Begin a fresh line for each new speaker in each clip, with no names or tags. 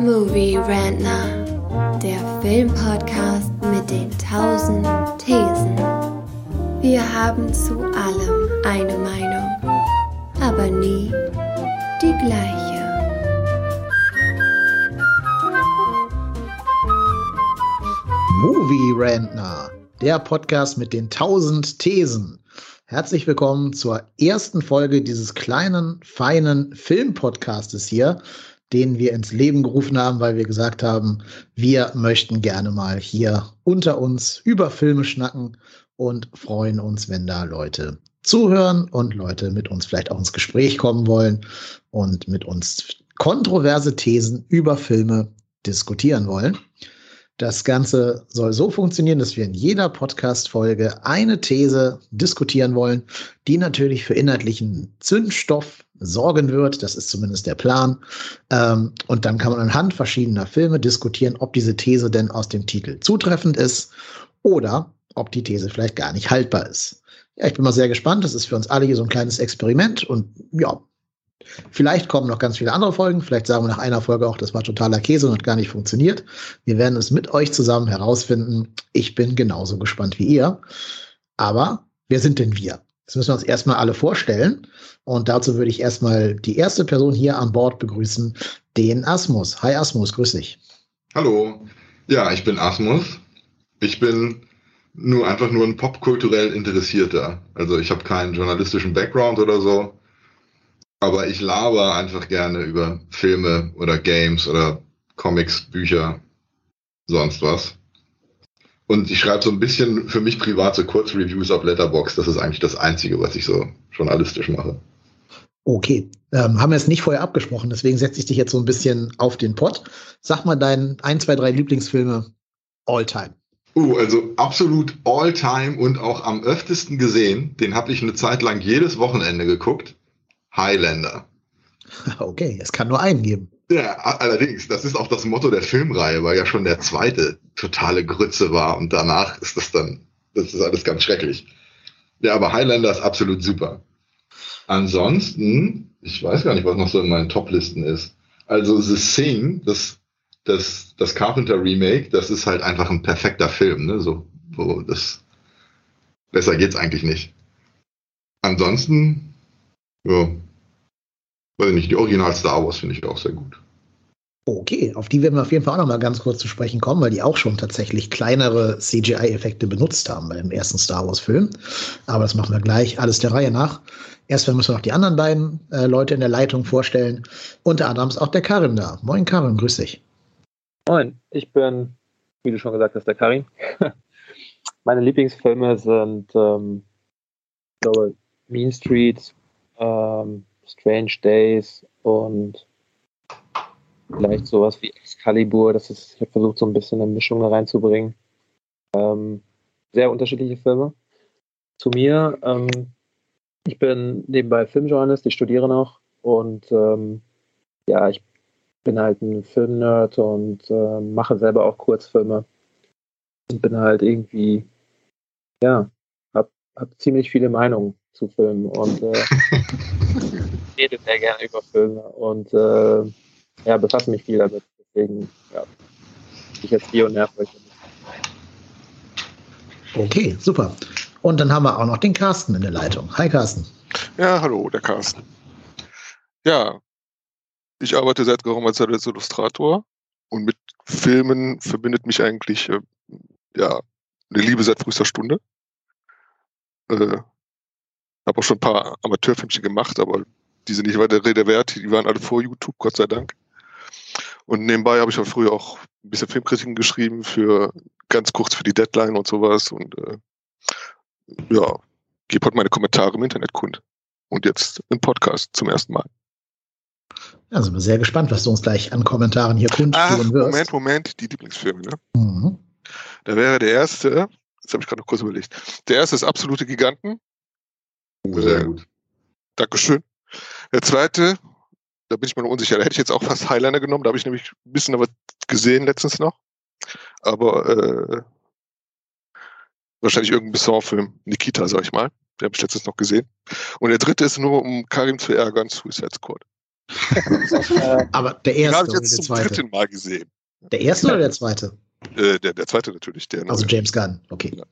Movie Rantner, der Filmpodcast mit den tausend Thesen. Wir haben zu allem eine Meinung, aber nie die gleiche.
Movie Rantner, der Podcast mit den tausend Thesen. Herzlich willkommen zur ersten Folge dieses kleinen, feinen Filmpodcastes hier, den wir ins Leben gerufen haben, weil wir gesagt haben, wir möchten gerne mal hier unter uns über Filme schnacken und freuen uns, wenn da Leute zuhören und Leute mit uns vielleicht auch ins Gespräch kommen wollen und mit uns kontroverse Thesen über Filme diskutieren wollen. Das Ganze soll so funktionieren, dass wir in jeder Podcast-Folge eine These diskutieren wollen, die natürlich für inhaltlichen Zündstoff sorgen wird. Das ist zumindest der Plan. Ähm, und dann kann man anhand verschiedener Filme diskutieren, ob diese These denn aus dem Titel zutreffend ist oder ob die These vielleicht gar nicht haltbar ist. Ja, ich bin mal sehr gespannt. Das ist für uns alle hier so ein kleines Experiment und ja, Vielleicht kommen noch ganz viele andere Folgen. Vielleicht sagen wir nach einer Folge auch, das war totaler Käse und hat gar nicht funktioniert. Wir werden es mit euch zusammen herausfinden. Ich bin genauso gespannt wie ihr. Aber wer sind denn wir? Das müssen wir uns erstmal alle vorstellen. Und dazu würde ich erstmal die erste Person hier an Bord begrüßen, den Asmus. Hi Asmus, grüß dich.
Hallo. Ja, ich bin Asmus. Ich bin nur einfach nur ein popkulturell Interessierter. Also ich habe keinen journalistischen Background oder so. Aber ich laber einfach gerne über Filme oder Games oder Comics, Bücher, sonst was. Und ich schreibe so ein bisschen für mich privat so Kurzreviews auf Letterbox. Das ist eigentlich das Einzige, was ich so journalistisch mache.
Okay, ähm, haben wir es nicht vorher abgesprochen, deswegen setze ich dich jetzt so ein bisschen auf den Pott. Sag mal deinen ein, zwei, drei Lieblingsfilme all time.
Uh, also absolut all time und auch am öftesten gesehen. Den habe ich eine Zeit lang jedes Wochenende geguckt. Highlander.
Okay, es kann nur einen geben.
Ja, allerdings, das ist auch das Motto der Filmreihe, weil ja schon der zweite totale Grütze war und danach ist das dann, das ist alles ganz schrecklich. Ja, aber Highlander ist absolut super. Ansonsten, ich weiß gar nicht, was noch so in meinen Toplisten ist. Also The Thing, das, das, das Carpenter Remake, das ist halt einfach ein perfekter Film, ne? So, wo das besser geht's eigentlich nicht. Ansonsten, ja, weiß ich nicht, die Original Star Wars finde ich auch sehr gut.
Okay, auf die werden wir auf jeden Fall auch noch mal ganz kurz zu sprechen kommen, weil die auch schon tatsächlich kleinere CGI-Effekte benutzt haben beim ersten Star Wars-Film. Aber das machen wir gleich alles der Reihe nach. Erstmal müssen wir noch die anderen beiden äh, Leute in der Leitung vorstellen. Unter anderem ist auch der Karim da. Moin Karim, grüß dich.
Moin, ich bin, wie du schon gesagt hast, der Karim. Meine Lieblingsfilme sind, ähm, ich glaube, Mean Street, ähm, Strange Days und vielleicht sowas wie Excalibur. Das ist, ich habe versucht, so ein bisschen eine Mischung da reinzubringen. Ähm, sehr unterschiedliche Filme. Zu mir, ähm, ich bin nebenbei Filmjournalist, ich studiere noch und ähm, ja, ich bin halt ein Filmnerd und äh, mache selber auch Kurzfilme und bin halt irgendwie, ja, hab, hab ziemlich viele Meinungen zu Filmen und äh, rede sehr gerne über Filme und äh, ja, befasse mich viel damit. Deswegen, ja, ich jetzt hier und nerv euch.
Okay, super. Und dann haben wir auch noch den Carsten in der Leitung. Hi Carsten.
Ja, hallo, der Carsten. Ja, ich arbeite seit geraumer Zeit als Illustrator und mit Filmen verbindet mich eigentlich äh, ja eine Liebe seit frühester Stunde. Äh, habe auch schon ein paar Amateurfilmchen gemacht, aber die sind nicht weiter Rede wert. Die waren alle vor YouTube, Gott sei Dank. Und nebenbei habe ich auch früher auch ein bisschen Filmkritiken geschrieben für ganz kurz für die Deadline und sowas. Und äh, ja, gebe halt meine Kommentare im Internet kund. Und jetzt im Podcast zum ersten Mal.
Also bin sehr gespannt, was du uns gleich an Kommentaren hier kundtun wirst.
Moment, Moment, die Lieblingsfilme, ne?
Mhm.
Da wäre der erste, jetzt habe ich gerade noch kurz überlegt. Der erste ist Absolute Giganten.
Sehr gut.
Dankeschön. Der zweite, da bin ich mir noch unsicher, da hätte ich jetzt auch fast Highlander genommen, da habe ich nämlich ein bisschen was gesehen letztens noch. Aber äh, wahrscheinlich irgendein Besson-Film, Nikita, sag ich mal. Den habe ich letztens noch gesehen. Und der dritte ist nur, um Karim zu ärgern, Suicide Squad.
Aber der
Den
erste
habe ich jetzt zum
zweite?
dritten Mal gesehen.
Der erste oder der zweite?
Äh, der, der zweite natürlich, der
Also. James Gunn, okay.
Ja.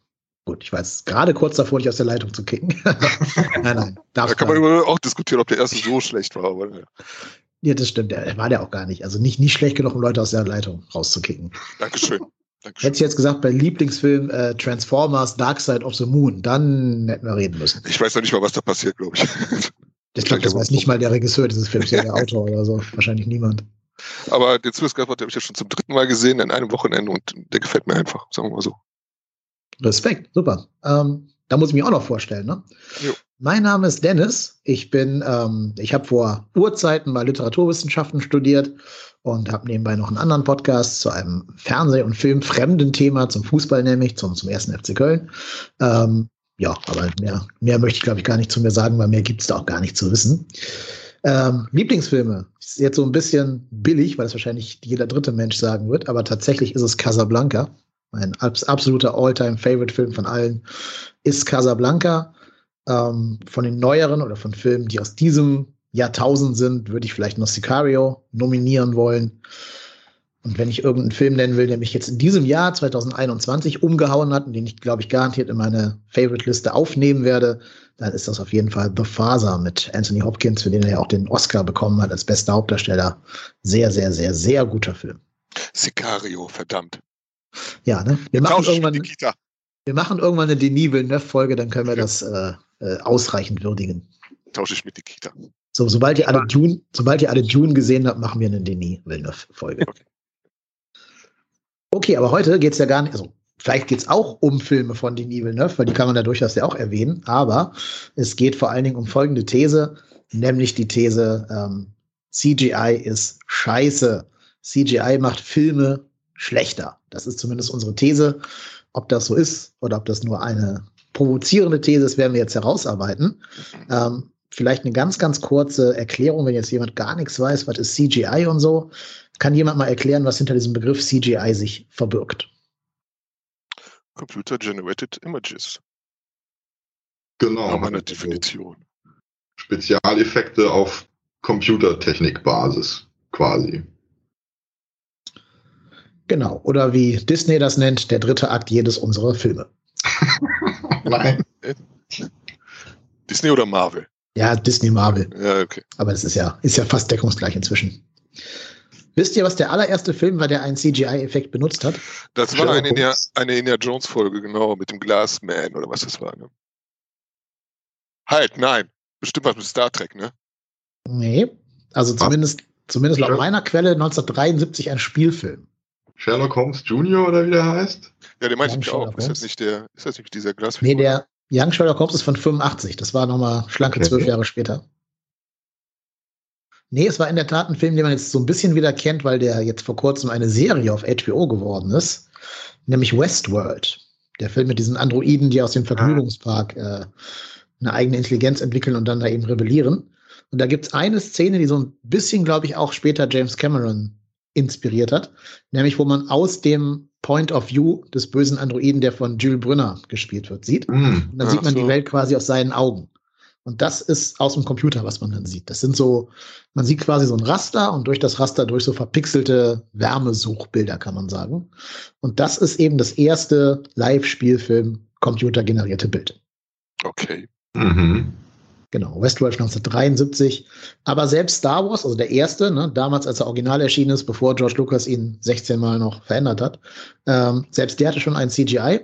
Gut, ich war jetzt gerade kurz davor, dich aus der Leitung zu kicken. nein, nein.
Da kann man über- auch diskutieren, ob der erste so schlecht war. Aber, ja.
ja, das stimmt. Der war der auch gar nicht. Also nicht, nicht schlecht genug, um Leute aus der Leitung rauszukicken.
Dankeschön. Dankeschön.
Hättest du jetzt gesagt, bei Lieblingsfilm äh, Transformers Dark Side of the Moon, dann hätten wir reden müssen.
Ich weiß noch nicht mal, was da passiert, glaube ich.
Ich glaube, das weiß nicht mal der Regisseur dieses Films, ja der Autor oder so. Wahrscheinlich niemand.
Aber den Suicide Squad habe ich ja schon zum dritten Mal gesehen in einem Wochenende und der gefällt mir einfach, sagen wir mal so.
Respekt, super. Ähm, da muss ich mich auch noch vorstellen. Ne?
Jo.
Mein Name ist Dennis. Ich bin, ähm, ich habe vor Urzeiten mal Literaturwissenschaften studiert und habe nebenbei noch einen anderen Podcast zu einem Fernseh- und Filmfremden Thema, zum Fußball nämlich, zum, zum ersten FC Köln. Ähm, ja, aber mehr, mehr möchte ich, glaube ich, gar nicht zu mir sagen, weil mehr gibt es da auch gar nicht zu wissen. Ähm, Lieblingsfilme ist jetzt so ein bisschen billig, weil es wahrscheinlich jeder dritte Mensch sagen wird, aber tatsächlich ist es Casablanca. Mein abs absoluter All-Time-Favorite-Film von allen ist Casablanca. Ähm, von den neueren oder von Filmen, die aus diesem Jahrtausend sind, würde ich vielleicht noch Sicario nominieren wollen. Und wenn ich irgendeinen Film nennen will, der mich jetzt in diesem Jahr 2021 umgehauen hat und den ich, glaube ich, garantiert in meine Favorite-Liste aufnehmen werde, dann ist das auf jeden Fall The Father mit Anthony Hopkins, für den er ja auch den Oscar bekommen hat als bester Hauptdarsteller. Sehr, sehr, sehr, sehr guter Film.
Sicario, verdammt.
Ja, ne? Wir machen irgendwann, wir machen irgendwann eine Denis Villeneuve-Folge, dann können wir das äh, äh, ausreichend würdigen.
Tausche ich mit Nikita.
So, sobald ihr alle Dune, sobald ihr alle Dune gesehen habt, machen wir eine Denis Villeneuve-Folge.
Okay.
Okay, aber heute geht's ja gar nicht, also vielleicht geht's auch um Filme von Denis Villeneuve, weil die kann man da durchaus ja auch erwähnen, aber es geht vor allen Dingen um folgende These, nämlich die These, ähm, CGI ist scheiße. CGI macht Filme schlechter. Das ist zumindest unsere These. Ob das so ist oder ob das nur eine provozierende These ist, werden wir jetzt herausarbeiten. Ähm, vielleicht eine ganz, ganz kurze Erklärung, wenn jetzt jemand gar nichts weiß, was ist CGI und so. Kann jemand mal erklären, was hinter diesem Begriff CGI sich verbirgt?
Computer Generated Images.
Genau.
Nach meiner
also
Definition.
Spezialeffekte auf Computertechnikbasis quasi.
Genau. Oder wie Disney das nennt, der dritte Akt jedes unserer Filme.
Nein.
Disney oder Marvel?
Ja, Disney Marvel.
Ja, okay.
Aber es ist ja, ist ja fast deckungsgleich inzwischen. Wisst ihr, was der allererste Film war, der einen CGI-Effekt benutzt hat?
Das war eine Indiana,
Holmes.
eine Indiana Jones Folge, genau, mit dem Glassman oder was das war, ne? Halt, nein. Bestimmt was mit Star Trek, ne?
Nee. Also zumindest, zumindest laut meiner Quelle 1973 ein Spielfilm.
Sherlock Holmes Jr. oder wie der heißt?
Ja, den meinte ich auch. Ist das nicht der, ist das nicht dieser Glasfigur?
Nee, der Young Sherlock Holmes ist von 85. Das war nochmal schlanke
Okay.
zwölf Jahre später. Nee, es war in der Tat ein Film, den man jetzt so ein bisschen wieder kennt, weil der jetzt vor kurzem eine Serie auf HBO geworden ist. Nämlich Westworld. Der Film mit diesen Androiden, die aus dem Vergnügungspark äh, eine eigene Intelligenz entwickeln und dann da eben rebellieren. Und da gibt's eine Szene, die so ein bisschen, glaube ich, auch später James Cameron inspiriert hat. Nämlich, wo man aus dem Point of View des bösen Androiden, der von Jules Brünner gespielt wird, sieht.
Hm.
Und dann sieht man
so.
die Welt quasi aus seinen Augen. Und das ist aus dem Computer, was man dann sieht. Das sind so, man sieht quasi so ein Raster und durch das Raster durch so verpixelte Wärmesuchbilder, kann man sagen. Und das ist eben das erste Live-Spielfilm computergenerierte Bild.
Okay.
Mhm.
Genau, Westworld 1973. Aber selbst Star Wars, also der erste, ne, damals als er original erschienen ist, bevor George Lucas ihn 16 Mal noch verändert hat, ähm, selbst der hatte schon ein CGI.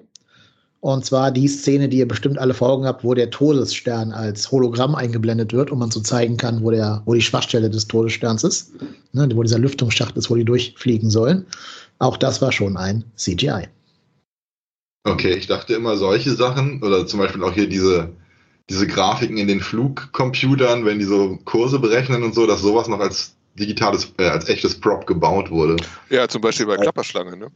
Und zwar die Szene, die ihr bestimmt alle vor Augen habt, wo der Todesstern als Hologramm eingeblendet wird und man so zeigen kann, wo, der, wo die Schwachstelle des Todessterns ist, ne, wo dieser Lüftungsschacht ist, wo die durchfliegen sollen. Auch das war schon ein CGI.
Okay, ich dachte immer solche Sachen, oder zum Beispiel auch hier diese, diese Grafiken in den Flugcomputern, wenn die so Kurse berechnen und so, dass sowas noch als digitales, äh, als echtes Prop gebaut wurde.
Ja, zum Beispiel bei Klapperschlange, ne?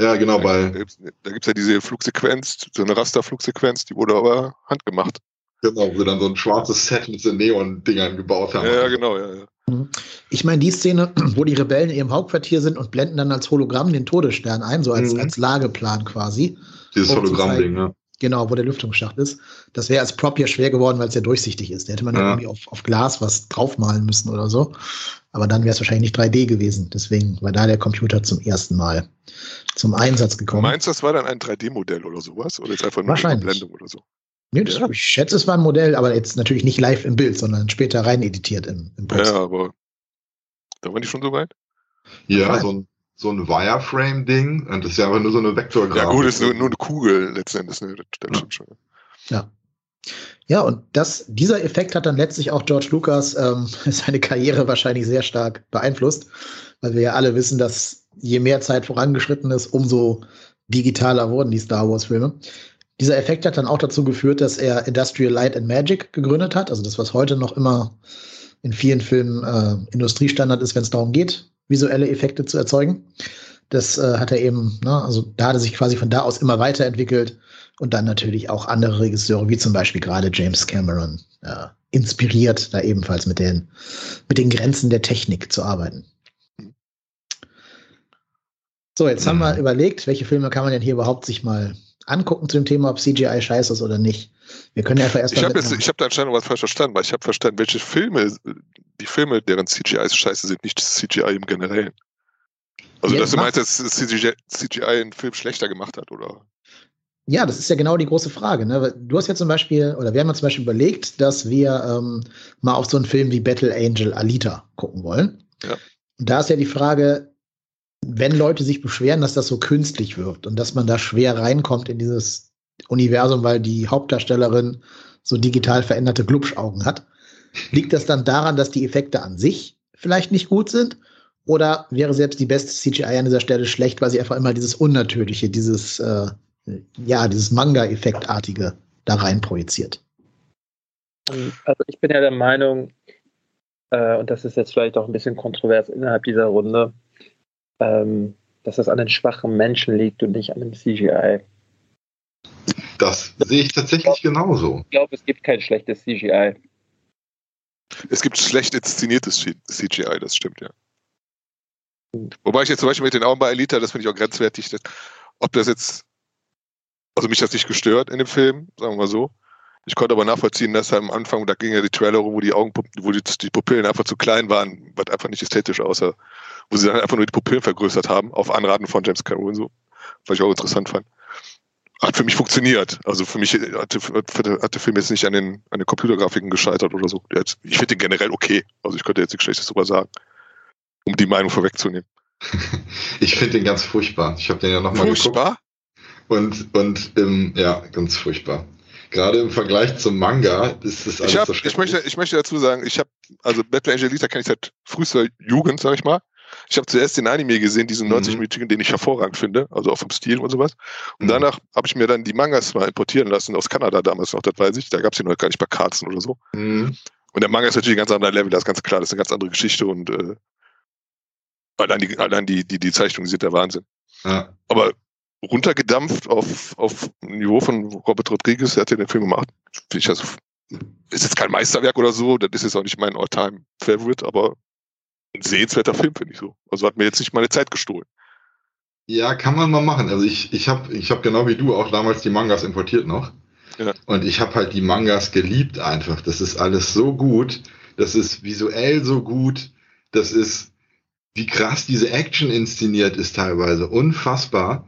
Ja, genau,
Da
bei,
gibt's, da gibt's ja diese Flugsequenz, so eine Rasterflugsequenz, die wurde aber handgemacht.
genau, wo sie dann so ein schwarzes Set mit so Neon-Dingern gebaut haben.
Ja, ja, genau, ja, ja.
Ich meine, die Szene, wo die Rebellen in ihrem Hauptquartier sind und blenden dann als Hologramm den Todesstern ein, so als,
Mhm.
als Lageplan quasi.
Dieses
Um
Hologramm-Ding, ne?
Genau, wo der Lüftungsschacht ist. Das wäre als Prop ja schwer geworden, weil es ja durchsichtig ist. Da hätte man ja. irgendwie auf, auf Glas was draufmalen müssen oder so. Aber dann wäre es wahrscheinlich nicht 3D gewesen. Deswegen war da der Computer zum ersten Mal zum Einsatz gekommen.
Meinst du, das war dann ein 3D-Modell oder sowas? Oder ist einfach nur
eine
Blendung oder so?
Nee, das, ja. ich schätze, es war ein Modell, aber jetzt natürlich nicht live im Bild, sondern später rein editiert im, im
Post. Ja, aber da waren die schon so weit?
Ja, so ein, so ein Wireframe-Ding. Und das ist ja einfach nur so eine Vektorgrafik.
Ja, gut, das ist nur, nur eine Kugel letzten Endes. Ne? Das
ja. Schon. ja. Ja, und das, dieser Effekt hat dann letztlich auch George Lucas ähm, seine Karriere wahrscheinlich sehr stark beeinflusst, weil wir ja alle wissen, dass je mehr Zeit vorangeschritten ist, umso digitaler wurden die Star Wars-Filme. Dieser Effekt hat dann auch dazu geführt, dass er Industrial Light and Magic gegründet hat, also das, was heute noch immer in vielen Filmen äh, Industriestandard ist, wenn es darum geht, visuelle Effekte zu erzeugen. Das äh, hat er eben, ne, also da hat er sich quasi von da aus immer weiterentwickelt und dann natürlich auch andere Regisseure, wie zum Beispiel gerade James Cameron, äh, inspiriert, da ebenfalls mit den, mit den Grenzen der Technik zu arbeiten. So, jetzt haben wir überlegt, welche Filme kann man denn hier überhaupt sich mal angucken zu dem Thema, ob CGI scheiße ist oder nicht. Wir können ja einfach erstmal.
Ich habe jetzt, ich habe da anscheinend was falsch verstanden, weil ich habe verstanden, welche Filme, die Filme, deren CGI scheiße sind, nicht CGI im Generellen. Also, ja, dass du meinst, dass CGI, CGI einen Film schlechter gemacht hat, oder?
Ja, das ist ja genau die große Frage. Ne? Du hast ja zum Beispiel, oder wir haben ja zum Beispiel überlegt, dass wir ähm, mal auf so einen Film wie Battle Angel Alita gucken wollen. Ja. Und da ist ja die Frage, wenn Leute sich beschweren, dass das so künstlich wirkt und dass man da schwer reinkommt in dieses Universum, weil die Hauptdarstellerin so digital veränderte Glubschaugen hat, liegt das dann daran, dass die Effekte an sich vielleicht nicht gut sind? Oder wäre selbst die beste CGI an dieser Stelle schlecht, weil sie einfach immer dieses Unnatürliche, dieses, äh, ja, dieses Manga-Effektartige da rein projiziert?
Also ich bin ja der Meinung, äh, und das ist jetzt vielleicht auch ein bisschen kontrovers innerhalb dieser Runde, ähm, dass das an den schwachen Menschen liegt und nicht an dem CGI.
Das sehe ich tatsächlich ich glaub, genauso.
Ich glaube, es gibt kein schlechtes CGI.
Es gibt schlecht inszeniertes CGI, das stimmt, ja. Wobei ich jetzt zum Beispiel mit den Augen bei Elita, das finde ich auch grenzwertig, dass, ob das jetzt, also mich hat nicht gestört in dem Film, sagen wir mal so. Ich konnte aber nachvollziehen, dass am Anfang, da ging ja die Trailer, wo die Augen, wo die, die Pupillen einfach zu klein waren, was einfach nicht ästhetisch aussah wo sie dann einfach nur die Pupillen vergrößert haben, auf Anraten von James Cameron, so, was ich auch interessant fand. Hat für mich funktioniert. Also für mich hat, hat der Film jetzt nicht an den, an den Computergrafiken gescheitert oder so. Ich finde den generell okay. Also ich könnte jetzt nichts Schlechtes drüber sagen, um die Meinung vorwegzunehmen.
ich finde den ganz furchtbar. Ich habe den ja nochmal geguckt. Furchtbar? Und, und ähm, ja, ganz furchtbar gerade im Vergleich zum Manga ist es alles
ich hab,
so
ich möchte, ich möchte dazu sagen, ich habe, also Battle Angelita kenne ich seit frühester Jugend, sag ich mal. Ich habe zuerst den Anime gesehen, diesen 90-minütigen, mhm. den ich hervorragend finde, also auch vom Stil und sowas. Und mhm. danach habe ich mir dann die Mangas mal importieren lassen aus Kanada damals noch, das weiß ich. Da gab es ja noch gar nicht bei Karzen oder so. Mhm. Und der Manga ist natürlich ein ganz anderer Level, das ist ganz klar, das ist eine ganz andere Geschichte und äh, allein, die, allein die, die, die Zeichnungen sind der Wahnsinn. Ja. Aber runtergedampft auf, auf Niveau von Robert Rodriguez, der hat ja den Film gemacht. Ich also, ist jetzt kein Meisterwerk oder so, das ist jetzt auch nicht mein All-Time-Favorite, aber ein sehenswerter Film, finde ich so. Also hat mir jetzt nicht meine Zeit gestohlen.
Ja, kann man mal machen. Also ich, ich habe ich hab genau wie du auch damals die Mangas importiert noch. Ja. Und ich habe halt die Mangas geliebt einfach. Das ist alles so gut. Das ist visuell so gut. Das ist, wie krass diese Action inszeniert ist teilweise. Unfassbar.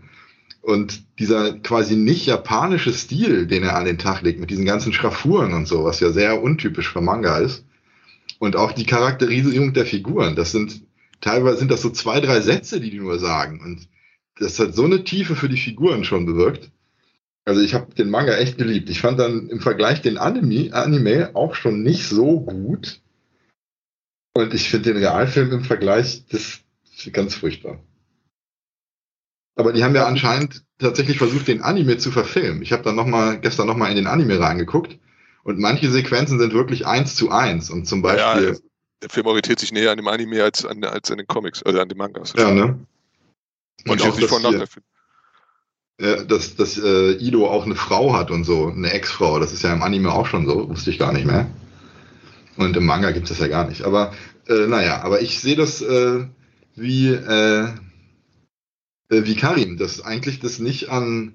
Und dieser quasi nicht japanische Stil, den er an den Tag legt, mit diesen ganzen Schraffuren und so, was ja sehr untypisch für Manga ist, und auch die Charakterisierung der Figuren. Das sind teilweise sind das so zwei, drei Sätze, die die nur sagen. Und das hat so eine Tiefe für die Figuren schon bewirkt. Also ich habe den Manga echt geliebt. Ich fand dann im Vergleich den Anime, Anime auch schon nicht so gut. Und ich finde den Realfilm im Vergleich das ganz furchtbar. Aber die haben ja anscheinend tatsächlich versucht, den Anime zu verfilmen. Ich habe dann noch mal gestern noch mal in den Anime reingeguckt und manche Sequenzen sind wirklich eins zu eins. Und zum Beispiel. Ja,
der Film orientiert sich näher an dem Anime als an, als an den Comics, also an den Mangas.
Ja, ne?
Und, und auch, nicht von nach
ja, dass, dass äh, Ido auch eine Frau hat und so, eine Ex-Frau. Das ist ja im Anime auch schon so, wusste ich gar nicht mehr. Und im Manga gibt es das ja gar nicht. Aber äh, naja, aber ich sehe das äh, wie, äh, wie Karim, dass eigentlich das nicht an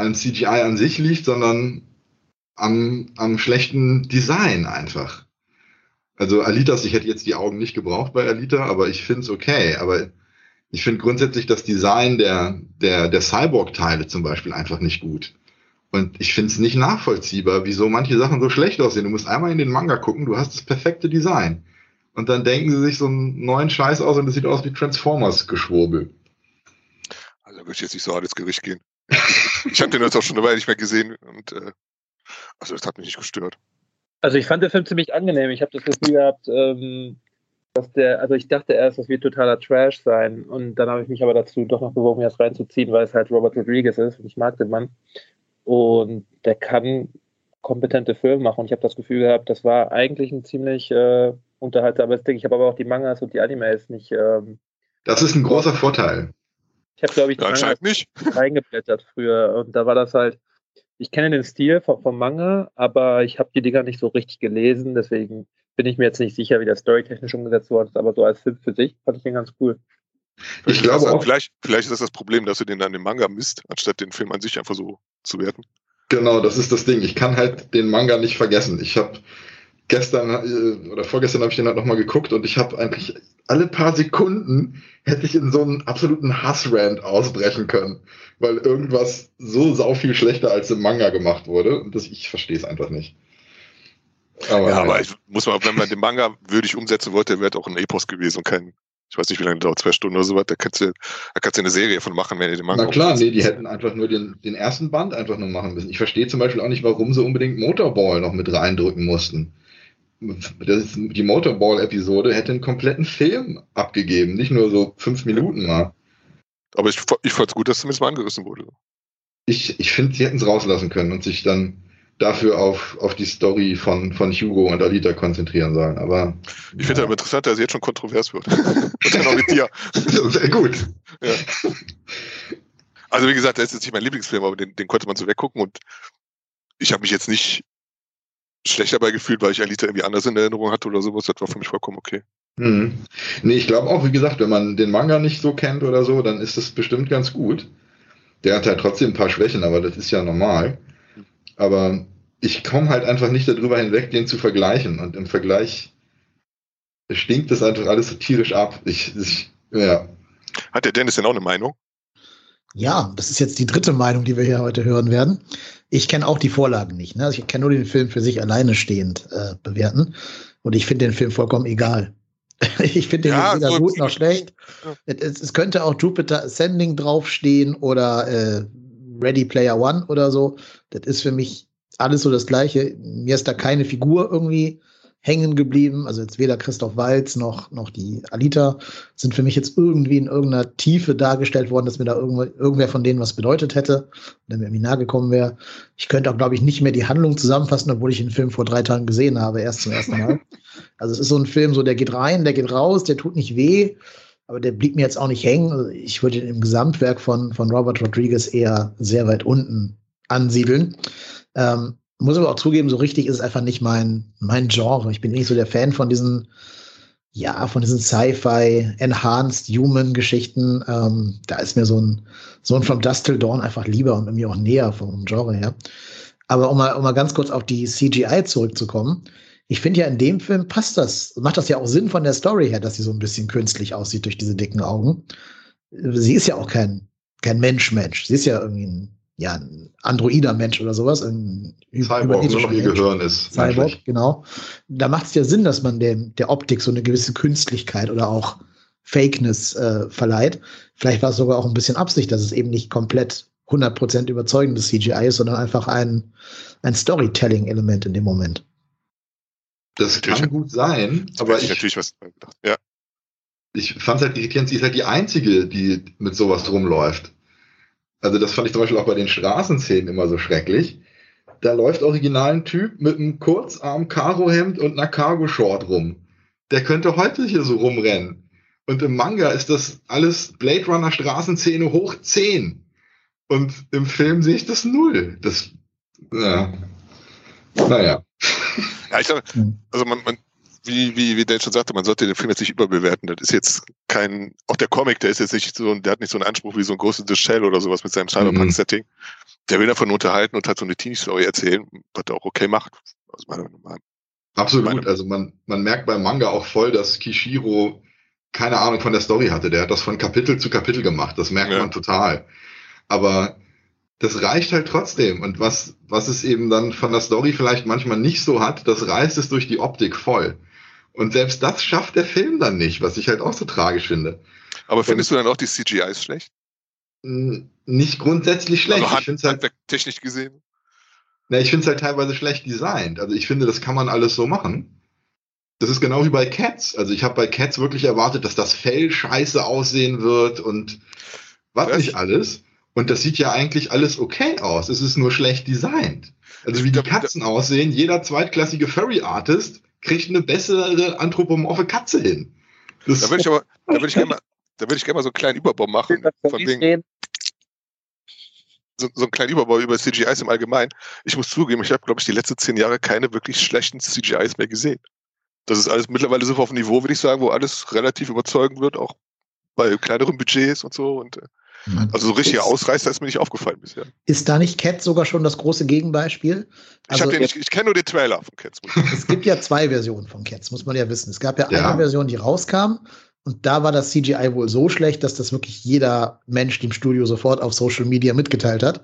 an CGI an sich liegt, sondern am, am schlechten Design einfach. Also Alitas, ich hätte jetzt die Augen nicht gebraucht bei Alita, aber ich finde es okay. Aber ich finde grundsätzlich das Design der, der, der Cyborg-Teile zum Beispiel einfach nicht gut. Und ich finde es nicht nachvollziehbar, wieso manche Sachen so schlecht aussehen. Du musst einmal in den Manga gucken, du hast das perfekte Design. Und dann denken sie sich so einen neuen Scheiß aus und es sieht aus wie Transformers-Geschwurbel.
Würde ich jetzt nicht so hart ins Gericht gehen. ich habe den jetzt auch schon eine Weile nicht mehr gesehen und äh, also das hat mich nicht gestört.
Also ich fand den Film ziemlich angenehm. Ich habe das Gefühl gehabt, ähm, dass der, also ich dachte erst, das wird totaler Trash sein. Und dann habe ich mich aber dazu doch noch bewogen, das reinzuziehen, weil es halt Robert Rodriguez ist und ich mag den Mann. Und der kann kompetente Filme machen. Und ich habe das Gefühl gehabt, das war eigentlich ein ziemlich äh, unterhaltsames Ding. Ich habe aber auch die Mangas und die Animes nicht. Ähm,
das ist ein großer Vorteil.
Ich habe, glaube ich,
ja, nicht.
reingeblättert früher. Und da war das halt, ich kenne den Stil vom, vom Manga, aber ich habe die Dinger nicht so richtig gelesen. Deswegen bin ich mir jetzt nicht sicher, wie das storytechnisch umgesetzt worden ist. Aber so als Film für sich fand ich den ganz cool.
Ich glaube
also,
auch.
Vielleicht, vielleicht ist das das Problem, dass du den dann im Manga misst, anstatt den Film an sich einfach so zu werten.
Genau, das ist das Ding. Ich kann halt den Manga nicht vergessen. Ich habe gestern äh, oder vorgestern habe ich den halt nochmal geguckt und ich habe eigentlich alle paar Sekunden hätte ich in so einen absoluten Hassrand ausbrechen können, weil irgendwas so sau viel schlechter als im Manga gemacht wurde und das, ich verstehe es einfach nicht.
Aber, ja, aber ich muss mal, wenn man den Manga würdig umsetzen wollte, wäre auch ein Epos gewesen und kein, ich weiß nicht, wie lange dauert, zwei Stunden oder so was, da kannst du, da kannst du eine Serie von machen, wenn ihr den Manga
Na klar, nee, die hätten einfach nur den, den ersten Band einfach nur machen müssen. Ich verstehe zum Beispiel auch nicht, warum sie unbedingt Motorball noch mit reindrücken mussten das die Motorball-Episode hätte einen kompletten Film abgegeben, nicht nur so fünf Minuten mal.
Aber ich, ich fand es gut, dass zumindest mal angerissen wurde.
Ich, ich finde, sie hätten es rauslassen können und sich dann dafür auf, auf die Story von, von Hugo und Alita konzentrieren sollen. Aber
ich finde ja. aber interessant, dass es jetzt schon kontrovers wird. und dann auch mit dir.
Sehr gut.
Ja. Also wie gesagt, das ist jetzt nicht mein Lieblingsfilm, aber den, den konnte man so weggucken und ich habe mich jetzt nicht schlecht dabei gefühlt, weil ich Alita irgendwie anders in Erinnerung hatte oder sowas. Das war für mich vollkommen okay.
Mhm. Nee, ich glaube auch, wie gesagt, wenn man den Manga nicht so kennt oder so, dann ist das bestimmt ganz gut. Der hat halt trotzdem ein paar Schwächen, aber das ist ja normal. Aber ich komme halt einfach nicht darüber hinweg, den zu vergleichen. Und im Vergleich stinkt das einfach alles so tierisch ab. Ich, ich, ja.
Hat der Dennis denn auch eine Meinung?
Ja, das ist jetzt die dritte Meinung, die wir hier heute hören werden. Ich kenne auch die Vorlagen nicht. Ne? Also ich kann nur den Film für sich alleine stehend äh, bewerten. Und ich finde den Film vollkommen egal. ich finde den ja, weder so gut noch schlecht. Ja. Es, es, könnte auch Jupiter Ascending draufstehen oder äh, Ready Player One oder so. Das ist für mich alles so das Gleiche. Mir ist da keine Figur irgendwie hängen geblieben. Also jetzt weder Christoph Walz noch, noch die Alita sind für mich jetzt irgendwie in irgendeiner Tiefe dargestellt worden, dass mir da irgendwer von denen was bedeutet hätte oder mir irgendwie nahe gekommen wäre. Ich könnte auch, glaube ich, nicht mehr die Handlung zusammenfassen, obwohl ich den Film vor drei Tagen gesehen habe, erst zum ersten Mal. Also es ist so ein Film, so der geht rein, der geht raus, der tut nicht weh, aber der blieb mir jetzt auch nicht hängen. Also ich würde ihn im Gesamtwerk von, von Robert Rodriguez eher sehr weit unten ansiedeln. Ähm, muss aber auch zugeben, so richtig ist es einfach nicht mein, mein Genre. Ich bin nicht so der Fan von diesen, ja, von diesen Sci-Fi, Enhanced Human Geschichten. Ähm, da ist mir so ein, so ein From Dust Till Dawn einfach lieber und mir auch näher vom Genre her. Aber um mal, um mal ganz kurz auf die CGI zurückzukommen. Ich finde ja in dem Film passt das, macht das ja auch Sinn von der Story her, dass sie so ein bisschen künstlich aussieht durch diese dicken Augen. Sie ist ja auch kein, kein Mensch-Mensch. Sie ist ja irgendwie ein ja, ein androider Mensch oder sowas. Ein
Cyborg, nur noch ihr Gehirn ist.
Cyborg, menschlich. genau. Da macht es ja Sinn, dass man dem, der Optik so eine gewisse Künstlichkeit oder auch Fakeness äh, verleiht. Vielleicht war es sogar auch ein bisschen Absicht, dass es eben nicht komplett 100% überzeugendes CGI ist, sondern einfach ein, ein Storytelling-Element in dem Moment.
Das natürlich. kann gut sein, aber ich,
natürlich was gedacht. Ja.
Ich fand es halt irritierend, sie ist halt die einzige, die mit sowas rumläuft. Also das fand ich zum Beispiel auch bei den Straßenszenen immer so schrecklich. Da läuft original ein Typ mit einem Kurzarm Karohemd und einer Cargo-Short rum. Der könnte heute hier so rumrennen. Und im Manga ist das alles Blade Runner Straßenszene hoch 10. Und im Film sehe ich das null. Das, ja. Naja.
Ja, ich glaube, also man, man, wie, wie, wie Dan schon sagte, man sollte den Film jetzt nicht überbewerten. Das ist jetzt kein, auch der Comic, der ist jetzt nicht so, der hat nicht so einen Anspruch wie so ein großes The Shell oder sowas mit seinem Cyberpunk-Setting. der will davon unterhalten und hat so eine Teenie-Story erzählen, was er auch okay macht. Also meiner Meinung nach.
Absolut.
Meine-
Also man, man merkt beim Manga auch voll, dass Kishiro keine Ahnung von der Story hatte. Der hat das von Kapitel zu Kapitel gemacht. Das merkt
Ja.
man total. Aber das reicht halt trotzdem. Und was, was es eben dann von der Story vielleicht manchmal nicht so hat, das reißt es durch die Optik voll. Und selbst das schafft der Film dann nicht, was ich halt auch so tragisch finde.
Aber findest du dann auch die CGIs schlecht?
Nicht grundsätzlich schlecht.
Also
ich finde es halt,
handwerktechnisch gesehen?
na, ich find's halt teilweise schlecht designt. Also ich finde, das kann man alles so machen. Das ist genau wie bei Cats. Also ich habe bei Cats wirklich erwartet, dass das Fell scheiße aussehen wird und was
Was?
nicht alles. Und das sieht ja eigentlich alles okay aus. Es ist nur schlecht designt. Also wie die Katzen aussehen, jeder zweitklassige Furry-Artist kriegt eine bessere anthropomorphe Katze hin. Das,
Da würde ich aber, da würde ich gerne mal, da würde ich gerne mal so einen kleinen Überbau machen, von wegen, so, so einen kleinen Überbau über CGIs im Allgemeinen. Ich muss zugeben, ich habe, glaube ich, die letzten zehn Jahre keine wirklich schlechten CGIs mehr gesehen. Das ist alles mittlerweile so auf einem Niveau, würde ich sagen, wo alles relativ überzeugend wird, auch bei kleineren Budgets und so. Und äh, also so richtiger
ist,
Ausreißer ist mir nicht aufgefallen bisher.
ist da nicht Cat sogar schon das große Gegenbeispiel?
Ich,
Also
den nicht, ich kenne nur den Trailer von Cats.
es gibt ja zwei Versionen von Cats, muss man ja wissen. Es gab ja,
Ja.
eine Version, die rauskam und da war das CGI wohl so schlecht, dass das wirklich jeder Mensch dem Studio sofort auf Social Media mitgeteilt hat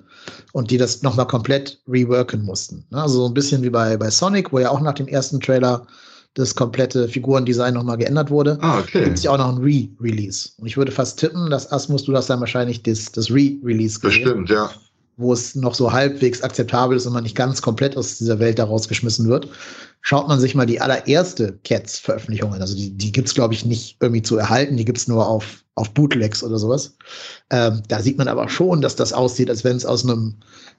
und die das nochmal komplett reworken mussten. Also so ein bisschen wie bei, bei Sonic, wo ja auch nach dem ersten Trailer das komplette Figurendesign nochmal geändert wurde.
ah, okay.
Gibt es ja auch noch ein Re-Release. Und ich würde fast tippen, dass Asmus, du das dann wahrscheinlich das, das Re-Release gesehen,
Bestimmt, ja.
wo es noch so halbwegs akzeptabel ist und man nicht ganz komplett aus dieser Welt da rausgeschmissen wird. Schaut man sich mal die allererste Cats-Veröffentlichung an. Also die, die gibt's glaube ich, nicht irgendwie zu erhalten. Die gibt's nur auf, auf Bootlegs oder sowas. Ähm, da sieht man aber schon, dass das aussieht, als wenn es aus einem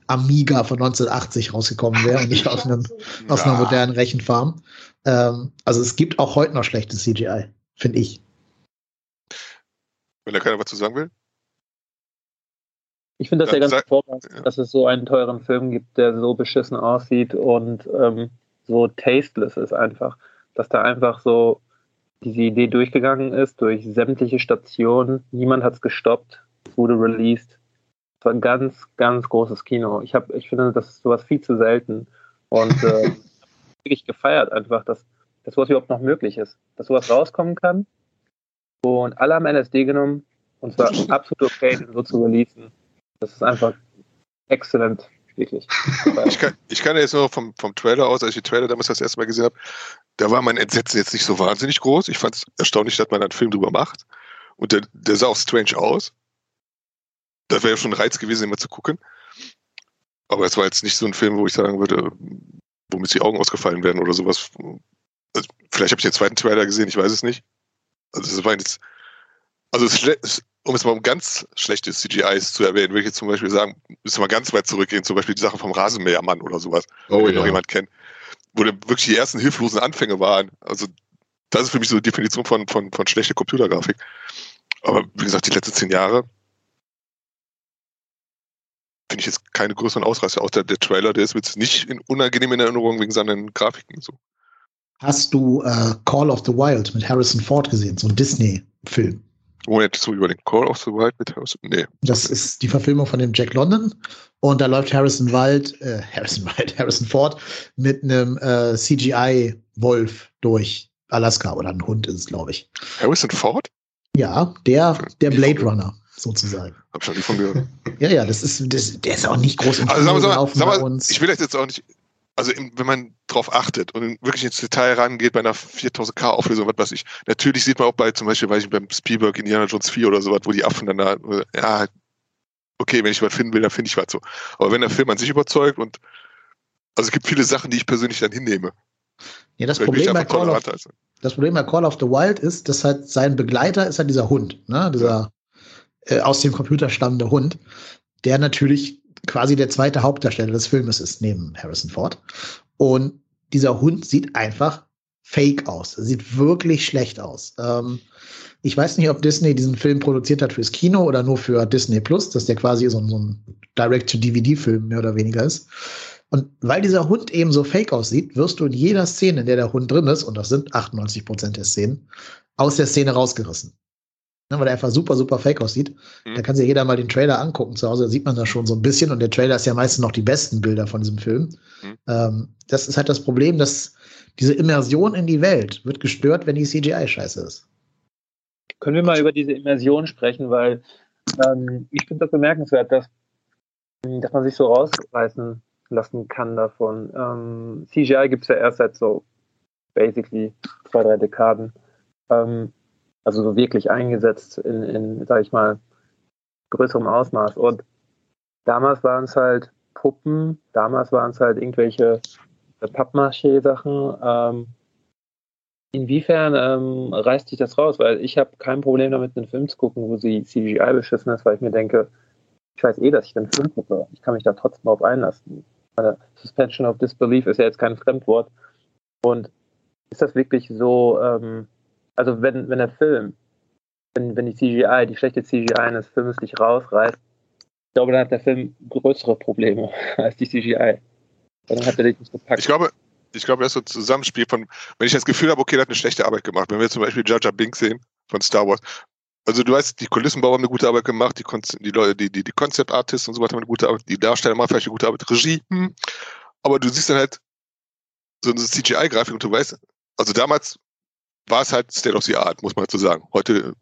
Amiga von 1980 rausgekommen wäre und nicht aus, einem, aus einer modernen Rechenfarm. Ähm, also es gibt auch heute noch schlechtes CGI, finde ich.
Wenn da keiner was zu sagen will.
Ich finde das
Ja,
ganz hervorragend,
ja.
dass es so einen teuren Film gibt, der so beschissen aussieht und ähm, so tasteless ist einfach. Dass da einfach so diese Idee durchgegangen ist durch sämtliche Stationen. Niemand hat es gestoppt. Es wurde released. Es war ein ganz, ganz großes Kino. Ich, hab, ich finde, das ist sowas viel zu selten. Und äh, wirklich gefeiert einfach, dass, dass sowas überhaupt noch möglich ist. Dass sowas rauskommen kann. Und alle haben LSD genommen. Und zwar absolut okay, den so zu releasen. Das ist einfach exzellent, wirklich.
Ich kann, ich kann ja jetzt nur vom, vom Trailer aus, als ich den Trailer damals das erste Mal gesehen habe, da war mein Entsetzen jetzt nicht so wahnsinnig groß. Ich fand es erstaunlich, dass man einen Film drüber macht. Und der, der sah auch strange aus. Das wäre ja schon ein Reiz gewesen, immer zu gucken. Aber es war jetzt nicht so ein Film, wo ich sagen würde, womit die Augen ausgefallen werden oder sowas. Also, vielleicht habe ich den zweiten Trailer gesehen, ich weiß es nicht. Also es war jetzt, also es, um jetzt mal um ganz schlechte CGIs zu erwähnen, würde ich jetzt zum Beispiel sagen, müssen wir ganz weit zurückgehen, zum Beispiel die Sache vom Rasenmähermann oder sowas,
Oh
wenn noch
ja.
jemand kennt, wo dann wirklich die ersten hilflosen Anfänge waren. Also das ist für mich so die Definition von, von, von schlechter Computergrafik. Aber wie gesagt, die letzten zehn Jahre finde ich jetzt keine größeren Ausreißer. Auch der, der Trailer, der ist mir jetzt nicht in unangenehm in Erinnerung wegen seinen Grafiken. So.
Hast du äh, Call of the Wild mit Harrison Ford gesehen, so ein Disney-Film?
Moment, so über den Call of the Wild mit Harrison? Nee.
Das ist die Verfilmung von dem Jack London. Und da läuft Harrison Wald, äh, Harrison Wald, Harrison Ford mit einem äh, CGI-Wolf durch Alaska oder ein Hund ist es, glaube ich.
Harrison Ford?
Ja, der, der Blade Runner, sozusagen.
Hab ich noch nie von gehört.
Ja, ja, das ist, das, der ist auch nicht groß im
Also sag mal,
Kino
sag mal,
gelaufen
sag
bei uns.
ich will das jetzt auch nicht, also wenn man drauf achtet und wirklich ins Detail rangeht bei einer 4000K Auflösung, was weiß ich, natürlich sieht man auch bei zum Beispiel, weiß ich, beim Spielberg Indiana Jones 4 oder sowas, wo die Affen dann da, ja, okay, wenn ich was finden will, dann finde ich was so. Aber wenn der Film an sich überzeugt und, also es gibt viele Sachen, die ich persönlich dann hinnehme.
ja, das Problem, bei Call of, das Problem bei Call of the Wild ist, dass halt sein Begleiter ist halt dieser Hund, ne? dieser äh, aus dem Computer stammende Hund, der natürlich quasi der zweite Hauptdarsteller des Filmes ist, neben Harrison Ford. Und dieser Hund sieht einfach fake aus. Sieht wirklich schlecht aus. Ähm, ich weiß nicht, ob Disney diesen Film produziert hat fürs Kino oder nur für Disney Plus, dass der quasi so, so ein Direct-to-DVD-Film mehr oder weniger ist. Und weil dieser Hund eben so fake aussieht, wirst du in jeder Szene, in der der Hund drin ist, und das sind 98 Prozent der Szenen, aus der Szene rausgerissen. Ne, weil der einfach super, super fake aussieht. Mhm. Da kann sich jeder mal den Trailer angucken zu Hause, da sieht man das schon so ein bisschen und der Trailer ist ja meistens noch die besten Bilder von diesem Film. Mhm. Ähm, das ist halt das Problem, dass diese Immersion in die Welt wird gestört, wenn die CGI scheiße ist.
Können wir mal über diese Immersion sprechen, weil ähm, ich finde das bemerkenswert, dass, dass man sich so rausreißen lassen kann davon. Ähm, CGI gibt es ja erst seit so basically zwei, drei Dekaden. Ähm, also so wirklich eingesetzt in, in sag ich mal, größerem Ausmaß. Und damals waren es halt Puppen, damals waren es halt irgendwelche Pappmaché-Sachen. Ähm, inwiefern ähm, reißt sich das raus? Weil ich habe kein Problem damit, einen Film zu gucken, wo sie CGI beschissen ist, weil ich mir denke, ich weiß eh, dass ich den Film gucke. Ich kann mich da trotzdem drauf einlassen. Suspension of Disbelief ist ja jetzt kein Fremdwort. Und ist das wirklich so, ähm, also wenn, wenn der Film, wenn, wenn die CGI, die schlechte CGI eines Films nicht rausreißt, ich glaube, dann hat der Film größere Probleme als die CGI.
Dann hat er dich nicht gepackt. Ich glaube, ich glaube, das ist so ein Zusammenspiel von, wenn ich das Gefühl habe, okay, der hat eine schlechte Arbeit gemacht. Wenn wir zum Beispiel Jar Jar Binks sehen von Star Wars. Also du weißt, die Kulissenbauer haben eine gute Arbeit gemacht, die, die Leute, die, die, die Concept Artists und so weiter haben eine gute Arbeit, die Darsteller machen vielleicht eine gute Arbeit, Regie, hm. aber du siehst dann halt so eine CGI-Grafik und du weißt, also damals war es halt State of the Art, muss man dazu sagen. Heute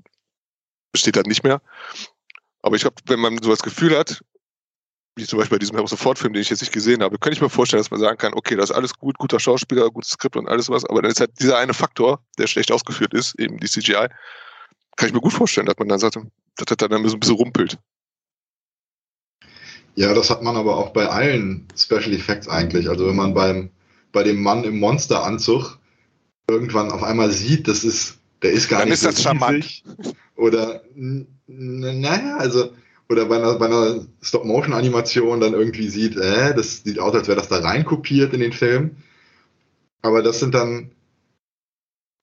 besteht das nicht mehr. Aber ich glaube, wenn man so das Gefühl hat, wie zum Beispiel bei diesem Sofort-Film, den ich jetzt nicht gesehen habe, könnte ich mir vorstellen, dass man sagen kann, okay, das ist alles gut, guter Schauspieler, gutes Skript und alles was, aber dann ist halt dieser eine Faktor, der schlecht ausgeführt ist, eben die CGI, kann ich mir gut vorstellen, dass man dann sagt, dass das dann so ein bisschen rumpelt.
Ja, das hat man aber auch bei allen Special Effects eigentlich. Also wenn man beim, bei dem Mann im Monsteranzug irgendwann auf einmal sieht, das ist, der ist gar
dann
nicht
ist so das charmant.
Oder, naja, also, oder bei einer, bei einer Stop-Motion-Animation dann irgendwie sieht, äh, das sieht aus, als wäre das da reinkopiert in den Film. Aber das sind dann,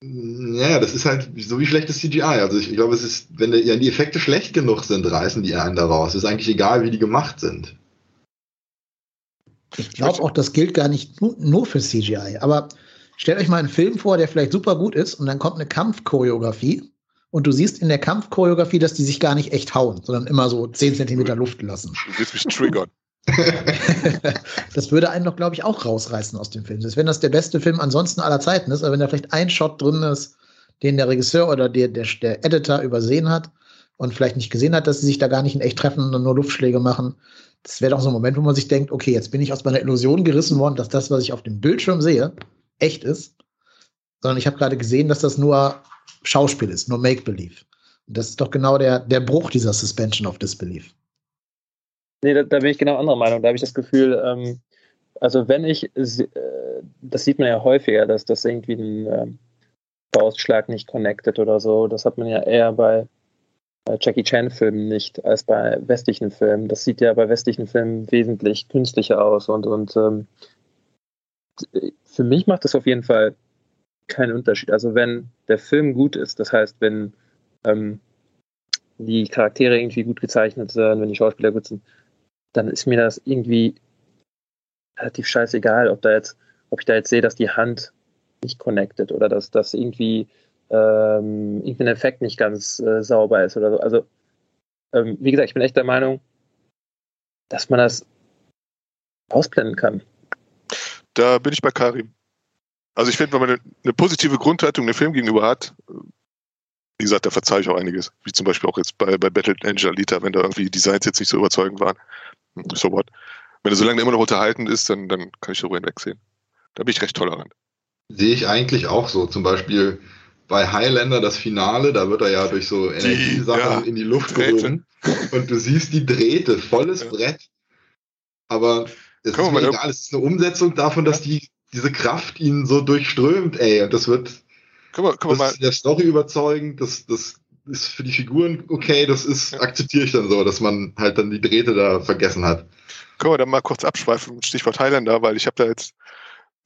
ja, das ist halt so wie schlechtes CGI. Also ich, ich glaube, es ist, wenn die, ja, die Effekte schlecht genug sind, reißen die einen da raus. Es ist eigentlich egal, wie die gemacht sind.
Ich glaube auch, das gilt gar nicht nur für CGI. Aber stellt euch mal einen Film vor, der vielleicht super gut ist und dann kommt eine Kampfchoreografie und du siehst in der Kampfchoreografie, dass die sich gar nicht echt hauen, sondern immer so 10 Zentimeter Luft lassen.
Du willst mich triggern.
das würde einen doch, glaube ich, auch rausreißen aus dem Film. Selbst wenn das der beste Film ansonsten aller Zeiten ist, aber wenn da vielleicht ein Shot drin ist, den der Regisseur oder der, der, der Editor übersehen hat und vielleicht nicht gesehen hat, dass sie sich da gar nicht in echt treffen und nur Luftschläge machen, das wäre doch so ein Moment, wo man sich denkt, okay, jetzt bin ich aus meiner Illusion gerissen worden, dass das, was ich auf dem Bildschirm sehe, echt ist, sondern ich habe gerade gesehen, dass das nur Schauspiel ist, nur Make-Believe. Und das ist doch genau der, der Bruch dieser Suspension of Disbelief.
Nee, da, da, bin ich genau anderer Meinung. Da habe ich das Gefühl, ähm, also wenn ich, äh, das sieht man ja häufiger, dass das irgendwie ein ähm, Faustschlag nicht connected oder so. Das hat man ja eher bei, bei Jackie Chan-Filmen nicht als bei westlichen Filmen. Das sieht ja bei westlichen Filmen wesentlich künstlicher aus und, und ähm, für mich macht das auf jeden Fall keinen Unterschied. Also wenn der Film gut ist, das heißt, wenn ähm, die Charaktere irgendwie gut gezeichnet sind, wenn die Schauspieler gut sind, dann ist mir das irgendwie relativ scheißegal, ob da jetzt, ob ich da jetzt sehe, dass die Hand nicht connected oder dass das irgendwie ähm, irgendein Effekt nicht ganz äh, sauber ist oder so. Also, ähm, wie gesagt, ich bin echt der Meinung, dass man das ausblenden kann.
Da bin ich bei Karim. Also ich finde, wenn man eine, eine, positive Grundhaltung dem Film gegenüber hat, wie gesagt, da verzeihe ich auch einiges. Wie zum Beispiel auch jetzt bei, bei Battle Angel Alita, wenn da irgendwie die Designs jetzt nicht so überzeugend waren so what. Wenn er so lange immer noch unterhalten ist, dann, dann kann ich darüber hinwegsehen. Da bin ich recht tolerant.
Sehe ich eigentlich auch so. Zum Beispiel bei Highlander das Finale, da wird er ja durch so Energiesachen ja, in die Luft gehoben. Und du siehst die Drähte, volles ja. Brett. Aber es ist mir egal, es ist eine Umsetzung davon, dass die, diese Kraft ihn so durchströmt, ey. Und das wird können wir, können das wir mal, der Story überzeugend, das, das ist für die Figuren okay, das ist, akzeptiere ich dann so, dass man halt dann die Drähte da vergessen hat.
Können wir dann mal kurz abschweifen, Stichwort Highlander, weil ich habe da jetzt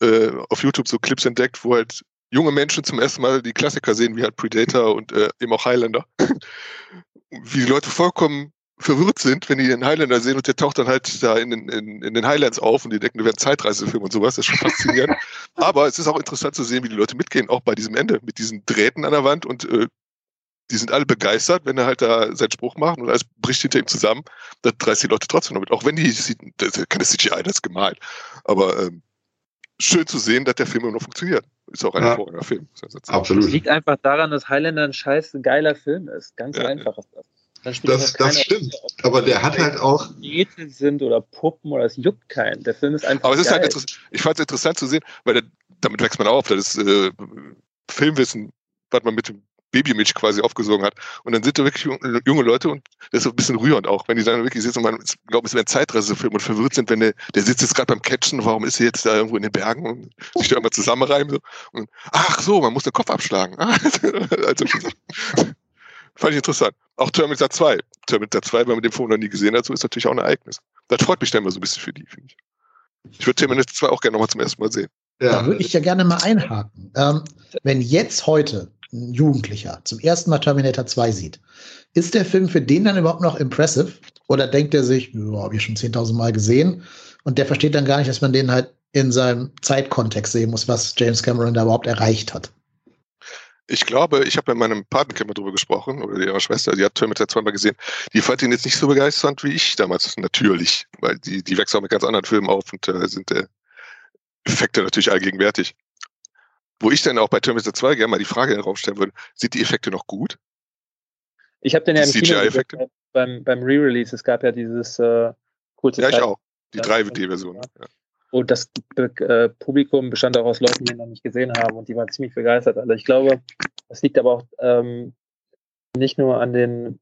äh, auf YouTube so Clips entdeckt, wo halt junge Menschen zum ersten Mal die Klassiker sehen, wie halt Predator und äh, eben auch Highlander. wie die Leute vollkommen verwirrt sind, wenn die den Highlander sehen und der taucht dann halt da in den, in, in den Highlands auf und die denken, wir werden Zeitreisefilm und sowas. Das ist schon faszinierend. Aber es ist auch interessant zu sehen, wie die Leute mitgehen, auch bei diesem Ende, mit diesen Drähten an der Wand und äh, die sind alle begeistert, wenn er halt da seinen Spruch macht und alles bricht hinter ihm zusammen. Da reißt die Leute trotzdem noch mit. Auch wenn die, das ist keine CGI, das ist gemalt. Aber ähm, schön zu sehen, dass der Film immer noch funktioniert. Ist auch ein ja. hervorragender Film.
Absolut. Es liegt einfach daran, dass Highlander ein scheiß geiler Film ist. Ganz ja, einfach ist das.
Das, das stimmt. Rolle, aber der hat halt auch.
Rätsel sind oder Puppen oder es juckt keinen. Der Film ist einfach.
Aber es ist
halt
geil. halt ich fand es interessant zu sehen, weil der, damit wächst man auf. Das ist äh, Filmwissen, was man mit dem Babymilch quasi aufgesogen hat. Und dann sind da wirklich junge Leute und das ist so ein bisschen rührend auch, wenn die dann wirklich sitzen und man glaubt, es wäre ein Zeitreisefilm und verwirrt sind, wenn der, der sitzt jetzt gerade beim Catchen, warum ist er jetzt da irgendwo in den Bergen und sich da immer zusammenreimen so. Und ach so, man muss den Kopf abschlagen. also, Fand ich interessant. Auch Terminator 2. Terminator 2, wenn man den vorher noch nie gesehen hat, so ist natürlich auch ein Ereignis. Das freut mich dann immer so ein bisschen für die, finde ich. Ich würde Terminator 2 auch gerne nochmal zum ersten Mal sehen.
Ja. Da würde ich ja gerne mal einhaken. Ähm, wenn jetzt heute ein Jugendlicher zum ersten Mal Terminator 2 sieht, ist der Film für den dann überhaupt noch impressive? Oder denkt er sich, ja, habe ich schon 10.000 Mal gesehen? Und der versteht dann gar nicht, dass man den halt in seinem Zeitkontext sehen muss, was James Cameron da überhaupt erreicht hat.
Ich glaube, ich habe mit meinem Patenkind darüber gesprochen, oder ihrer Schwester, die hat Terminator zweimal gesehen. Die fand ihn jetzt nicht so begeisternd wie ich damals, natürlich. Weil die, die wächst auch mit ganz anderen Filmen auf und äh, sind äh, Effekte natürlich allgegenwärtig. Wo ich dann auch bei Terminator 2 gerne mal die Frage herausstellen würde, sind die Effekte noch gut?
Ich habe den ja im Kino beim, beim Re-Release. Es gab ja dieses äh,
kurze Ja, ich auch. Die 3D-Version. Ja.
Und das äh, Publikum bestand auch aus Leuten, die ihn noch nicht gesehen haben und die waren ziemlich begeistert. Also ich glaube, das liegt aber auch ähm, nicht nur an den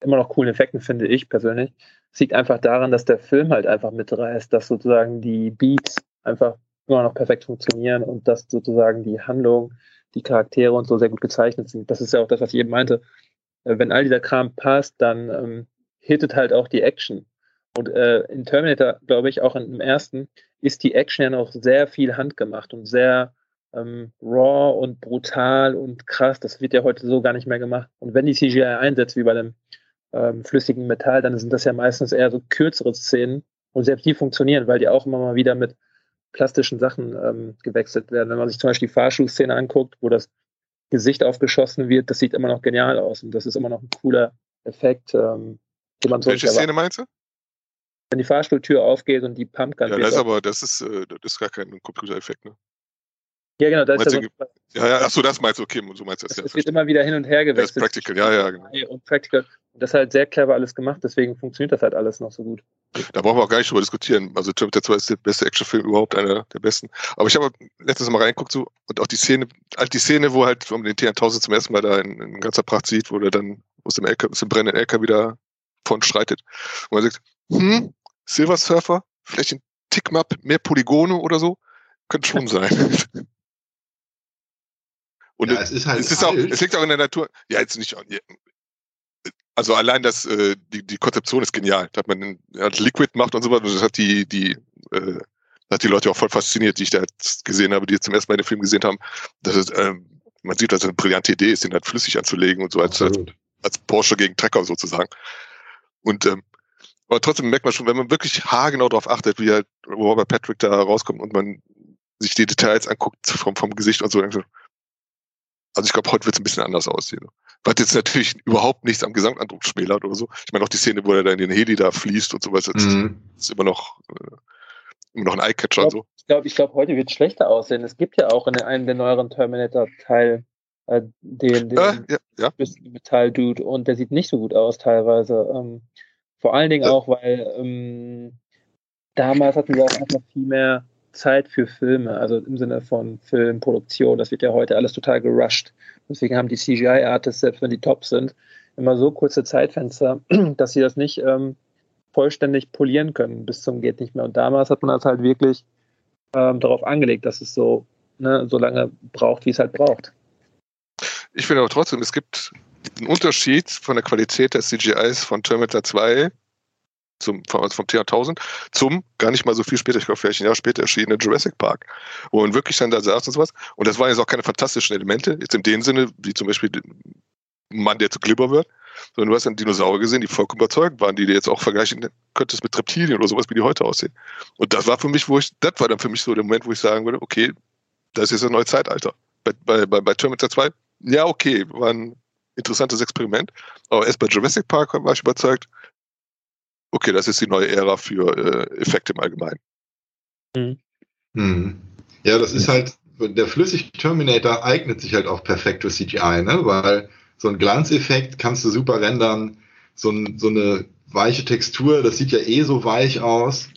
immer noch coolen Effekten, finde ich persönlich. Es liegt einfach daran, dass der Film halt einfach mitreißt, dass sozusagen die Beats einfach immer noch perfekt funktionieren und dass sozusagen die Handlung, die Charaktere und so sehr gut gezeichnet sind. Das ist ja auch das, was ich eben meinte. Äh, wenn all dieser Kram passt, dann ähm, hittet halt auch die Action. Und äh, in Terminator, glaube ich, auch im ersten, ist die Action ja noch sehr viel handgemacht und sehr ähm, raw und brutal und krass. Das wird ja heute so gar nicht mehr gemacht. Und wenn die CGI einsetzt, wie bei dem ähm, flüssigen Metall, dann sind das ja meistens eher so kürzere Szenen. Und selbst die funktionieren, weil die auch immer mal wieder mit plastischen Sachen ähm, gewechselt werden. Wenn man sich zum Beispiel die Fahrschulszene anguckt, wo das Gesicht aufgeschossen wird, das sieht immer noch genial aus und das ist immer noch ein cooler Effekt. Ähm,
den man Welche Szene meinst du?
Wenn die Fahrstuhltür aufgeht und die Pumpgun.
Ja, das ist aber, das ist, äh, das ist gar kein Computereffekt, ne?
Ja, genau, das ist ja, so,
ja, ja, achso, das meinst du, okay, so meinst du
das. Es ja, wird immer wieder hin und her gewechselt.
Das ist Practical, ja, ja, genau.
Und Practical. Und das ist halt sehr clever alles gemacht, deswegen funktioniert das halt alles noch so gut.
Da brauchen wir auch gar nicht drüber diskutieren. Also Terminator 2 ist der beste Actionfilm überhaupt, einer der besten. Aber ich habe letztes Mal reingeguckt so, und auch die Szene, halt die Szene, wo halt man den T1000 zum ersten Mal da in, in ganzer Pracht sieht, wo der dann aus dem, LK, aus dem brennenden LK wieder von schreitet. Und man sagt, hm, Silver Surfer, vielleicht ein Tick mehr Polygone oder so, könnte schon sein. Und ja, es ist halt. Es, ist auch, es liegt auch in der Natur. Ja, jetzt nicht. Also allein das, äh, die, die Konzeption ist genial. Da hat man hat Liquid macht und so weiter. Das hat die, die, äh, hat die Leute auch voll fasziniert, die ich da jetzt gesehen habe, die jetzt zum ersten Mal den Film gesehen haben. Das ist, ähm, man sieht, dass es eine brillante Idee ist, den halt flüssig anzulegen und so als, als, als Porsche gegen Trecker sozusagen. Und ähm, aber trotzdem merkt man schon, wenn man wirklich haargenau darauf achtet, wie halt Robert Patrick da rauskommt und man sich die Details anguckt vom, vom Gesicht und so, also ich glaube, heute wird es ein bisschen anders aussehen. Was jetzt natürlich überhaupt nichts am Gesamteindruck schmälert oder so. Ich meine auch die Szene, wo er da in den Heli da fließt und sowas, mhm. ist immer noch, äh, immer noch ein Eyecatcher und so.
Ich glaube, ich glaube, heute wird es schlechter aussehen. Es gibt ja auch in einem der neueren Terminator-Teil äh, den, den äh, ja, ja. Metall-Dude und der sieht nicht so gut aus teilweise. Ähm, vor allen Dingen auch, weil ähm, damals hatten wir auch einfach viel mehr Zeit für Filme, also im Sinne von Filmproduktion. Das wird ja heute alles total gerusht. Deswegen haben die CGI-Artists, selbst wenn die top sind, immer so kurze Zeitfenster, dass sie das nicht ähm, vollständig polieren können bis zum geht nicht mehr. Und damals hat man das halt wirklich ähm, darauf angelegt, dass es so, ne, so lange braucht, wie es halt braucht.
Ich finde aber trotzdem, es gibt einen Unterschied von der Qualität der CGIs von Terminator 2 zum, vom, vom T1000 zum gar nicht mal so viel später, ich glaube vielleicht ein Jahr später erschienenen Jurassic Park, wo man wirklich dann da saß und sowas. Und das waren jetzt auch keine fantastischen Elemente, jetzt in dem Sinne, wie zum Beispiel ein Mann, der zu Glibber wird, sondern du hast dann Dinosaurier gesehen, die vollkommen überzeugend waren, die du jetzt auch vergleichen könntest mit Reptilien oder sowas, wie die heute aussehen. Und das war für mich, wo ich, das war dann für mich so der Moment, wo ich sagen würde, okay, das ist jetzt ein neues Zeitalter. Bei, bei, bei Terminator 2, ja, okay, waren interessantes Experiment. Aber erst bei Jurassic Park war ich überzeugt, okay, das ist die neue Ära für äh, Effekte im Allgemeinen.
Mhm. Mhm. Ja, das ist halt, der flüssige Terminator eignet sich halt auch perfekt für CGI, ne? weil so ein Glanzeffekt kannst du super rendern, so, ein, so eine weiche Textur, das sieht ja eh so weich aus.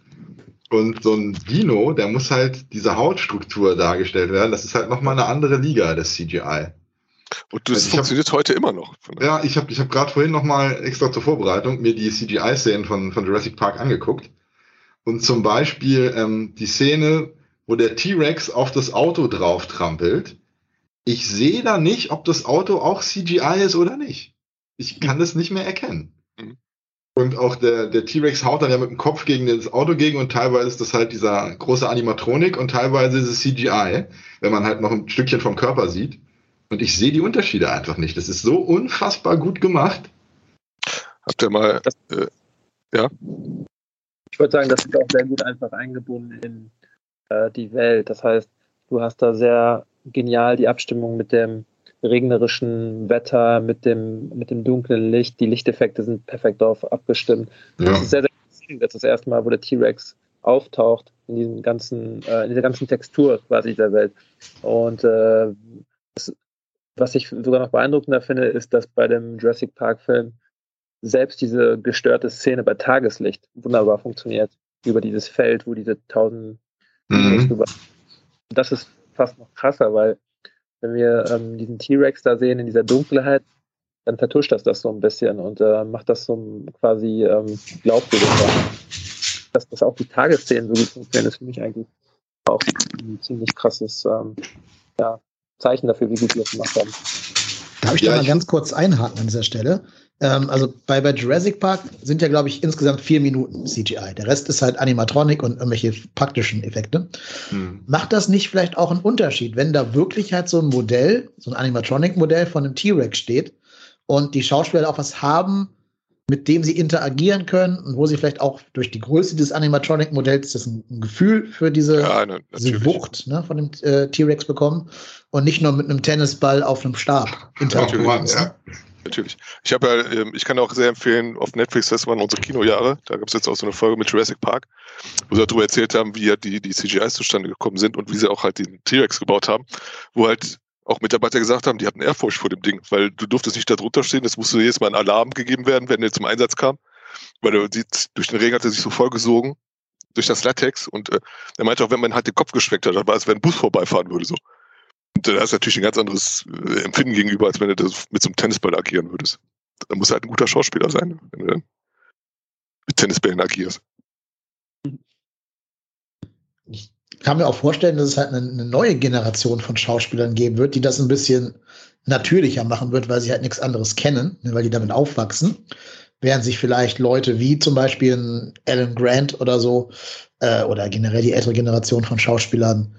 Und so ein Dino, der muss halt diese Hautstruktur dargestellt werden. Das ist halt nochmal eine andere Liga, das CGI.
Und das also funktioniert hab, heute immer noch.
Ja, ich habe ich hab gerade vorhin nochmal extra zur Vorbereitung mir die CGI-Szenen von, von Jurassic Park angeguckt. Und zum Beispiel ähm, die Szene, wo der T-Rex auf das Auto drauf trampelt. Ich sehe da nicht, ob das Auto auch CGI ist oder nicht. Ich kann das nicht mehr erkennen. Mhm. Und auch der, der T-Rex haut dann ja mit dem Kopf gegen das Auto gegen und teilweise ist das halt dieser große Animatronik und teilweise ist es CGI, wenn man halt noch ein Stückchen vom Körper sieht. Und ich sehe die Unterschiede einfach nicht. Das ist so unfassbar gut gemacht.
Habt ihr mal, äh, ja?
Ich würde sagen, das ist auch sehr gut einfach eingebunden in äh, die Welt. Das heißt, du hast da sehr genial die Abstimmung mit dem regnerischen Wetter, mit dem, mit dem dunklen Licht. Die Lichteffekte sind perfekt darauf abgestimmt. Ja. Das ist sehr, sehr interessant. Das ist das erste Mal, wo der T-Rex auftaucht in diesem ganzen, äh, in dieser ganzen Textur quasi der Welt. Und äh, das, was ich sogar noch beeindruckender finde, ist, dass bei dem Jurassic Park Film selbst diese gestörte Szene bei Tageslicht wunderbar funktioniert. Über dieses Feld, wo diese tausend mhm. Das ist fast noch krasser, weil wenn wir ähm, diesen T-Rex da sehen in dieser Dunkelheit, dann vertuscht das das so ein bisschen und äh, macht das so quasi ähm, glaubwürdig. Dass das auch die Tagesszenen so gut funktionieren, ist für mich eigentlich auch ein ziemlich krasses ähm, ja, Zeichen dafür, wie gut wir das gemacht haben.
Darf ich ja, da mal ganz kurz einhaken an dieser Stelle? Ähm, also bei, bei Jurassic Park sind ja, glaube ich, insgesamt vier Minuten CGI. Der Rest ist halt Animatronic und irgendwelche praktischen Effekte. Hm. Macht das nicht vielleicht auch einen Unterschied, wenn da wirklich halt so ein Modell, so ein Animatronic-Modell von einem T-Rex steht und die Schauspieler auch was haben, mit dem sie interagieren können und wo sie vielleicht auch durch die Größe des Animatronic-Modells das ein, Gefühl für diese, ja, ne, diese Wucht ne, von dem äh, T-Rex bekommen und nicht nur mit einem Tennisball auf einem Stab interagieren. Ja,
Natürlich. Ich habe ja, ähm, ich kann auch sehr empfehlen, auf Netflix, das waren unsere Kinojahre, da gab es jetzt auch so eine Folge mit Jurassic Park, wo sie darüber erzählt haben, wie ja die, die CGIs zustande gekommen sind und wie sie auch halt den T-Rex gebaut haben, wo halt auch Mitarbeiter gesagt haben, die hatten Ehrfurcht vor dem Ding, weil du durftest nicht da drunter stehen, es musste jedes Mal ein Alarm gegeben werden, wenn der zum Einsatz kam, weil er sieht, durch den Regen hat er sich so vollgesogen, durch das Latex und äh, er meinte auch, wenn man halt den Kopf geschweckt hat, dann war es, wenn ein Bus vorbeifahren würde, so. Und da hast du natürlich ein ganz anderes äh, Empfinden gegenüber, als wenn du das mit so einem Tennisball agieren würdest. Da muss halt ein guter Schauspieler sein, wenn du dann mit Tennisbällen agierst.
Ich kann mir auch vorstellen, dass es halt eine, eine, neue Generation von Schauspielern geben wird, die das ein bisschen natürlicher machen wird, weil sie halt nichts anderes kennen, ne, weil die damit aufwachsen. Während sich vielleicht Leute wie zum Beispiel Alan Grant oder so äh, oder generell die ältere Generation von Schauspielern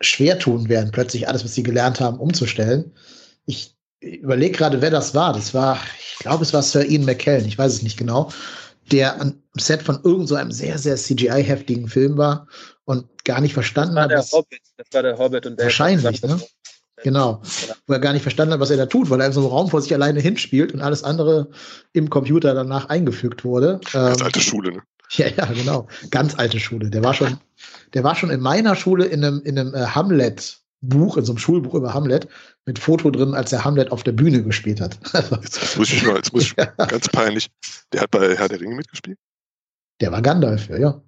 schwer tun werden, plötzlich alles, was sie gelernt haben, umzustellen. Ich überlege gerade, wer das war. Das war, ich glaube, es war Sir Ian McKellen, ich weiß es nicht genau, der am Set von irgend so sehr, sehr CGI-heftigen Film war und gar nicht verstanden
das
hat.
Was, Hobbit. Das war der Hobbit und der
Wahrscheinlich, ne? Genau. genau. Wo er gar nicht verstanden hat, was er da tut, weil er in so einem Raum vor sich alleine hinspielt und alles andere im Computer danach eingefügt wurde.
Ganz ähm, alte Schule, ne?
Ja, ja, genau. Ganz alte Schule. Der war schon, der war schon in meiner Schule in einem, in einem äh, Hamlet-Buch, in so einem Schulbuch über Hamlet, mit Foto drin, als er Hamlet auf der Bühne gespielt hat.
jetzt muss ich mal, jetzt muss ich, ja. ganz peinlich. Der hat bei Herr der Ringe mitgespielt?
Der war Gandalf, ja, ja.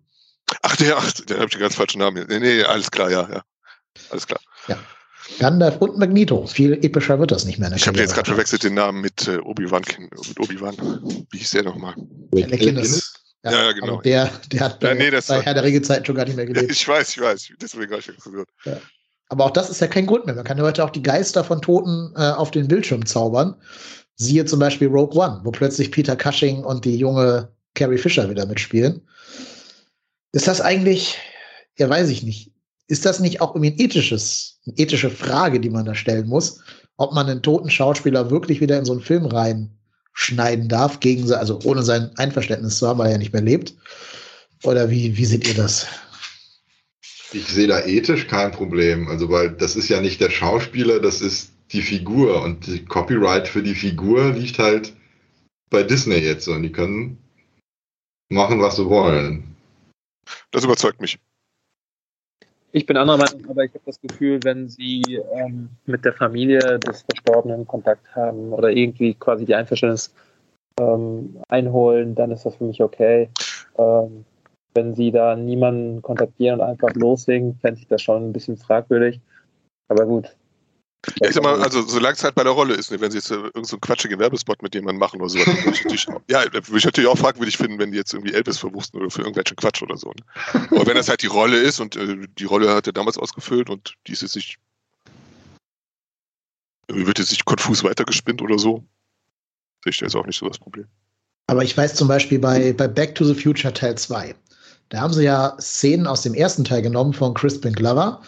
Ach, der, ach, der habe ich den ganz falschen Namen. Nee, nee, alles klar, ja, ja. Alles klar.
Ja. Gandalf und Magneto. Viel epischer wird das nicht mehr.
Ich habe jetzt gerade verwechselt den Namen mit äh, Obi-Wan. Mit Obi-Wan. Wie hieß der nochmal?
Anakin ist
ja, ja, genau.
Der, der hat
ja, nee,
bei Herr der Regelzeiten schon gar nicht mehr gelebt.
Ich weiß, ich weiß. Deswegen habe ich das gehört.
Ja. Aber auch das ist ja kein Grund mehr. Man kann ja heute auch die Geister von Toten äh, auf den Bildschirm zaubern. Siehe zum Beispiel Rogue One, wo plötzlich Peter Cushing und die junge Carrie Fisher wieder mitspielen. Ist das eigentlich, ja, weiß ich nicht. Ist das nicht auch irgendwie ein ethisches, eine ethische Frage, die man da stellen muss, ob man einen toten Schauspieler wirklich wieder in so einen Film rein schneiden darf, gegen, also ohne sein Einverständnis zu haben, weil er ja nicht mehr lebt? Oder wie, wie seht ihr das?
Ich sehe da ethisch kein Problem. Also, weil das ist ja nicht der Schauspieler, das ist die Figur und die Copyright für die Figur liegt halt bei Disney jetzt und die können machen, was sie wollen.
Das überzeugt mich.
Ich bin anderer Meinung, aber ich habe das Gefühl, wenn Sie ähm, mit der Familie des Verstorbenen Kontakt haben oder irgendwie quasi die Einverständnis ähm, einholen, dann ist das für mich okay. Ähm, wenn Sie da niemanden kontaktieren und einfach loslegen, fände ich das schon ein bisschen fragwürdig. Aber gut,
ja, ich sag mal, also solange es halt bei der Rolle ist, ne, wenn sie jetzt äh, irgendeinen so quatschigen Werbespot mit jemandem machen oder so, ja, würde ich natürlich auch fragwürdig finden, wenn die jetzt irgendwie Elvis verwusten oder für irgendwelchen Quatsch oder so. Ne? Aber wenn das halt die Rolle ist und äh, die Rolle hat er damals ausgefüllt und die ist jetzt nicht, wird jetzt nicht konfus weitergespinnt oder so, sehe ich da jetzt auch nicht so das Problem.
Aber ich weiß zum Beispiel bei, bei Back to the Future Teil 2, da haben sie ja Szenen aus dem ersten Teil genommen von Crispin Glover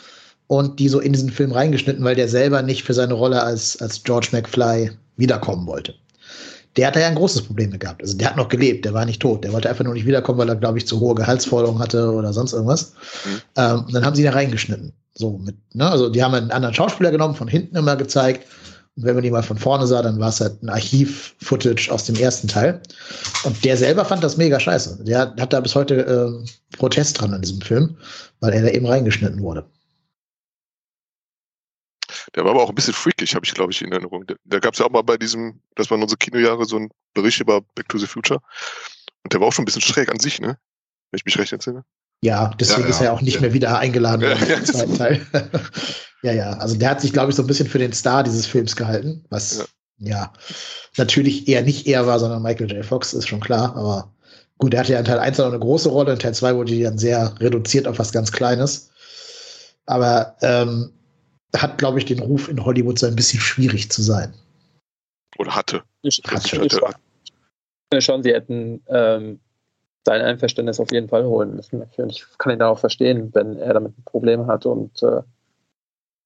und die so in diesen Film reingeschnitten, weil der selber nicht für seine Rolle als, als George McFly wiederkommen wollte. Der hat da ja ein großes Problem mit gehabt. Also der hat noch gelebt, der war nicht tot. Der wollte einfach nur nicht wiederkommen, weil er, glaube ich, zu hohe Gehaltsforderungen hatte oder sonst irgendwas. Mhm. Ähm, und dann haben sie ihn da reingeschnitten. So mit, ne? Also die haben einen anderen Schauspieler genommen, von hinten immer gezeigt. Und wenn man die mal von vorne sah, dann war es halt ein Archiv-Footage aus dem ersten Teil. Und der selber fand das mega scheiße. Der hat da bis heute äh, Protest dran an diesem Film, weil er da eben reingeschnitten wurde.
Der war aber auch ein bisschen freakig, habe ich, glaube ich, in Erinnerung. Da, gab es ja auch mal bei diesem, das waren unsere Kinojahre, so ein Bericht über Back to the Future. Und der war auch schon ein bisschen schräg an sich, ne? Wenn ich mich recht entsinne.
Ja, deswegen ja, ja. ist er auch nicht ja. mehr wieder eingeladen worden im zweiten Teil. ja, ja. Also der hat sich, glaube ich, so ein bisschen für den Star dieses Films gehalten, was ja, natürlich eher nicht er war, sondern Michael J. Fox, ist schon klar. Aber gut, er hatte ja in Teil 1 noch eine große Rolle, in Teil 2 wurde die dann sehr reduziert auf was ganz Kleines. Aber ähm, hat, glaube ich, den Ruf in Hollywood so ein bisschen schwierig zu sein.
Oder hatte.
Ich, hatte. Ich, ich, schon, sie hätten ähm, sein Einverständnis auf jeden Fall holen müssen. Ich kann ihn auch verstehen, wenn er damit ein Problem hat und äh,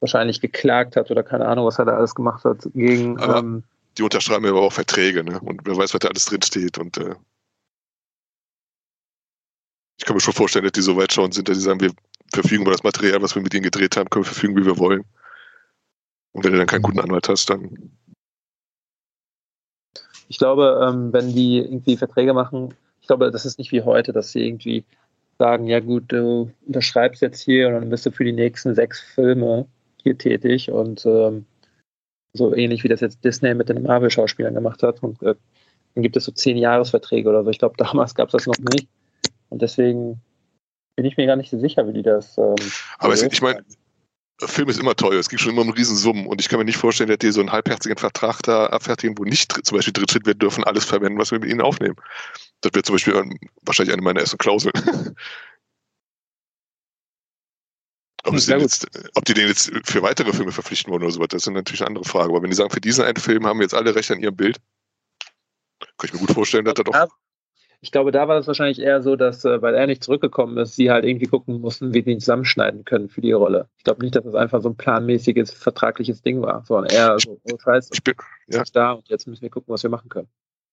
wahrscheinlich geklagt hat oder keine Ahnung, was er da alles gemacht hat gegen. Ähm,
die unterschreiben aber auch Verträge, ne? Und wer weiß, was da alles drinsteht. Und äh, ich kann mir schon vorstellen, dass die so weit schauen sind, dass sie sagen, wir verfügen über das Material, was wir mit ihnen gedreht haben, können wir verfügen, wie wir wollen. Und wenn du dann keinen guten Anwalt hast, dann.
Ich glaube, ähm, wenn die irgendwie Verträge machen, ich glaube, das ist nicht wie heute, dass sie irgendwie sagen, ja gut, du unterschreibst jetzt hier und dann bist du für die nächsten sechs Filme hier tätig und ähm, so ähnlich wie das jetzt Disney mit den Marvel-Schauspielern gemacht hat. Und äh, dann gibt es so zehn Jahresverträge oder so. Ich glaube, damals gab es das noch nicht. Und deswegen bin ich mir gar nicht so sicher, wie die das. Ähm,
Aber es, ich meine, Film ist immer teuer, es ging schon immer um Riesensummen und ich kann mir nicht vorstellen, dass die so einen halbherzigen Vertrag da abfertigen, wo nicht zum Beispiel drin steht, wir dürfen alles verwenden, was wir mit ihnen aufnehmen. Das wäre zum Beispiel wahrscheinlich eine meiner ersten Klauseln. ob, jetzt, ob, die den jetzt für weitere Filme verpflichten wollen oder sowas, das ist natürlich eine andere Frage. Aber wenn die sagen, für diesen einen Film haben wir jetzt alle Recht an ihrem Bild, kann ich mir gut vorstellen, dass da doch
ich glaube, da war das wahrscheinlich eher so, dass, äh, weil er nicht zurückgekommen ist, sie halt irgendwie gucken mussten, wie sie ihn zusammenschneiden können für die Rolle. Ich glaube nicht, dass das einfach so ein planmäßiges, vertragliches Ding war, sondern eher so, oh Scheiße, ich bin ja. da und jetzt müssen wir gucken, was wir machen können.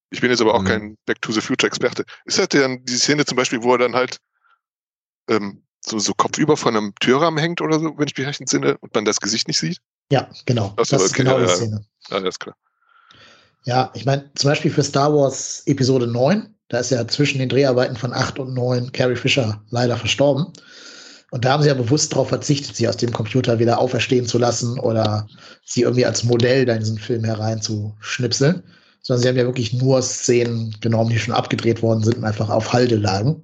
Ich bin jetzt aber auch mhm. kein Back to the Future Experte. Ist halt dann die Szene zum Beispiel, wo er dann halt ähm, so, so kopfüber von einem Türrahmen hängt oder so, wenn ich mich recht entsinne, und man das Gesicht nicht sieht?
Ja, genau. Das, das ist okay, genau ja, die Szene.
Ja, ja, ist klar.
Ja, ich meine, zum Beispiel für Star Wars Episode 9 da ist ja zwischen den Dreharbeiten von 8 und 9 Carrie Fisher leider verstorben. Und da haben sie ja bewusst darauf verzichtet, sie aus dem Computer wieder auferstehen zu lassen oder sie irgendwie als Modell da in diesen Film hereinzuschnipseln. Sondern sie haben ja wirklich nur Szenen genommen, die schon abgedreht worden sind und einfach auf Halde lagen.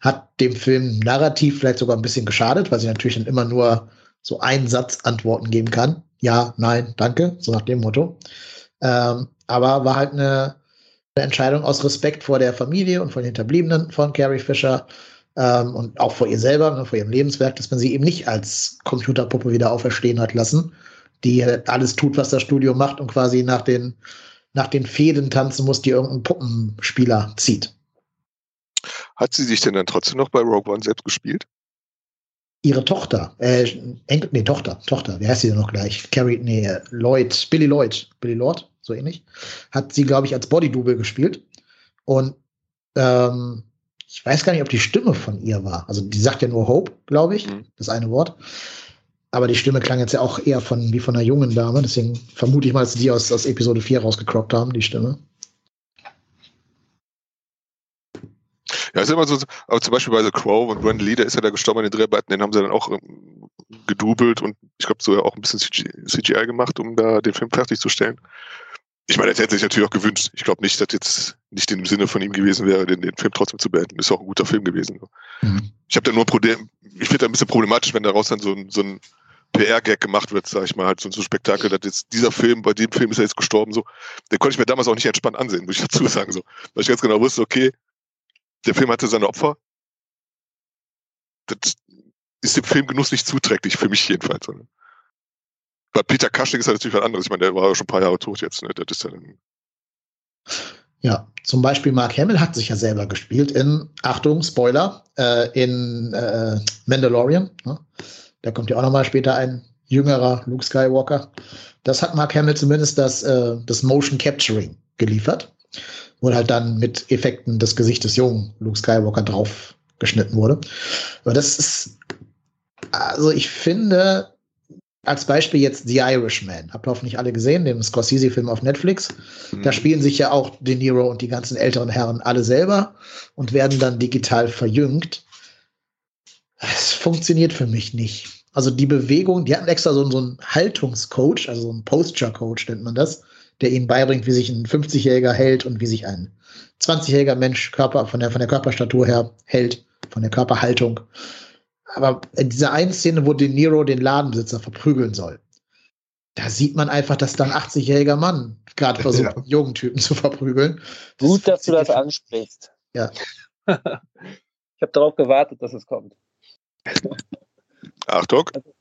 Hat dem Film narrativ vielleicht sogar ein bisschen geschadet, weil sie natürlich dann immer nur so einen Satz Antworten geben kann. Ja, nein, danke, so nach dem Motto. Ähm, aber war halt eine eine Entscheidung aus Respekt vor der Familie und vor den Hinterbliebenen von Carrie Fisher ähm, und auch vor ihr selber, ne, vor ihrem Lebenswerk, dass man sie eben nicht als Computerpuppe wieder auferstehen hat lassen, die alles tut, was das Studio macht und quasi nach den, nach den Fäden tanzen muss, die irgendein Puppenspieler zieht.
Hat sie sich denn dann trotzdem noch bei Rogue One selbst gespielt?
Ihre Tochter, äh, Enkel, nee, Tochter, Tochter, wie heißt sie denn noch gleich? Carrie, nee, Lloyd, Billy Lloyd, Billy Lord, so ähnlich, hat sie, glaube ich, als Body-Double gespielt. Und ähm, ich weiß gar nicht, ob die Stimme von ihr war. Also die sagt ja nur Hope, glaube ich, mhm. das eine Wort. aber die Stimme klang jetzt ja auch eher von, wie von einer jungen Dame. Deswegen vermute ich mal, dass sie die aus, aus Episode 4 rausgecroppt haben, die Stimme.
Ja, ist immer so, aber zum Beispiel bei The Crow und Brandon Lee, der ist ja da gestorben in den Dreharbeiten, den haben sie dann auch ähm, gedubelt und ich glaube so ja auch ein bisschen CGI gemacht, um da den Film fertigzustellen. Ich meine, das hätte sich natürlich auch gewünscht. Ich glaube nicht, dass jetzt nicht im Sinne von ihm gewesen wäre, den, den Film trotzdem zu beenden. Ist auch ein guter Film gewesen. Mhm. Ich habe da nur ein Problem, ich finde da ein bisschen problematisch, wenn daraus dann so ein, so ein PR-Gag gemacht wird, sag ich mal, halt so ein Spektakel, dass jetzt dieser Film, bei dem Film ist er jetzt gestorben, so, den konnte ich mir damals auch nicht entspannt ansehen, muss ich dazu sagen, so. Weil ich ganz genau wusste, okay, der Film hatte seine Opfer. Das ist dem Filmgenuss nicht zuträglich, für mich jedenfalls. Bei Peter Cushing ist das natürlich was anderes. Ich meine, der war ja schon ein paar Jahre tot jetzt. Ne? Das ist ja dann
ja, zum Beispiel Mark Hamill hat sich ja selber gespielt in, Achtung, Spoiler, äh, in äh, Mandalorian. Ne? Da kommt ja auch nochmal später ein jüngerer Luke Skywalker. Das hat Mark Hamill zumindest das, äh, das Motion Capturing geliefert, wo halt dann mit Effekten das Gesicht des jungen Luke Skywalker drauf geschnitten wurde. Aber das ist, also ich finde, als Beispiel jetzt The Irishman. Habt ihr hoffentlich alle gesehen, den Scorsese-Film auf Netflix. Mhm. Da spielen sich ja auch De Niro und die ganzen älteren Herren alle selber und werden dann digital verjüngt. Es funktioniert für mich nicht. Also die Bewegung, die hatten extra so, so einen Haltungscoach, also so einen Posture-Coach nennt man das, der ihnen beibringt, wie sich ein 50-Jähriger hält und wie sich ein 20-jähriger Mensch Körper, von der, von der Körperstatur her hält, von der Körperhaltung aber in dieser einen Szene, wo De Niro den Ladenbesitzer verprügeln soll, da sieht man einfach, dass da ein 80-jähriger Mann gerade versucht, ja. einen jungen Typen zu verprügeln.
Das Gut, dass du das ansprichst.
Ja.
ich habe darauf gewartet, dass es kommt.
Achtung. Also,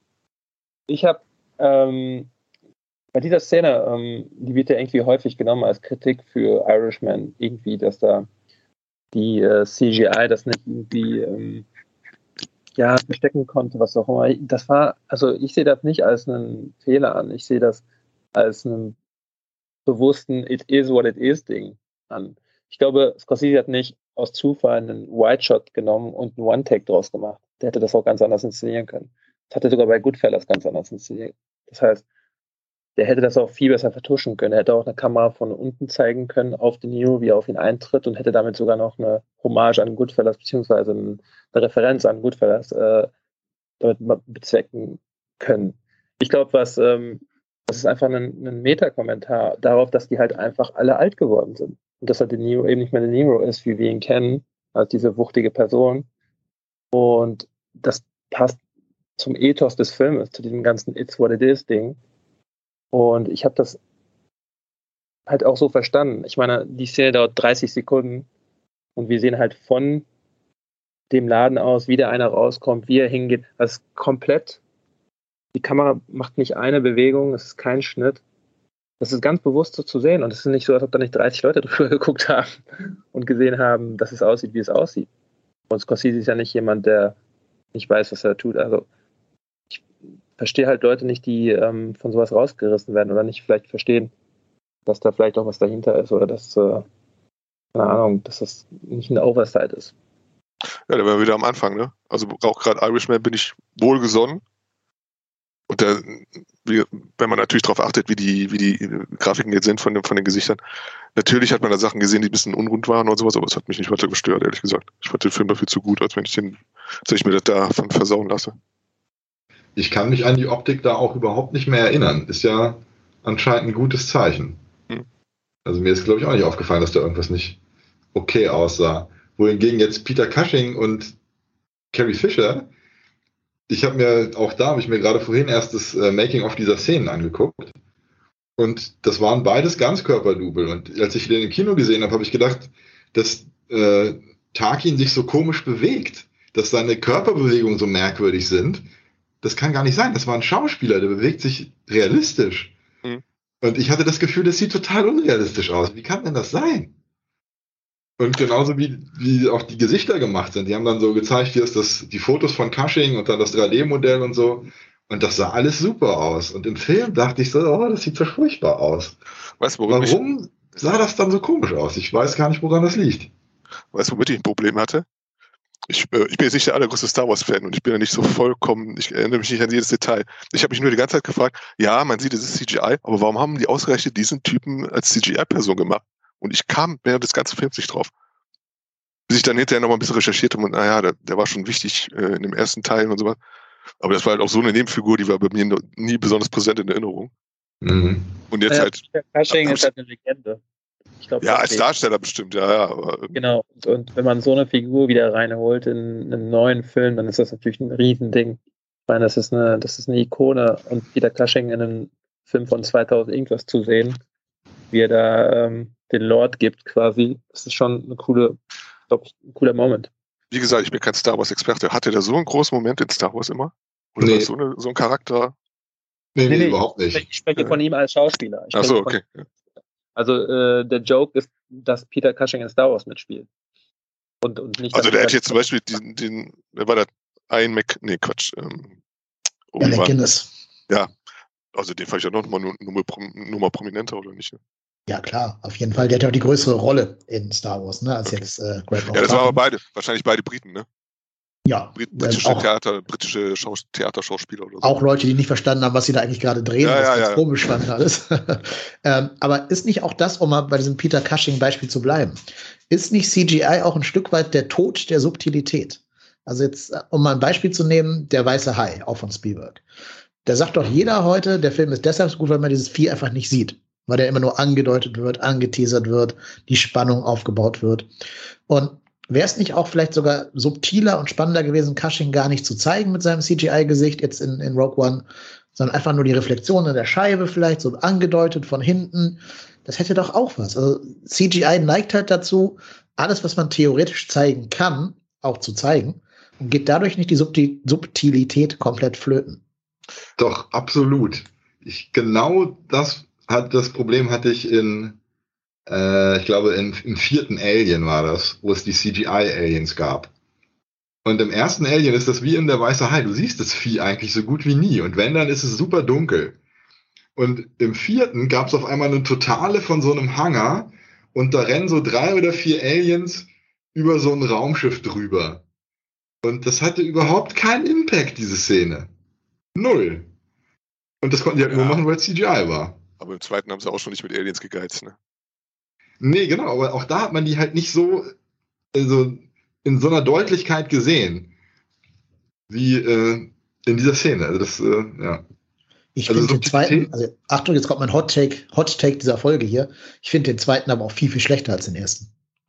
ich habe ähm, bei dieser Szene, ähm, die wird ja irgendwie häufig genommen als Kritik für Irishman, irgendwie, dass da die äh, CGI das nicht irgendwie ähm, ja, verstecken konnte, was auch immer. Das war, also ich sehe das nicht als einen Fehler an. Ich sehe das als einen bewussten It is what it is Ding an. Ich glaube, Scorsese hat nicht aus Zufall einen White Shot genommen und einen One-Take draus gemacht. Der hätte das auch ganz anders inszenieren können. Das hat er sogar bei Goodfellas ganz anders inszeniert. Das heißt, der hätte das auch viel besser vertuschen können. Er hätte auch eine Kamera von unten zeigen können auf den Neo, wie er auf ihn eintritt und hätte damit sogar noch eine Hommage an Goodfellas beziehungsweise eine Referenz an Goodfellas äh, damit bezwecken können. Ich glaube, was ähm, das ist einfach ein, ein Meta-Kommentar darauf, dass die halt einfach alle alt geworden sind und dass halt der Neo eben nicht mehr der Nero ist, wie wir ihn kennen, als diese wuchtige Person. Und das passt zum Ethos des Filmes, zu diesem ganzen It's What It Is Ding. Und ich habe das halt auch so verstanden. Ich meine, die Szene dauert 30 Sekunden und wir sehen halt von dem Laden aus, wie der einer rauskommt, wie er hingeht. Das ist komplett. Die Kamera macht nicht eine Bewegung, es ist kein Schnitt. Das ist ganz bewusst so zu sehen und es ist nicht so, als ob da nicht 30 Leute drüber geguckt haben und gesehen haben, dass es aussieht, wie es aussieht. Und Scorsese ist ja nicht jemand, der nicht weiß, was er tut. Also verstehe halt Leute nicht, die ähm, von sowas rausgerissen werden oder nicht vielleicht verstehen, dass da vielleicht auch was dahinter ist oder dass, äh, keine Ahnung, dass das nicht eine Oversight ist.
Ja, da wären wir wieder am Anfang, ne? Also auch gerade Irishman bin ich wohlgesonnen. Und wie, wenn man natürlich darauf achtet, wie die, wie die Grafiken jetzt sind von, den, von den Gesichtern, natürlich hat man da Sachen gesehen, die ein bisschen unrund waren und sowas, aber es hat mich nicht weiter gestört, ehrlich gesagt. Ich fand den Film dafür zu gut, als wenn ich den, als ich mir das davon versauen lasse
ich kann mich an die Optik da auch überhaupt nicht mehr erinnern. Ist ja anscheinend ein gutes Zeichen. Hm. Also mir ist, glaube ich, auch nicht aufgefallen, dass da irgendwas nicht okay aussah. Wohingegen jetzt Peter Cushing und Carrie Fisher, ich habe mir auch da, habe ich mir gerade vorhin erst das äh, Making-of dieser Szenen angeguckt. Und das waren beides Ganzkörperdouble. Und als ich den im Kino gesehen habe, habe ich gedacht, dass äh, Tarkin sich so komisch bewegt, dass seine Körperbewegungen so merkwürdig sind das kann gar nicht sein. Das war ein Schauspieler, der bewegt sich realistisch. Mhm. Und ich hatte das Gefühl, das sieht total unrealistisch aus. Wie kann denn das sein? Und genauso wie, wie auch die Gesichter gemacht sind. Die haben dann so gezeigt, hier ist das, die Fotos von Cushing und dann das 3D-Modell und so. Und das sah alles super aus. Und im Film dachte ich so, oh, das sieht so furchtbar aus.
Weißt,
Warum sah das dann so komisch aus? Ich weiß gar nicht, woran das liegt.
Weißt du, womit ich ein Problem hatte? Ich, äh, ich bin jetzt nicht der allergrößte Star Wars-Fan und ich bin ja nicht so vollkommen, ich erinnere mich nicht an jedes Detail. Ich habe mich nur die ganze Zeit gefragt, ja, man sieht, es ist CGI, aber warum haben die ausgerechnet diesen Typen als CGI-Person gemacht? Und ich kam während des ganzen Films nicht drauf. Bis ich dann hinterher noch mal ein bisschen recherchiert habe und naja, der, der war schon wichtig äh, in dem ersten Teil und so was. Aber das war halt auch so eine Nebenfigur, die war bei mir nie besonders präsent in Erinnerung.
Mhm.
Und jetzt
Ja,
halt,
Cushing ist halt eine Legende. Ich glaub,
ja, als. Darsteller bestimmt, ja, ja.
Genau. Und, und wenn man so eine Figur wieder reinholt in einen neuen Film, dann ist das natürlich ein Riesending. Ich meine, das ist eine, das ist eine Ikone und Peter Cushing in einem Film von 2000 irgendwas zu sehen, wie er da ähm, den Lord gibt quasi, das ist schon eine coole, glaub ich, ein cooler Moment.
wie gesagt, ich bin kein Star Wars-Experte. Hatte der so einen großen Moment in Star Wars immer? Oder
Nee.
war das so, eine, so ein Charakter?
Nee, nee,
Nee, nee,
überhaupt
Ich
nicht.
spreche von ihm als Schauspieler. Ich
Ach so,
von-
okay.
Also äh, der Joke ist, dass Peter Cushing in Star Wars mitspielt. Und, und nicht
Also der
er-
hätte jetzt zum Beispiel den, den wer war der? Ein Mac, nee, Quatsch. Ähm,
Alec
Obi-Wan.
Guinness.
Also den fand ich ja noch mal, nur, nur, mal prominenter, oder nicht? ne?
Ja, klar, auf jeden Fall. Der hat ja auch die größere Rolle in Star Wars, ne, als jetzt äh, Greg
Ja, das waren aber beide, wahrscheinlich beide Briten, ne?
Ja, ähm,
britische
auch,
Theater, britische Schaus Theaterschauspieler oder so.
auch Leute, die nicht verstanden haben, was sie da eigentlich gerade drehen,
Ja,
was
ja,
ganz
ja.
komisch fanden alles. ähm, aber ist nicht auch das, um mal bei diesem Peter Cushing-Beispiel zu bleiben, ist nicht CGI auch ein Stück weit der Tod der Subtilität? Also jetzt, äh, um mal ein Beispiel zu nehmen, der weiße Hai, auch von Spielberg. Da sagt doch jeder heute, der Film ist deshalb so gut, weil man dieses Vieh einfach nicht sieht. Weil der immer nur angedeutet wird, angeteasert wird, die Spannung aufgebaut wird. Und wäre es nicht auch vielleicht sogar subtiler und spannender gewesen, Cushing gar nicht zu zeigen mit seinem CGI-Gesicht jetzt in, in Rogue One, sondern einfach nur die Reflexion in der Scheibe vielleicht so angedeutet von hinten. Das hätte doch auch was. Also CGI neigt halt dazu, alles, was man theoretisch zeigen kann, auch zu zeigen und geht dadurch nicht die Subti Subtilität komplett flöten.
Doch, absolut. Ich, genau das hat das Problem hatte ich in, äh, ich glaube, in, im vierten Alien war das, wo es die CGI-Aliens gab. Und im ersten Alien ist das wie in der Weiße Hai. Du siehst das Vieh eigentlich so gut wie nie. Und wenn, dann ist es super dunkel. Und im vierten gab es auf einmal eine Totale von so einem Hangar und da rennen so drei oder vier Aliens über so ein Raumschiff drüber. Und das hatte überhaupt keinen Impact, diese Szene. Null. Und das konnten die halt nur
Ja.
machen, weil es CGI war.
Aber im zweiten haben sie auch schon nicht mit Aliens gegeizt, ne?
Nee, genau, aber auch da hat man die halt nicht so, also in so einer Deutlichkeit gesehen, wie äh, in dieser Szene. Also das, äh, ja.
Ich
Also
finde den zweiten, also Achtung, jetzt kommt mein Hot Take, Hot Take dieser Folge hier. Ich finde den zweiten aber auch viel, viel schlechter als den ersten.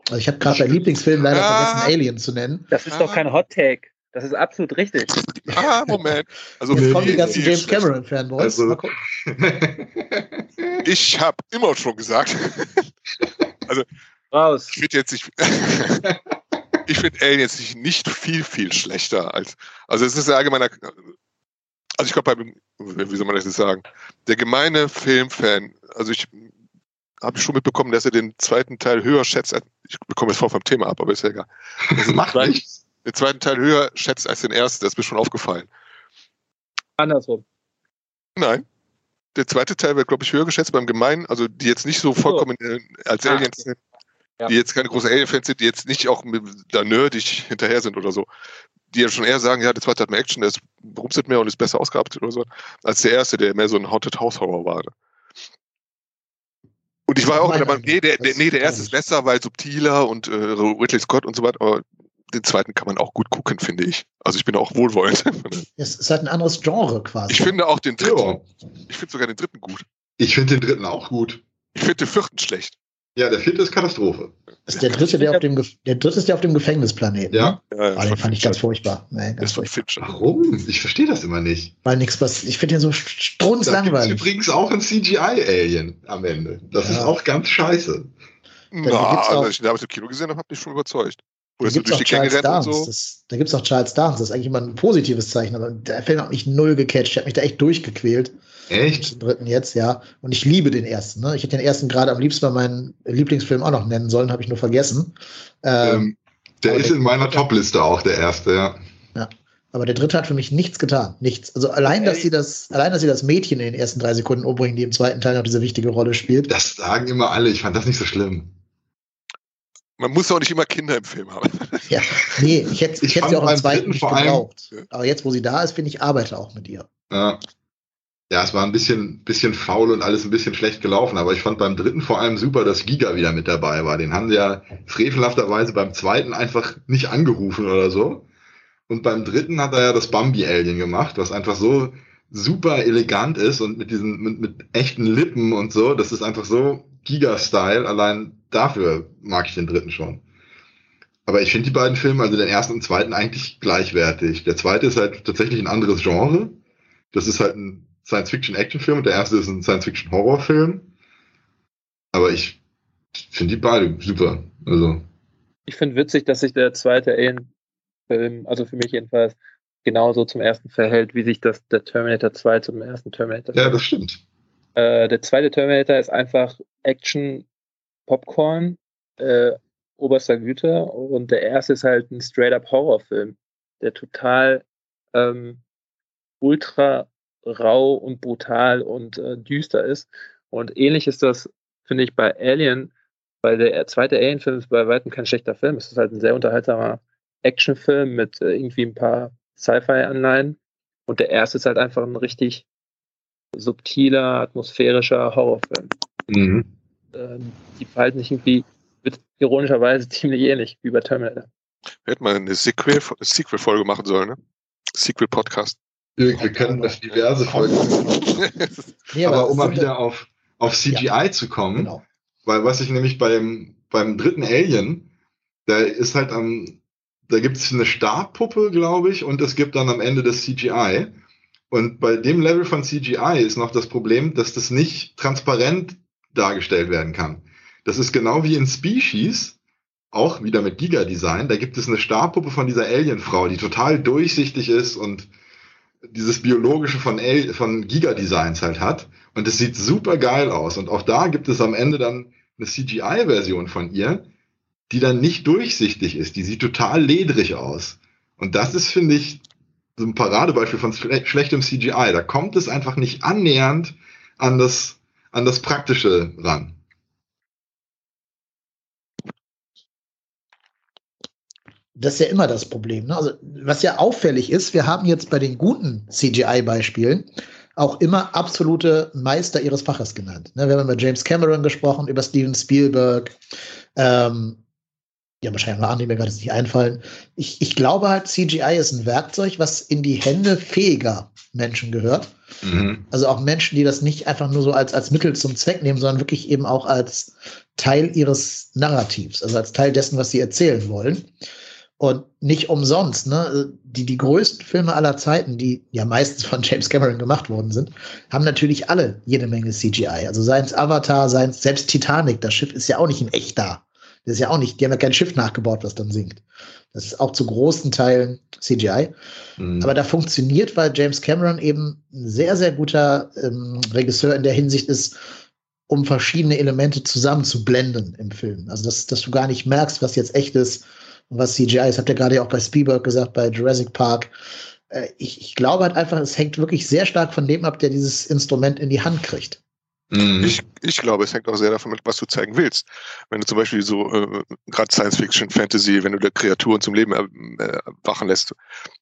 Also ich habe gerade bei Lieblingsfilm leider
Ah.
vergessen, Alien zu nennen.
Das ist doch kein Hot Take. Das ist absolut richtig.
Ah, Moment. Also
Jetzt
Nee,
kommen die ganzen James. Cameron Fanboys.
Also-
Mal gucken.
Ich habe immer schon gesagt,
Raus.
ich finde jetzt nicht, ich finde Aliens nicht, nicht viel, viel schlechter als, also es ist ein allgemeiner, also ich glaube, wie soll man das jetzt sagen, der gemeine Filmfan, also ich habe schon mitbekommen, dass er den zweiten Teil höher schätzt, als, ich bekomme jetzt voll vom Thema ab, aber ist ja egal. Also
Macht nichts.
den zweiten Teil höher schätzt als den ersten, das ist mir schon aufgefallen.
Andersrum.
Nein. Der zweite Teil wird, glaube ich, höher geschätzt beim Gemeinen, also die jetzt nicht so vollkommen äh, als
Ah,
Aliens
okay.
sind,
Ja.
die jetzt keine großen Alien-Fans sind, die jetzt nicht auch mit, da nerdig hinterher sind oder so. Die ja schon eher sagen, ja, der zweite hat mehr Action, der ist rumset mehr und ist besser ausgearbeitet oder so, als der erste, der mehr so ein Haunted House Horror war. Und ich war auch der Meinung, nee, der, der, nee, der erste ist besser, weil subtiler und äh, Ridley Scott und so weiter, aber den zweiten kann man auch gut gucken, finde ich. Also ich bin auch wohlwollend.
Es ist halt ein anderes Genre quasi.
Ich finde auch den dritten,
Ja.
ich finde sogar den dritten gut.
Ich finde den dritten auch gut.
Ich finde den vierten schlecht.
Ja, der vierte ist Katastrophe.
Das ist der dritte, der auf dem, der dritte ist der auf dem Gefängnisplaneten.
Ja.
Ne?
Ja, ja,
Ah, den fand ich ganz furchtbar. Nee, ganz furchtbar.
Warum? Ich verstehe das immer nicht.
Weil nichts was. Ich finde den so
Da gibt's
strunzlangweilig.
übrigens auch ein CGI-Alien am Ende. Das
Ja.
ist auch ganz scheiße.
Na,
gibt's auch-
als ich den damals im Kino gesehen habe, hat mich schon überzeugt.
Da gibt es auch Charles Dance.
so.
Das, da gibt es auch Charles Dance. Das ist eigentlich immer ein positives Zeichen, aber der Film hat mich null gecatcht. Der hat mich da echt durchgequält.
Echt?
Den dritten jetzt, ja. Und ich liebe den ersten. Ne? Ich hätte den ersten gerade am liebsten bei meinem Lieblingsfilm auch noch nennen sollen, habe ich nur vergessen. Ähm,
Ähm, der ist
der-
in meiner Top-Liste auch der erste, ja.
aber der dritte hat für mich nichts getan. Nichts. Also allein, dass sie das, allein, dass sie das Mädchen in den ersten drei Sekunden umbringen, die im zweiten Teil noch diese wichtige Rolle spielt.
Das sagen immer alle. Ich fand das nicht so schlimm.
Man muss auch nicht immer Kinder im Film haben.
Ja, nee, ich hätte, ich
Ich
hätte sie auch im
beim
zweiten nicht
vor allem-
gebraucht.
Ja.
Aber jetzt, wo sie da ist, finde ich, arbeite auch mit ihr.
Ja. Ja, es war ein bisschen, bisschen faul und alles ein bisschen schlecht gelaufen, aber ich fand beim dritten vor allem super, dass Giga wieder mit dabei war. Den haben sie ja frevelhafterweise beim zweiten einfach nicht angerufen oder so. Und beim dritten hat er ja das Bambi-Alien gemacht, was einfach so super elegant ist und mit diesen, mit, mit echten Lippen und so. Das ist einfach so Giga-Style. Allein dafür mag ich den dritten schon. Aber ich finde die beiden Filme, also den ersten und zweiten, eigentlich gleichwertig. Der zweite ist halt tatsächlich ein anderes Genre. Das ist halt ein Science-Fiction-Action-Film und der erste ist ein Science-Fiction-Horror-Film. Aber ich finde die beide super. Also,
Ich finde witzig, dass sich der zweite Alien-Film, also für mich jedenfalls, genauso zum ersten verhält, wie sich das der Terminator 2 zum ersten Terminator
ja, das stimmt.
Äh, der zweite Terminator ist einfach Action Popcorn äh, oberster Güte und der erste ist halt ein straight-up Horrorfilm, der total ähm, ultra rau und brutal und äh, düster ist. Und ähnlich ist das, finde ich, bei Alien, weil der zweite Alien-Film ist bei weitem kein schlechter Film. Es ist halt ein sehr unterhaltsamer Actionfilm mit äh, irgendwie ein paar Sci-Fi-Anleihen. Und der erste ist halt einfach ein richtig subtiler, atmosphärischer Horrorfilm.
Mhm.
Ähm, die verhalten sich irgendwie wird ironischerweise ziemlich ähnlich wie bei Terminator.
Wir hätten mal eine Sequel- Sequel-Folge machen sollen, ne? Sequel-Podcast.
Wir, wir können das diverse Folgen.
Nee,
aber
es
um mal wieder auf, auf CGI zu kommen,
Genau.
Weil was ich nämlich beim, beim dritten Alien, da ist halt am, da gibt es eine Stabpuppe, glaube ich, und es gibt dann am Ende das CGI. Und bei dem Level von CGI ist noch das Problem, dass das nicht transparent dargestellt werden kann. Das ist genau wie in Species, auch wieder mit Giga-Design. Da gibt es eine Stabpuppe von dieser Alien-Frau, die total durchsichtig ist und dieses biologische von, Al- von Giga-Designs halt hat. Und es sieht super geil aus. Und auch da gibt es am Ende dann eine CGI-Version von ihr, die dann nicht durchsichtig ist. Die sieht total ledrig aus. Und das ist, finde ich, so ein Paradebeispiel von schle schlechtem CGI. Da kommt es einfach nicht annähernd an das, an das Praktische ran.
Das ist ja immer das Problem. Ne? Also, was ja auffällig ist, wir haben jetzt bei den guten CGI-Beispielen auch immer absolute Meister ihres Faches genannt. Ne? Wir haben über James Cameron gesprochen, über Steven Spielberg. Ähm, ja, wahrscheinlich noch andere, die mir gerade nicht einfallen. Ich, ich glaube halt, CGI ist ein Werkzeug, was in die Hände fähiger Menschen gehört.
Mhm.
Also auch Menschen, die das nicht einfach nur so als, als Mittel zum Zweck nehmen, sondern wirklich eben auch als Teil ihres Narrativs, also als Teil dessen, was sie erzählen wollen. Und nicht umsonst, ne? Die, die größten Filme aller Zeiten, die ja meistens von James Cameron gemacht worden sind, haben natürlich alle jede Menge CGI. Also seien es Avatar, seien es selbst Titanic, das Schiff ist ja auch nicht in echt da. Das ist ja auch nicht, die haben ja kein Schiff nachgebaut, was dann sinkt. Das ist auch zu großen Teilen CGI.
Mhm.
Aber da funktioniert, weil James Cameron eben ein sehr, sehr guter ähm, Regisseur in der Hinsicht ist, um verschiedene Elemente zusammenzublenden im Film. Also, dass, dass du gar nicht merkst, was jetzt echt ist und was CGI ist. Habt ihr gerade ja auch bei Spielberg gesagt, bei Jurassic Park. Äh, ich, ich glaube halt einfach, es hängt wirklich sehr stark von dem ab, der dieses Instrument in die Hand kriegt.
Mhm.
Ich, ich glaube, es hängt auch sehr davon ab, was du zeigen willst. Wenn du zum Beispiel so äh, gerade Science Fiction, Fantasy, wenn du da Kreaturen zum Leben äh, wachen lässt,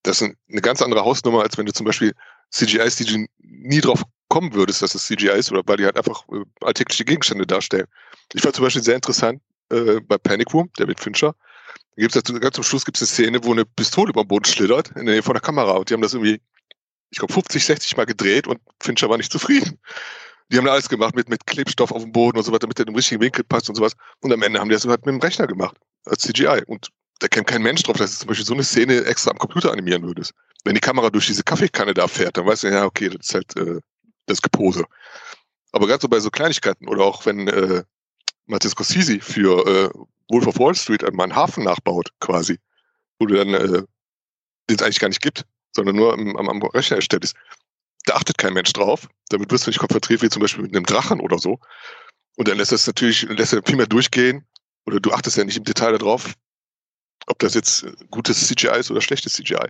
das ist eine ganz andere Hausnummer, als wenn du zum Beispiel CGIs, die du nie drauf kommen würdest, dass es CGI ist, oder weil die halt einfach äh, alltägliche Gegenstände darstellen. Ich fand zum Beispiel sehr interessant äh, bei Panic Room, David Fincher. Da gibt's dazu, ganz zum Schluss gibt es eine Szene, wo eine Pistole über den Boden schlittert, in der Nähe von der Kamera. Und die haben das irgendwie, ich glaube, 50, 60 Mal gedreht und Fincher war nicht zufrieden. Die haben da alles gemacht mit, mit Klebstoff auf dem Boden und so weiter, damit der im richtigen Winkel passt und sowas. Und am Ende haben die das halt mit dem Rechner gemacht, als CGI. Und da kennt kein Mensch drauf, dass du zum Beispiel so eine Szene extra am Computer animieren würdest. Wenn die Kamera durch diese Kaffeekanne da fährt, dann weißt du, ja, okay, das ist halt äh, das Gepose. Aber gerade so bei so Kleinigkeiten oder auch wenn äh, Martin Scorsese für äh, Wolf of Wall Street einmal einen Hafen nachbaut, quasi, wo du dann, äh, den es eigentlich gar nicht gibt, sondern nur am, am, am Rechner erstellt ist. Da achtet kein Mensch drauf. Damit wirst du nicht konfrontiert wie zum Beispiel mit einem Drachen oder so. Und dann lässt das natürlich, lässt er viel mehr durchgehen. Oder du achtest ja nicht im Detail darauf, ob das jetzt gutes CGI ist oder schlechtes CGI.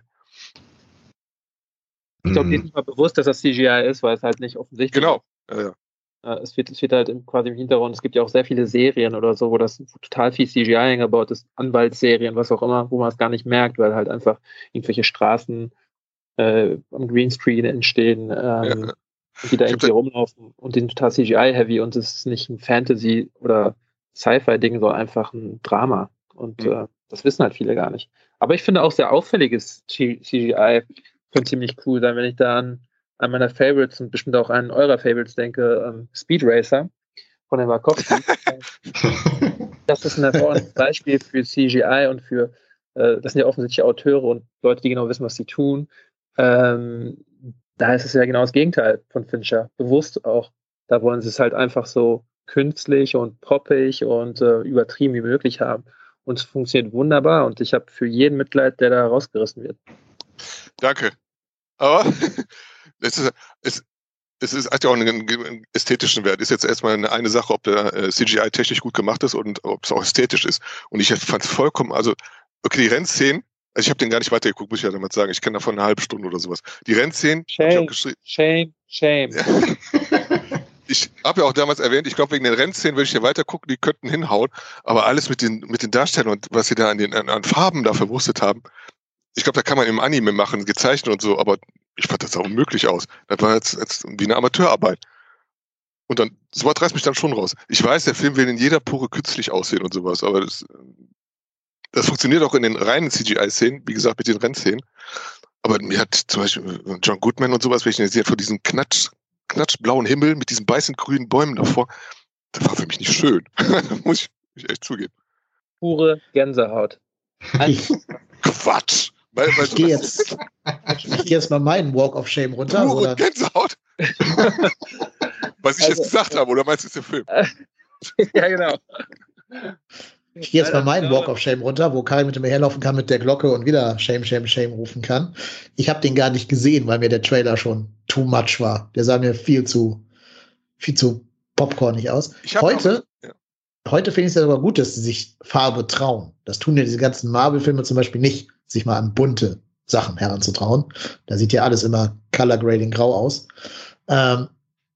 Ich glaube,
Mhm.
dir ist nicht mal bewusst, dass das CGI ist, weil es halt nicht offensichtlich
Genau. Ja, ja.
Äh, es, wird, es wird halt quasi im Hintergrund, es gibt ja auch sehr viele Serien oder so, wo das total viel CGI eingebaut ist, Anwaltsserien, was auch immer, wo man es gar nicht merkt, weil halt einfach irgendwelche Straßen äh, am Greenscreen entstehen, ähm, ja. die da irgendwie rumlaufen und die sind total CGI-heavy und es ist nicht ein Fantasy- oder Sci-Fi-Ding, sondern einfach ein Drama. Und mhm. äh, das wissen halt viele gar nicht. Aber ich finde auch sehr auffälliges CGI könnte ziemlich cool sein, wenn ich da an, an meiner Favorites und bestimmt auch an eurer Favorites denke, ähm, Speed Racer von den Wachowski. das ist ein hervorragendes Beispiel für CGI und für, äh, das sind ja offensichtlich Auteure und Leute, die genau wissen, was sie tun. Ähm, da ist es ja genau das Gegenteil von Fincher. Bewusst auch. Da wollen sie es halt einfach so künstlich und poppig und äh, übertrieben wie möglich haben. Und es funktioniert wunderbar und ich habe für jeden Mitleid, der da rausgerissen wird.
Danke. Aber es ist, es, es ist, hat ja auch einen, ästhetischen Wert. Ist jetzt erstmal eine, eine Sache, ob der äh, CGI technisch gut gemacht ist und ob es auch ästhetisch ist. Und ich fand es vollkommen, also, okay, die Rennszenen, also ich habe den gar nicht weitergeguckt, muss ich ja damit sagen. Ich kenne davon eine halbe Stunde oder sowas. Die Rennszenen,
shame, shame, shame.
ich habe ja auch damals erwähnt, ich glaube, wegen den Rennszenen würde ich hier weiter gucken, die könnten hinhauen. Aber alles mit den, mit den Darstellern und was sie da an den an, an Farben da verwurstet haben, ich glaube, da kann man im Anime machen, gezeichnet und so, aber ich fand das auch unmöglich aus. Das war jetzt, jetzt wie eine Amateurarbeit. Und dann, sowas reißt mich dann schon raus. Ich weiß, der Film will in jeder Pore künstlich aussehen und sowas, aber das, das funktioniert auch in den reinen CGI-Szenen, wie gesagt, mit den Rennszenen. Aber mir hat zum Beispiel John Goodman und sowas, ich sehe, vor diesem Knatsch, knatschblauen Himmel mit diesen beißend grünen Bäumen davor, das war für mich nicht schön. muss ich echt zugeben.
Pure Gänsehaut.
Quatsch!
Weil, weil ich gehe jetzt, ich geh jetzt mal meinen Walk of Shame runter.
Uh, oder? Gänsehaut. Was ich also, jetzt gesagt habe, oder meinst du, ist der Film?
ja, genau.
Ich gehe jetzt mal meinen Walk of Shame runter, wo Karin mit mir herlaufen kann mit der Glocke und wieder Shame, Shame, Shame rufen kann. Ich habe den gar nicht gesehen, weil mir der Trailer schon too much war. Der sah mir viel zu, viel zu popcornig aus. Heute, auch, ja. heute finde ich es ja sogar gut, dass sie sich Farbe trauen. Das tun ja diese ganzen Marvel-Filme zum Beispiel nicht sich mal an bunte Sachen heranzutrauen. Da sieht ja alles immer Color Grading grau aus. Ähm,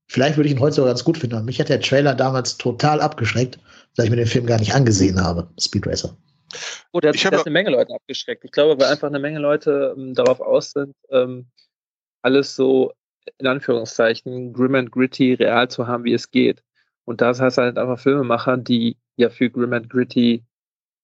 vielleicht würde ich ihn heute sogar ganz gut finden. Mich hat der Trailer damals total abgeschreckt, da ich mir den Film gar nicht angesehen habe, Speed Racer.
Oh, der, ich der hat eine Menge Leute abgeschreckt. Ich glaube, weil einfach eine Menge Leute ähm, darauf aus sind, ähm, alles so in Anführungszeichen grim and gritty real zu haben, wie es geht. Und das heißt halt einfach Filmemacher, die ja für grim and gritty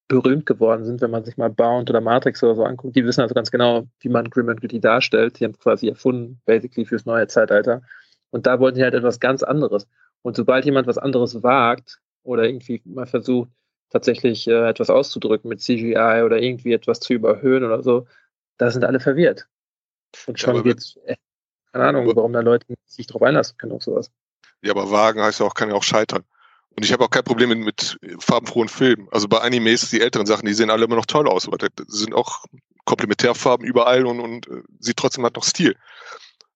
berühmt geworden sind, wenn man sich mal Bound oder Matrix oder so anguckt, die wissen also ganz genau, wie man Grim and Gritty darstellt. Die haben quasi erfunden, basically fürs neue Zeitalter. Und da wollten die halt etwas ganz anderes. Und sobald jemand was anderes wagt oder irgendwie mal versucht, tatsächlich äh, etwas auszudrücken mit CGI oder irgendwie etwas zu überhöhen oder so, da sind alle verwirrt. Und schon ja, geht's, äh, keine Ahnung, warum da Leute sich drauf einlassen können auf sowas.
Ja, aber wagen heißt ja auch, kann ja auch scheitern. Und ich habe auch kein Problem mit, mit farbenfrohen Filmen. Also bei Animes, die älteren Sachen, die sehen alle immer noch toll aus, aber das sind auch Komplementärfarben überall und, und äh, sieht trotzdem halt noch Stil.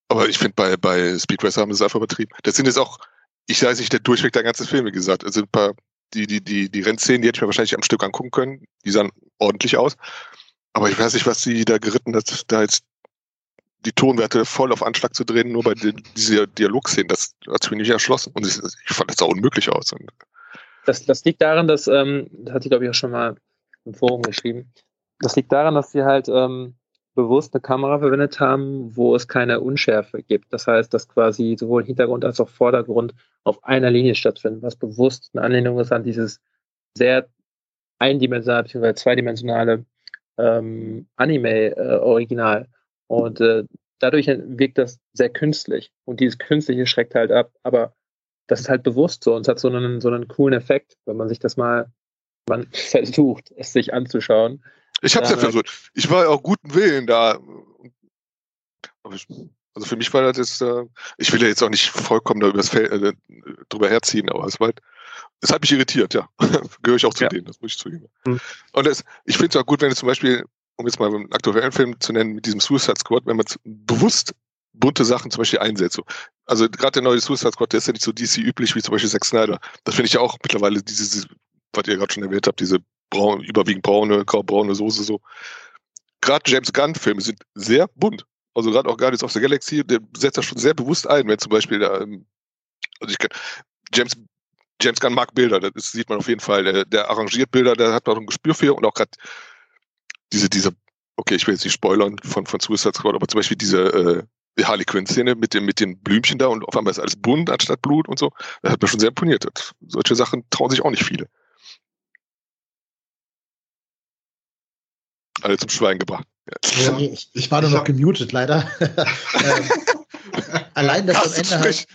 Aber ich finde, bei, bei Speed Racer haben sie es einfach übertrieben. Das sind jetzt auch, ich weiß nicht, der Durchweg der ganzen Filme gesagt. Es sind ein paar, die, die, die, die Rennszenen, die hätte ich mir wahrscheinlich am Stück angucken können. Die sahen ordentlich aus. Aber ich weiß nicht, was sie da geritten hat, da jetzt die Tonwerte voll auf Anschlag zu drehen, nur bei dieser Dialogszenen, das hat mir nicht erschlossen. Und ich, ich fand das auch unmöglich aus.
Das, das liegt daran, dass, ähm, das hatte ich glaube ich auch schon mal im Forum geschrieben, das liegt daran, dass sie halt ähm, bewusst eine Kamera verwendet haben, wo es keine Unschärfe gibt. Das heißt, dass quasi sowohl Hintergrund als auch Vordergrund auf einer Linie stattfinden, was bewusst eine Anlehnung ist an dieses sehr eindimensionale bzw. zweidimensionale ähm, Anime-Original. Äh, und äh, dadurch wirkt das sehr künstlich. Und dieses Künstliche schreckt halt ab. Aber das ist halt bewusst so und es hat so einen, so einen coolen Effekt, wenn man sich das mal man versucht, es sich anzuschauen.
Ich habe es ja versucht. Ich war ja auch guten Willen da. also für mich war das jetzt, äh, ich will ja jetzt auch nicht vollkommen da übers Feld, äh, drüber herziehen, aber es war halt, es hat mich irritiert, ja. Gehöre ich auch zu ja. denen, das muss ich zugeben. Hm. Und das, ich finde es auch gut, wenn du zum Beispiel um jetzt mal einen aktuellen Film zu nennen, mit diesem Suicide Squad, wenn man bewusst bunte Sachen zum Beispiel einsetzt. Also gerade der neue Suicide Squad, der ist ja nicht so DC üblich wie zum Beispiel Zack Snyder. Das finde ich ja auch mittlerweile diese, was ihr gerade schon erwähnt habt, diese braun, überwiegend braune, graubraune Soße so. Gerade James Gunn-Filme sind sehr bunt. Also gerade auch Guardians of the Galaxy, der setzt das schon sehr bewusst ein, wenn zum Beispiel ähm, Also ich kenn, James, James Gunn mag Bilder, das sieht man auf jeden Fall. Der, der arrangiert Bilder, der hat auch ein Gespür für und auch gerade diese, diese, okay, ich will jetzt nicht spoilern von, von Suicide Squad, aber zum Beispiel diese äh, Harley Quinn-Szene mit, mit den Blümchen da und auf einmal ist alles bunt anstatt Blut und so. Das hat mir schon sehr imponiert. Solche Sachen trauen sich auch nicht viele. Alle zum Schweigen gebracht.
Ja. Ich, ich, war nur noch gemutet, leider. ähm, allein, dass am Ende halt,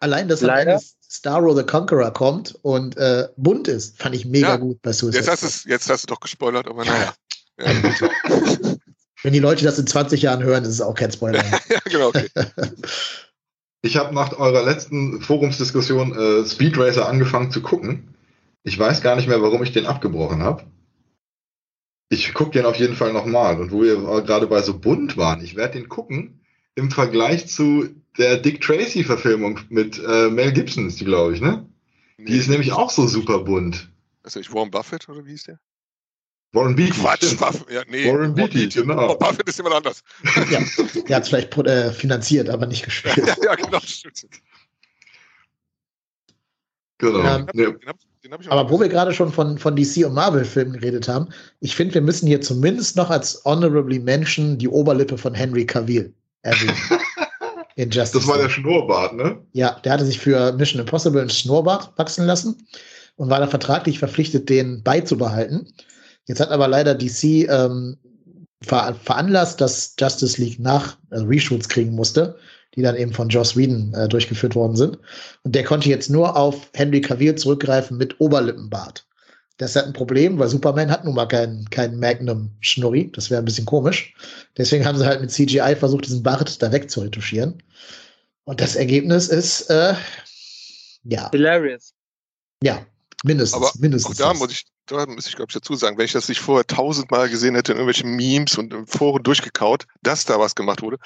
allein, dass leider. am Ende Starro the Conqueror kommt und äh, bunt ist, fand ich mega ja. gut bei Suicide
jetzt hast, es, jetzt hast du doch gespoilert, aber naja. Ja.
Wenn die Leute das in 20 Jahren hören, ist es auch kein Spoiler. ja, genau, okay.
Ich habe nach eurer letzten Forumsdiskussion äh, Speed Racer angefangen zu gucken. Ich weiß gar nicht mehr, warum ich den abgebrochen habe. Ich gucke den auf jeden Fall nochmal. Und wo wir gerade bei so bunt waren, ich werde den gucken im Vergleich zu der Dick Tracy-Verfilmung mit äh, Mel Gibson, ist die, glaube ich, ne? Nee, die ist nämlich auch so super bunt.
Ist nicht Warren Buffett oder wie hieß der?
Warren Beatty.
Quatsch, Buffett, ja, nee.
Warren Beatty, genau.
Oh, Buffett ist jemand anders.
ja, der hat es vielleicht äh, finanziert, aber nicht gespielt.
ja, ja, genau, stimmt.
Genau. Ja,
den hab, den hab, aber wo wir gerade schon von, von DC und Marvel-Filmen geredet haben, ich finde, wir müssen hier zumindest noch als Honorably Mention die Oberlippe von Henry Cavill erwähnen.
In Justice das war der Schnurrbart, ne?
Ja, der hatte sich für Mission Impossible einen Schnurrbart wachsen lassen und war da vertraglich verpflichtet, den beizubehalten. Jetzt hat aber leider DC ähm, ver veranlasst, dass Justice League nach äh, Reshoots kriegen musste die dann eben von Joss Whedon äh, durchgeführt worden sind. Und der konnte jetzt nur auf Henry Cavill zurückgreifen mit Oberlippenbart. Das ist halt ein Problem, weil Superman hat nun mal keinen kein Magnum-Schnurri. Das wäre ein bisschen komisch. Deswegen haben sie halt mit CGI versucht, diesen Bart da wegzuretuschieren. Und das Ergebnis ist, äh, ja.
Hilarious.
Ja, mindestens.
Aber
mindestens
auch da muss ich da muss ich, glaube ich, dazu sagen, wenn ich das nicht vorher tausendmal gesehen hätte in irgendwelchen Memes und in Foren durchgekaut, dass da was gemacht wurde,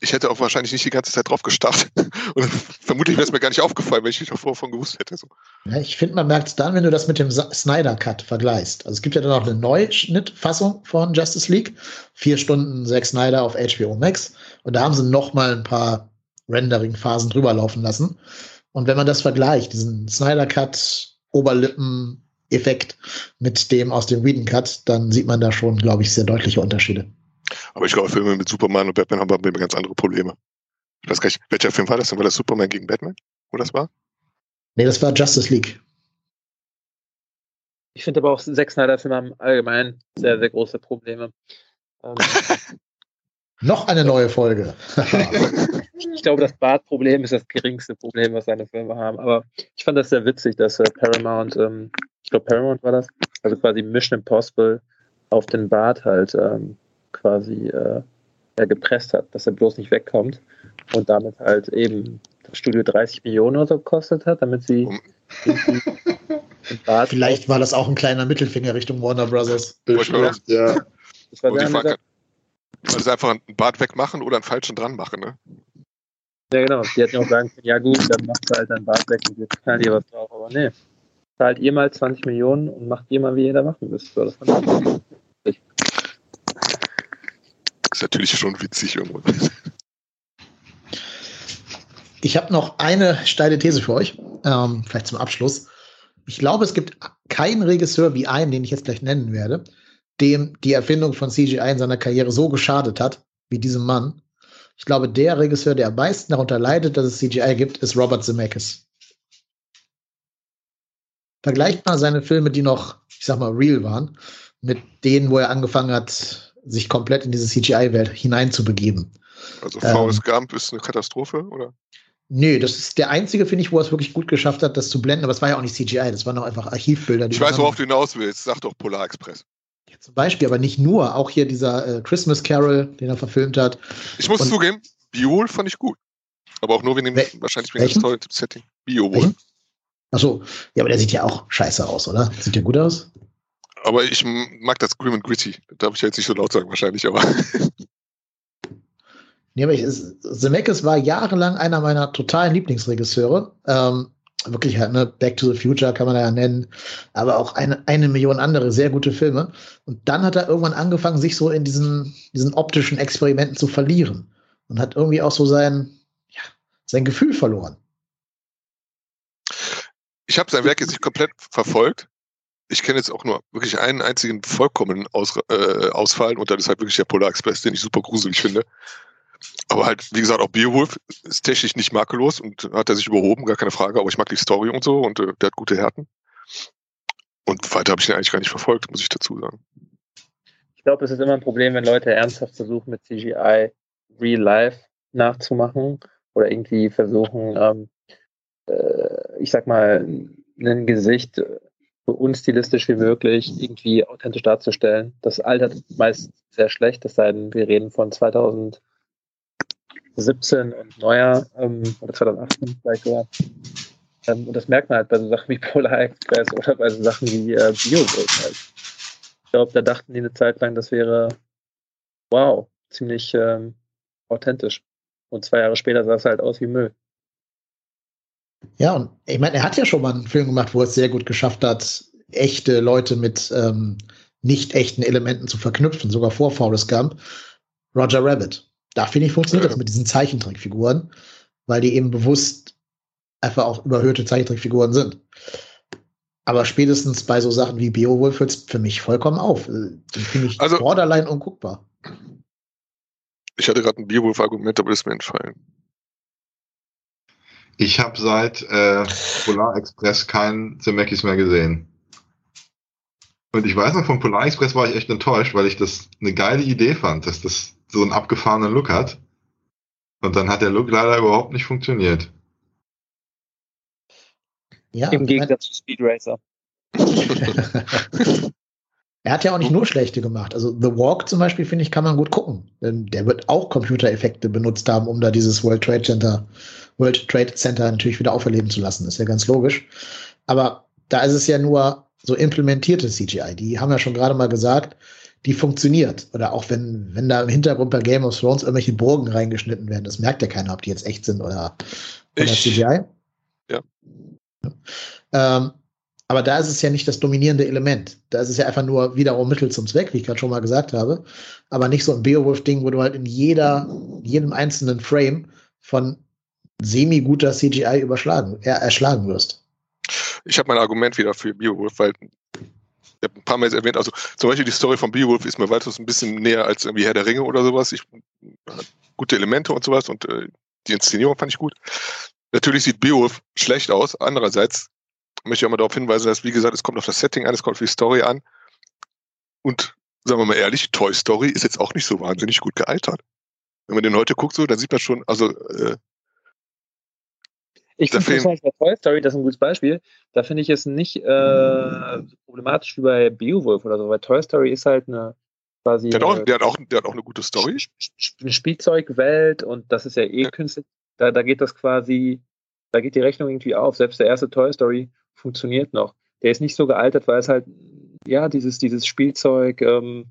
ich hätte auch wahrscheinlich nicht die ganze Zeit drauf gestartet. Und vermutlich wäre es mir gar nicht aufgefallen, wenn ich nicht davor von gewusst hätte. So.
Ja, ich finde, man merkt es dann, wenn du das mit dem Snyder Cut vergleichst. Also es gibt ja dann auch eine Neuschnittfassung von Justice League. Vier Stunden Zack Snyder auf HBO Max. Und da haben sie noch mal ein paar Rendering-Phasen drüber laufen lassen. Und wenn man das vergleicht, diesen Snyder Cut, Oberlippen, Effekt mit dem aus dem Whedon Cut, dann sieht man da schon, glaube ich, sehr deutliche Unterschiede.
Aber ich glaube, Filme mit Superman und Batman haben ganz andere Probleme. Ich weiß gar nicht, welcher Film war das denn? War das Superman gegen Batman? Wo das war?
Nee, das war Justice League.
Ich finde aber auch Zack Snyder-Filme haben allgemein sehr, sehr große Probleme. Ähm,
Noch eine neue Folge.
ich glaube, das Bartproblem ist das geringste Problem, was seine Filme haben. Aber ich fand das sehr witzig, dass äh, Paramount ähm, ich glaube Paramount war das, also quasi Mission Impossible auf den Bart halt ähm, quasi äh, ja, gepresst hat, dass er bloß nicht wegkommt und damit halt eben das Studio 30 Millionen oder so gekostet hat, damit sie
Vielleicht war das auch ein kleiner Mittelfinger Richtung Warner Brothers.
Bestimmt, ja.
Das war die Frage, soll das einfach einen Bart wegmachen oder einen falschen dran machen, ne?
Ja, genau. Die hätten auch sagen können, ja gut, dann macht halt dein Bart weg und wir knallen dir was drauf, aber nee zahlt ihr mal 20 Millionen und macht ihr mal, wie ihr da machen müsst. So, das
ist natürlich schon witzig irgendwo.
Ich habe noch eine steile These für euch, ähm, vielleicht zum Abschluss. Ich glaube, es gibt keinen Regisseur wie einen, den ich jetzt gleich nennen werde, dem die Erfindung von CGI in seiner Karriere so geschadet hat, wie diesem Mann. Ich glaube, der Regisseur, der am meisten darunter leidet, dass es CGI gibt, ist Robert Zemeckis. Vergleicht mal seine Filme, die noch, ich sag mal, real waren, mit denen, wo er angefangen hat, sich komplett in diese CGI-Welt hineinzubegeben.
Also Forrest ähm, Gump ist eine Katastrophe, oder?
Nö, das ist der einzige, finde ich, wo er es wirklich gut geschafft hat, das zu blenden, aber es war ja auch nicht CGI, das waren auch einfach Archivbilder.
ich weiß, worauf du hinaus willst. Sag doch Polar Express.
Zum Beispiel, aber nicht nur. Auch hier dieser äh, Christmas Carol, den er verfilmt hat.
Ich muss Und, zugeben, Biol fand ich gut. Aber auch nur wegen dem, wahrscheinlich wegen des tollen Setting. Biol.
Achso, ja, aber der sieht ja auch scheiße aus, oder? Sieht ja gut aus.
Aber ich mag das Grim and Gritty. Darf ich jetzt nicht so laut sagen, wahrscheinlich, aber.
nee, aber ich, Zemeckis war jahrelang einer meiner totalen Lieblingsregisseure. Ähm, wirklich halt, ne, Back to the Future kann man ja nennen, aber auch eine, eine Million andere sehr gute Filme. Und dann hat er irgendwann angefangen, sich so in diesen, diesen optischen Experimenten zu verlieren. Und hat irgendwie auch so sein, ja, sein Gefühl verloren.
ich habe sein Werk jetzt nicht komplett verfolgt. Ich kenne jetzt auch nur wirklich einen einzigen vollkommenen Aus, äh, Ausfall und das ist halt wirklich der Polar Express, den ich super gruselig finde. Aber halt, wie gesagt, auch Beowulf ist technisch nicht makellos und hat er sich überhoben, gar keine Frage, aber ich mag die Story und so und äh, der hat gute Härten. Und weiter habe ich den eigentlich gar nicht verfolgt, muss ich dazu sagen.
Ich glaube, es ist immer ein Problem, wenn Leute ernsthaft versuchen, mit CGI Real Life nachzumachen oder irgendwie versuchen, ähm, äh, ich sag mal, ein Gesicht so unstilistisch wie möglich irgendwie authentisch darzustellen. Das altert meist sehr schlecht, es sei denn, wir reden von 2017 und neuer ähm, oder 2018 vielleicht sogar. Ähm, und das merkt man halt bei so Sachen wie Polar Express oder bei so Sachen wie äh, BioWorld halt. Ich glaube, da dachten die eine Zeit lang, das wäre wow, ziemlich ähm, authentisch. Und zwei Jahre später sah es halt aus wie Müll.
Ja, und ich meine, er hat ja schon mal einen Film gemacht, wo er es sehr gut geschafft hat, echte Leute mit ähm, nicht echten Elementen zu verknüpfen, sogar vor Forrest Gump. Roger Rabbit. Da finde ich, funktioniert ja. das mit diesen Zeichentrickfiguren, weil die eben bewusst einfach auch überhöhte Zeichentrickfiguren sind. Aber spätestens bei so Sachen wie Beowulf hört es für mich vollkommen auf. Den finde ich also, borderline unguckbar.
Ich hatte gerade ein Beowulf-Argument, aber das ist mir entfallen.
Ich habe seit äh, Polar Express keinen Zemeckis mehr gesehen. Und ich weiß noch, von Polar Express war ich echt enttäuscht, weil ich das eine geile Idee fand, dass das so einen abgefahrenen Look hat. Und dann hat der Look leider überhaupt nicht funktioniert.
Ja, Im Gegensatz zu Speed Racer.
er hat ja auch nicht nur schlechte gemacht. Also The Walk zum Beispiel, finde ich, kann man gut gucken. Denn der wird auch Computereffekte benutzt haben, um da dieses World Trade Center World Trade Center natürlich wieder auferleben zu lassen. ist ja ganz logisch. Aber da ist es ja nur so implementierte CGI. Die haben ja schon gerade mal gesagt, die funktioniert. Oder auch wenn, wenn da im Hintergrund bei Game of Thrones irgendwelche Burgen reingeschnitten werden, das merkt ja keiner, ob die jetzt echt sind oder, oder ich, CGI.
Ja.
Ähm, aber da ist es ja nicht das dominierende Element. Da ist es ja einfach nur wiederum Mittel zum Zweck, wie ich gerade schon mal gesagt habe. Aber nicht so ein Beowulf-Ding, wo du halt in jeder, jedem einzelnen Frame von semi-guter CGI überschlagen, er, erschlagen wirst.
Ich habe mein Argument wieder für Beowulf, weil ich habe ein paar Mal erwähnt, also zum Beispiel die Story von Beowulf ist mir weitaus ein bisschen näher als irgendwie Herr der Ringe oder sowas. Ich, gute Elemente und sowas und äh, die Inszenierung fand ich gut. Natürlich sieht Beowulf schlecht aus. Andererseits möchte ich auch mal darauf hinweisen, dass, wie gesagt, es kommt auf das Setting an, es kommt auf die Story an. Und sagen wir mal ehrlich, Toy Story ist jetzt auch nicht so wahnsinnig gut gealtert. Wenn man den heute guckt, so, dann sieht man schon, also äh,
ich finde zum Beispiel bei Toy Story, das ist ein gutes Beispiel, da finde ich es nicht äh, so problematisch wie bei Beowulf oder so, weil Toy Story ist halt eine quasi.
Der hat auch, der hat auch, der hat auch eine gute Story.
Eine Spielzeugwelt und das ist ja eh ja. künstlich. Da, da geht das quasi, da geht die Rechnung irgendwie auf. Selbst der erste Toy Story funktioniert noch. Der ist nicht so gealtert, weil es halt, ja, dieses, dieses Spielzeug, ähm,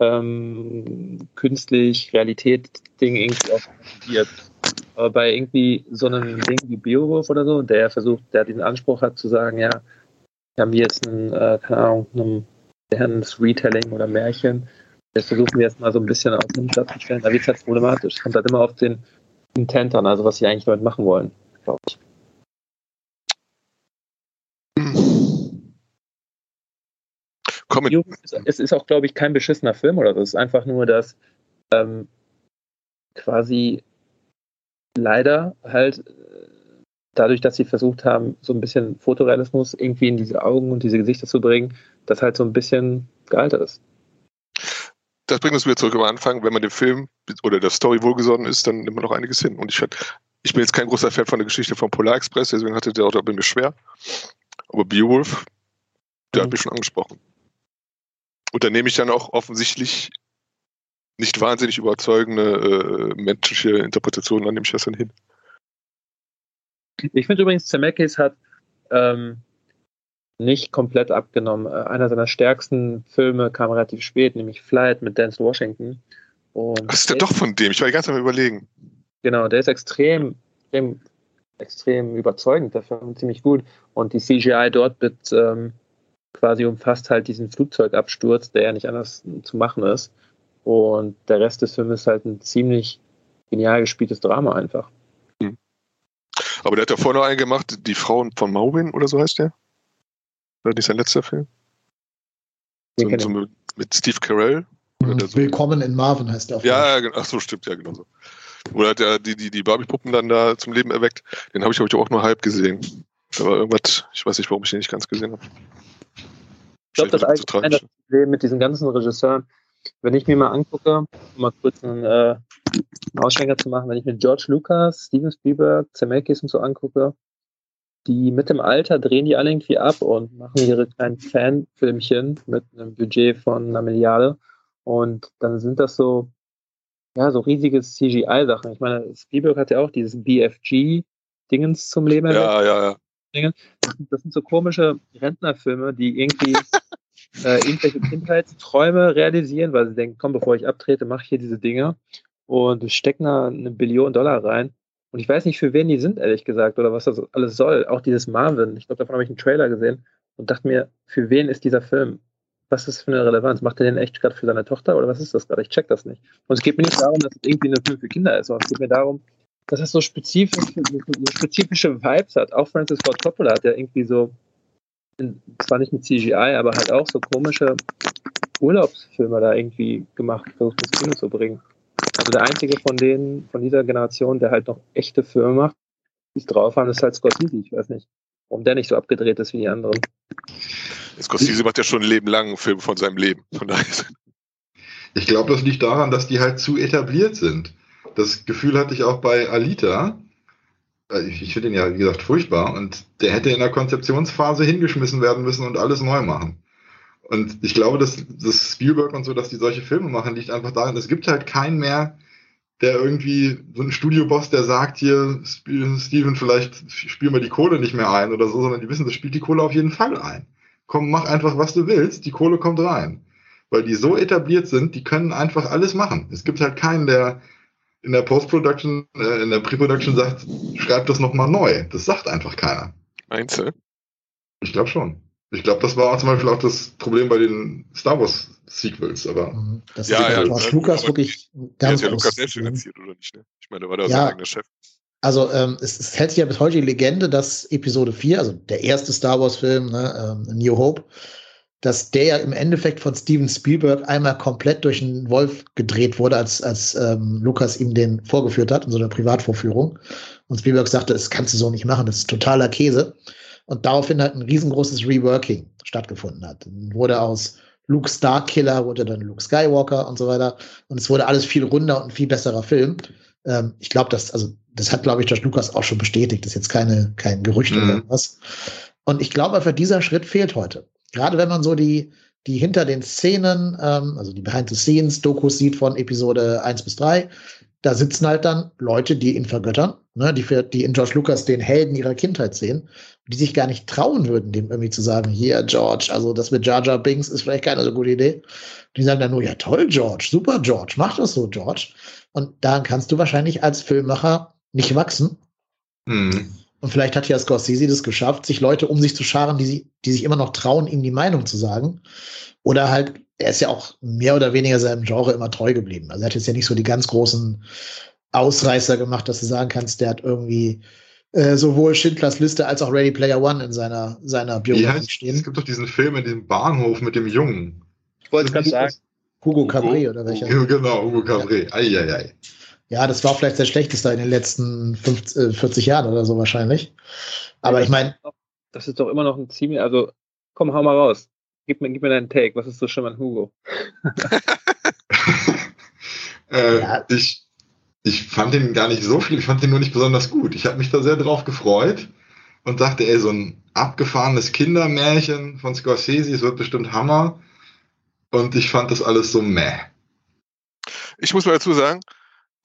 ähm, künstlich Realität-Ding irgendwie auch funktioniert. Aber bei irgendwie so einem Ding wie Beowulf oder so, der versucht, der diesen Anspruch hat zu sagen, ja, wir haben jetzt ein, äh, keine Ahnung, ein modernes Retelling oder Märchen. Das versuchen wir jetzt mal so ein bisschen auf den Platz zu stellen. Da wird es halt problematisch. Es kommt halt immer auf den Intent an, also was sie eigentlich damit machen wollen, glaube ich. Komm es ist auch, glaube ich, kein beschissener Film oder so. Es ist einfach nur, dass ähm, quasi leider halt äh, dadurch, dass sie versucht haben, so ein bisschen Fotorealismus irgendwie in diese Augen und diese Gesichter zu bringen, das halt so ein bisschen gealtert ist.
Das bringt uns wieder zurück am Anfang. Wenn man dem Film oder der Story wohlgesonnen ist, dann nimmt man noch einiges hin. Und ich, ich bin jetzt kein großer Fan von der Geschichte von Polar Express, deswegen hatte der auch da mir schwer. Aber Beowulf, der mhm. hat mich schon angesprochen. Und da nehme ich dann auch offensichtlich nicht wahnsinnig überzeugende äh, menschliche Interpretationen, dann nehme ich das dann hin.
Ich finde übrigens, Zemeckis hat ähm, nicht komplett abgenommen. Äh, einer seiner stärksten Filme kam relativ spät, nämlich Flight mit Denzel Washington.
Und Was ist der doch von dem? Ich war die ganze Zeit mal überlegen.
Genau, der ist extrem, extrem, extrem überzeugend, der Film ziemlich gut. Und die CGI dort wird ähm, quasi umfasst halt diesen Flugzeugabsturz, der ja nicht anders zu machen ist. Und der Rest des Films ist halt ein ziemlich genial gespieltes Drama einfach. Hm.
Aber der hat ja vorher noch einen gemacht, Die Frauen von Maureen oder so heißt der. War nicht sein letzter Film? So, so mit, mit Steve Carell.
So Willkommen in Marvin heißt der
auch. Ja, ja, ach so, stimmt, ja, genau so. Oder hat er die, die, die Barbie-Puppen dann da zum Leben erweckt. Den habe ich, glaube ich, auch nur halb gesehen. Da war irgendwas, ich weiß nicht, warum ich den nicht ganz gesehen habe.
Ich glaube, das allgemeine Problem mit diesen ganzen Regisseuren, wenn ich mir mal angucke, um mal kurz einen, äh, einen Ausschwenker zu machen, wenn ich mir George Lucas, Steven Spielberg, Zemeckis und so angucke, die mit dem Alter drehen die alle irgendwie ab und machen ihre kleinen Fanfilmchen mit einem Budget von einer Milliarde. Und dann sind das so, ja, so riesige CGI-Sachen. Ich meine, Spielberg hat ja auch dieses BFG-Dingens zum Leben
erweckt. Ja, ja, ja.
Das sind so komische Rentnerfilme, die irgendwie äh, irgendwelche Kindheitsträume realisieren, weil sie denken, komm, bevor ich abtrete, mache ich hier diese Dinge und stecken da eine Billion Dollar rein. Und ich weiß nicht, für wen die sind, ehrlich gesagt, oder was das alles soll. Auch dieses Marvin. Ich glaube, davon habe ich einen Trailer gesehen und dachte mir, für wen ist dieser Film? Was ist für eine Relevanz? Macht er den echt gerade für seine Tochter oder was ist das gerade? Ich check das nicht. Und es geht mir nicht darum, dass es irgendwie ein Film für Kinder ist, sondern es geht mir darum, dass es so spezifische, so spezifische Vibes hat. Auch Francis Ford Coppola hat ja irgendwie so, zwar nicht mit CGI, aber halt auch so komische Urlaubsfilme da irgendwie gemacht, versucht ins Kino zu bringen. Also der einzige von denen, von dieser Generation, der halt noch echte Filme macht, die es drauf haben, ist halt Scorsese. Ich weiß nicht, warum der nicht so abgedreht ist wie die anderen.
Scorsese macht ja schon ein Leben lang einen Film von seinem Leben. Von daher.
Ich glaube, das liegt daran, dass die halt zu etabliert sind. Das Gefühl hatte ich auch bei Alita. Äh, ich finde ihn ja, wie gesagt, furchtbar. Und der hätte in der Konzeptionsphase hingeschmissen werden müssen und alles neu machen. Und ich glaube, dass, dass Spielberg und so, dass die solche Filme machen, liegt einfach daran, es gibt halt keinen mehr, der irgendwie, so ein Studioboss, der sagt hier, Steven, vielleicht spielen wir die Kohle nicht mehr ein oder so, sondern die wissen, das spielt die Kohle auf jeden Fall ein. Komm, mach einfach, was du willst, die Kohle kommt rein. Weil die so etabliert sind, die können einfach alles machen. Es gibt halt keinen, der in der Post-Production, äh, in der Pre-Production sagt, schreib das nochmal neu. Das sagt einfach keiner.
Meinst du?
Ich glaube schon. Ich glaube, das war zum Beispiel auch das Problem bei den Star Wars Sequels, aber.
Mhm. Das ja, ja, George ja, Lucas wirklich
ganz. Ja, ja Lucas selbst finanziert, oder nicht? Ne? Ich meine, da war der ja, sein eigener Chef.
Also ähm, es, es, hält sich ja bis heute die Legende, dass Episode 4, also der erste Star Wars-Film, ne, ähm, New Hope, dass der ja im Endeffekt von Steven Spielberg einmal komplett durch einen Wolf gedreht wurde, als, als ähm, Lukas ihm den vorgeführt hat in so einer Privatvorführung. Und Spielberg sagte, das kannst du so nicht machen, das ist totaler Käse. Und daraufhin halt ein riesengroßes Reworking stattgefunden hat. Dann wurde aus Luke Starkiller wurde dann Luke Skywalker und so weiter. Und es wurde alles viel runder und viel besserer Film. Ähm, ich glaube, das, also, das hat, glaube ich, George Lucas auch schon bestätigt. Das ist jetzt keine, kein Gerücht mhm. oder was. Und ich glaube einfach, dieser Schritt fehlt heute. Gerade wenn man so die, die hinter den Szenen, ähm, also die Behind-the-Scenes-Dokus sieht von Episode 1 bis 3, da sitzen halt dann Leute, die ihn vergöttern, ne, die, für, die in George Lucas den Helden ihrer Kindheit sehen, die sich gar nicht trauen würden, dem irgendwie zu sagen, hier, George, also das mit Jar Jar Binks ist vielleicht keine so gute Idee. Die sagen dann nur, ja toll, George, super, George, mach das so, George. Und daran kannst du wahrscheinlich als Filmmacher nicht wachsen. Mhm. Und vielleicht hat ja Scorsese das geschafft, sich Leute um sich zu scharen, die, sie, die sich immer noch trauen, ihm die Meinung zu sagen. Oder halt, er ist ja auch mehr oder weniger seinem Genre immer treu geblieben. Also er hat jetzt ja nicht so die ganz großen Ausreißer gemacht, dass du sagen kannst, der hat irgendwie äh, sowohl Schindlers Liste als auch Ready Player One in seiner, seiner
Biografie stehen. Es gibt doch diesen Film in dem Bahnhof mit dem Jungen.
Ich wollte gerade sagen.
Hugo Cabret oder welcher?
Genau, Hugo Cabret. Eieiei.
Ja, das war vielleicht der schlechteste in den letzten 50, 40 äh, Jahren oder so wahrscheinlich. Aber ja, ich meine.
Das ist doch immer noch ein ziemlich, also komm, hau mal raus. Gib mir, gib mir deinen Take. Was ist so schlimm an Hugo?
äh, ja. ich, ich fand ihn gar nicht so viel, ich fand ihn nur nicht besonders gut. Ich habe mich da sehr drauf gefreut und dachte, ey, so ein abgefahrenes Kindermärchen von Scorsese, es wird bestimmt Hammer. Und ich fand das alles so meh.
Ich muss mal dazu sagen,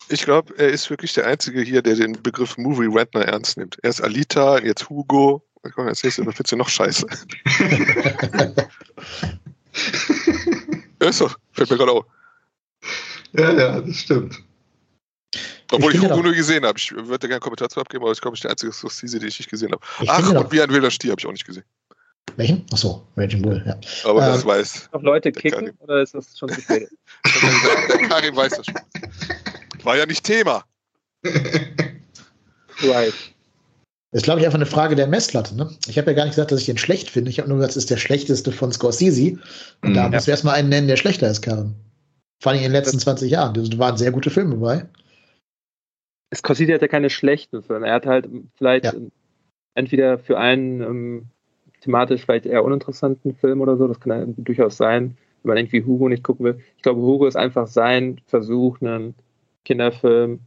ich glaube, er ist wirklich der Einzige hier, der den Begriff Movie Rentner ernst nimmt. Er ist Alita, jetzt Hugo. Komm, jetzt nächstes, dann wird's ja noch scheiße. ist doch, fällt mir gerade auf.
Ja, ja, das stimmt.
Obwohl ich, ich Hugo nur gesehen habe. Ich würde gerne einen Kommentar zu abgeben, aber ich glaube, ich der einzige Scorsese, den ich nicht gesehen habe. Ach, und wie ein wilder Stier habe ich auch nicht gesehen.
Welchen? Achso, Raging Bull, ja.
Aber ähm, das weiß.
Noch Leute kicken oder ist das schon zu spät?
der Karim weiß das schon. War ja nicht Thema.
Right.
Das ist, glaube ich, einfach eine Frage der Messlatte. Ne? Ich habe ja gar nicht gesagt, dass ich den schlecht finde. Ich habe nur gesagt, es ist der schlechteste von Scorsese. Und da
Mhm.
müssen wir erstmal einen nennen, der schlechter ist, Karin. Vor allem in den letzten 20 Jahren. Da waren sehr gute Filme bei.
Scorsese hat ja keine schlechten Filme. Er hat halt vielleicht
Ja.
entweder für einen ähm, thematisch vielleicht eher uninteressanten Film oder so, das kann ja durchaus sein, wenn man irgendwie Hugo nicht gucken will. Ich glaube, Hugo ist einfach sein Versuch, einen Kinderfilm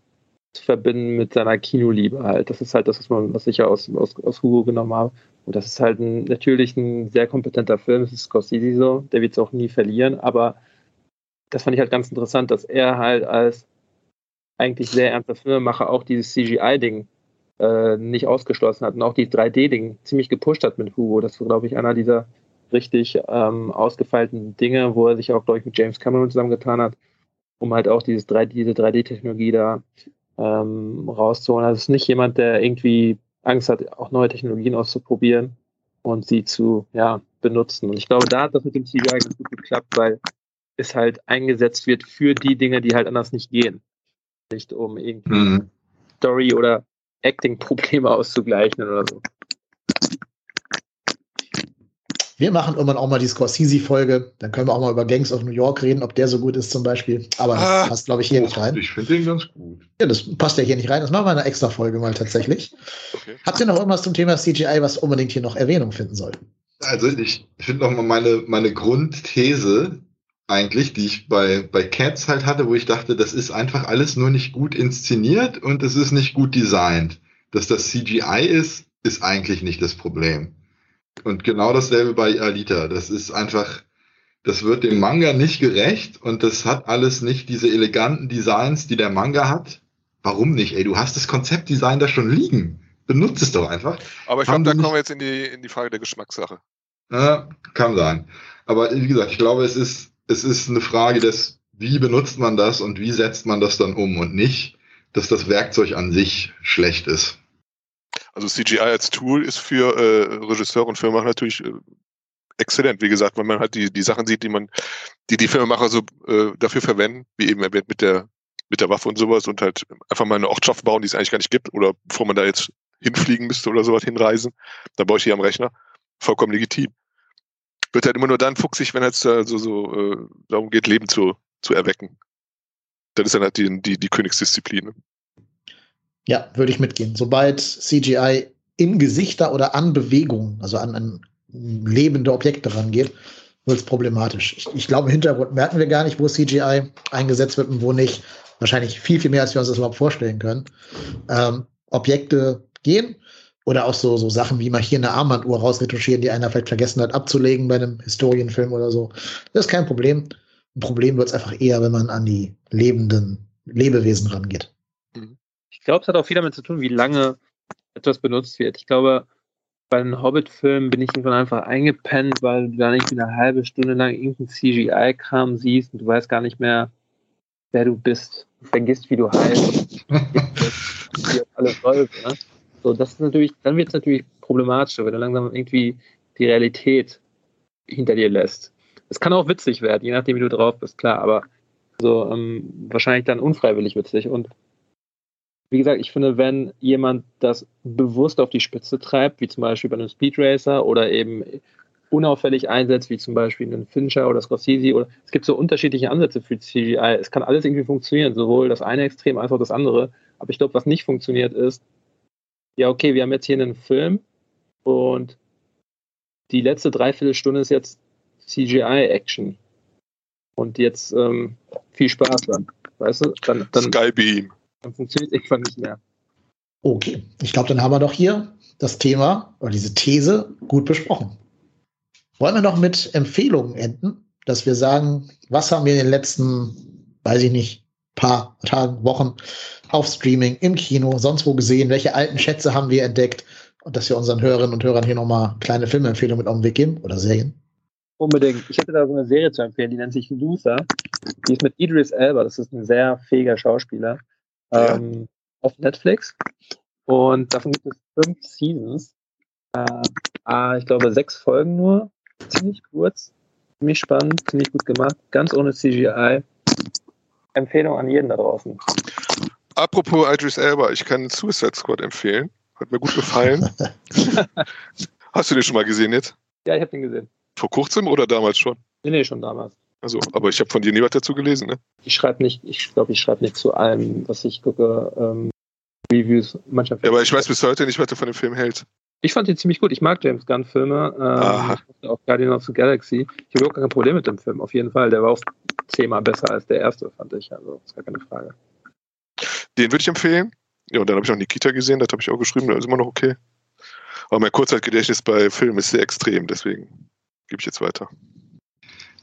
zu verbinden mit seiner Kinoliebe halt. Das ist halt das, was man, was ich ja aus, aus, aus Hugo genommen habe. Und das ist halt ein, natürlich ein sehr kompetenter Film. Das ist Scorsese so. Der wird es auch nie verlieren. Aber das fand ich halt ganz interessant, dass er halt als eigentlich sehr ernster Filmemacher auch dieses CGI-Ding äh, nicht ausgeschlossen hat und auch die 3D-Ding ziemlich gepusht hat mit Hugo. Das war, glaube ich, einer dieser richtig ähm, ausgefeilten Dinge, wo er sich auch, glaube ich, mit James Cameron zusammengetan hat, um halt auch dieses 3D, diese 3D-Technologie da ähm, rauszuholen. Also es ist nicht jemand, der irgendwie Angst hat, auch neue Technologien auszuprobieren und sie zu ja, benutzen. Und ich glaube, da hat das mit dem CGI ganz gut geklappt, weil es halt eingesetzt wird für die Dinge, die halt anders nicht gehen. Nicht um irgendwie
Mhm.
Story- oder Acting-Probleme auszugleichen oder so.
Wir machen irgendwann auch mal die Scorsese-Folge. Dann können wir auch mal über Gangs of New York reden, ob der so gut ist zum Beispiel. Aber das
Ah.
passt, glaube ich, hier nicht rein.
Ich finde den ganz gut.
Ja, das passt ja hier nicht rein. Das machen wir in einer extra Folge mal tatsächlich.
Okay.
Habt ihr noch irgendwas zum Thema CGI, was unbedingt hier noch Erwähnung finden sollte?
Also ich finde noch mal meine, meine Grundthese eigentlich, die ich bei, bei Cats halt hatte, wo ich dachte, das ist einfach alles nur nicht gut inszeniert und es ist nicht gut designt. Dass das CGI ist, ist eigentlich nicht das Problem. Und genau dasselbe bei Alita. Das ist einfach, das wird dem Manga nicht gerecht und das hat alles nicht diese eleganten Designs, die der Manga hat. Warum nicht? Ey, du hast das Konzeptdesign da schon liegen. Benutzt es doch einfach.
Aber ich glaube, da kommen wir jetzt in die, in die Frage der Geschmackssache.
Ja, kann sein. Aber wie gesagt, ich glaube, es ist, es ist eine Frage des, wie benutzt man das und wie setzt man das dann um und nicht, dass das Werkzeug an sich schlecht ist.
Also CGI als Tool ist für äh, Regisseure und Filmemacher natürlich äh, exzellent. Wie gesagt, wenn man halt die, die Sachen sieht, die man, die die Filmemacher so äh, dafür verwenden, wie eben erwähnt mit der mit der Waffe und sowas und halt einfach mal eine Ortschaft bauen, die es eigentlich gar nicht gibt oder bevor man da jetzt hinfliegen müsste oder sowas hinreisen, da baue ich die am Rechner. Vollkommen legitim. Wird halt immer nur dann fuchsig, wenn es also so äh, darum geht, Leben zu, zu erwecken. Das ist dann halt die, die, die Königsdisziplin.
Ja, würde ich mitgehen. Sobald CGI in Gesichter oder an Bewegungen, also an, an lebende Objekte rangeht, wird es problematisch. Ich, ich glaube, im Hintergrund merken wir gar nicht, wo CGI eingesetzt wird und wo nicht. Wahrscheinlich viel, viel mehr, als wir uns das überhaupt vorstellen können. Ähm, Objekte gehen oder auch so, so Sachen wie mal hier eine Armbanduhr rausretuschieren, die einer vielleicht vergessen hat abzulegen bei einem Historienfilm oder so. Das ist kein Problem. Ein Problem wird es einfach eher, wenn man an die lebenden Lebewesen rangeht.
Ich glaube, es hat auch viel damit zu tun, wie lange etwas benutzt wird. Ich glaube, bei den Hobbit-Filmen bin ich irgendwann einfach eingepennt, weil du da nicht eine halbe Stunde lang irgendeinen CGI-Kram siehst und du weißt gar nicht mehr, wer du bist. Du vergisst, wie du heißt. wie alles läuft. Ne? So, das ist natürlich, dann wird es natürlich problematischer, wenn du langsam irgendwie die Realität hinter dir lässt. Es kann auch witzig werden, je nachdem, wie du drauf bist, klar, aber so ähm, wahrscheinlich dann unfreiwillig witzig. Und wie gesagt, ich finde, wenn jemand das bewusst auf die Spitze treibt, wie zum Beispiel bei einem Speed Racer oder eben unauffällig einsetzt, wie zum Beispiel einen Fincher oder Scorsese oder es gibt so unterschiedliche Ansätze für CGI. Es kann alles irgendwie funktionieren, sowohl das eine Extrem als auch das andere. Aber ich glaube, was nicht funktioniert ist, ja, okay, wir haben jetzt hier einen Film und die letzte Dreiviertelstunde ist jetzt CGI-Action. Und jetzt ähm, viel Spaß dann. Weißt du? Dann, dann,
Skybeam.
Dann funktioniert es irgendwann nicht mehr.
Okay, ich glaube, dann haben wir doch hier das Thema oder diese These gut besprochen. Wollen wir noch mit Empfehlungen enden, dass wir sagen, was haben wir in den letzten, weiß ich nicht, paar Tagen, Wochen auf Streaming, im Kino, sonst wo gesehen, welche alten Schätze haben wir entdeckt und dass wir unseren Hörerinnen und Hörern hier nochmal kleine Filmempfehlungen mit auf den Weg geben oder Serien.
Unbedingt. Ich hätte da so eine Serie zu empfehlen, die nennt sich Luther. Die ist mit Idris Elba, das ist ein sehr fähiger Schauspieler,
Ja.
ähm, auf Netflix. Und davon gibt es fünf Seasons. Äh, ah, ich glaube, sechs Folgen nur. Ziemlich kurz, ziemlich spannend, ziemlich gut gemacht, ganz ohne CGI. Empfehlung an jeden da draußen.
Apropos Idris Elba, ich kann Suicide Squad empfehlen. Hat mir gut gefallen. Hast du den schon mal gesehen jetzt?
Ja, ich habe den gesehen.
Vor kurzem oder damals schon?
Nee, nee, schon damals.
Also, aber ich habe von dir nie was dazu gelesen, ne?
Ich schreibe nicht, ich glaube, ich schreibe nicht zu allem, was ich gucke, ähm, Reviews mancher
Ja, aber ich weiß bis heute nicht, was du von dem Film hältst.
Ich fand ihn ziemlich gut. Ich mag James Gunn-Filme.
Aha.
Ähm, auch Guardian of the Galaxy. Ich habe überhaupt kein Problem mit dem Film, auf jeden Fall. Der war auch zehnmal besser als der erste, fand ich. Also, ist gar keine Frage.
Den würde ich empfehlen. Ja, und dann habe ich noch Nikita gesehen, das habe ich auch geschrieben, der ist immer noch okay. Aber mein Kurzzeitgedächtnis bei Filmen ist sehr extrem, deswegen gebe ich jetzt weiter.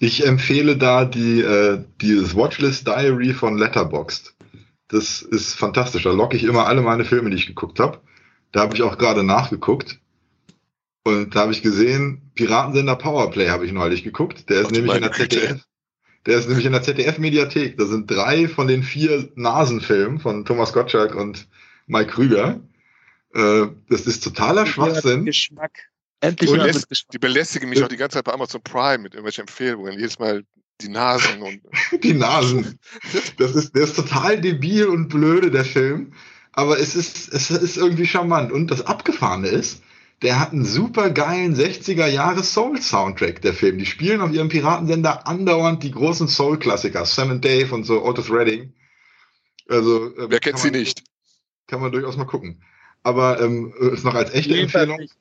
Ich empfehle da die, äh, dieses Watchlist Diary von Letterboxd. Das ist fantastisch. Da locke ich immer alle meine Filme, die ich geguckt habe. Da habe ich auch gerade nachgeguckt. Und da habe ich gesehen, Piratensender Powerplay habe ich neulich geguckt. Der ist
Ach,
nämlich in der ZDF. Der ist nämlich in der ZDF-Mediathek. Da sind drei von den vier Nasenfilmen von Thomas Gottschalk und Mike Krüger. Äh, das ist totaler Schwachsinn.
Geschmack. Endlich
Und
jemand
lässt, die belästigen mich auch die ganze Zeit bei Amazon Prime mit irgendwelchen Empfehlungen. Jedes Mal die Nasen und.
Die Nasen. Das ist, der ist total debil und blöde, der Film. Aber es ist, es ist irgendwie charmant. Und das Abgefahrene ist, der hat einen super geilen 60er Jahre Soul-Soundtrack, der Film. Die spielen auf ihrem Piratensender andauernd die großen Soul-Klassiker. Sam and Dave und so, Otis Redding. Also, ähm,
Wer kennt
kann
sie
man-
nicht?
Kann man durchaus mal gucken. Aber ähm, ist noch als echte Empfehlung.
nicht.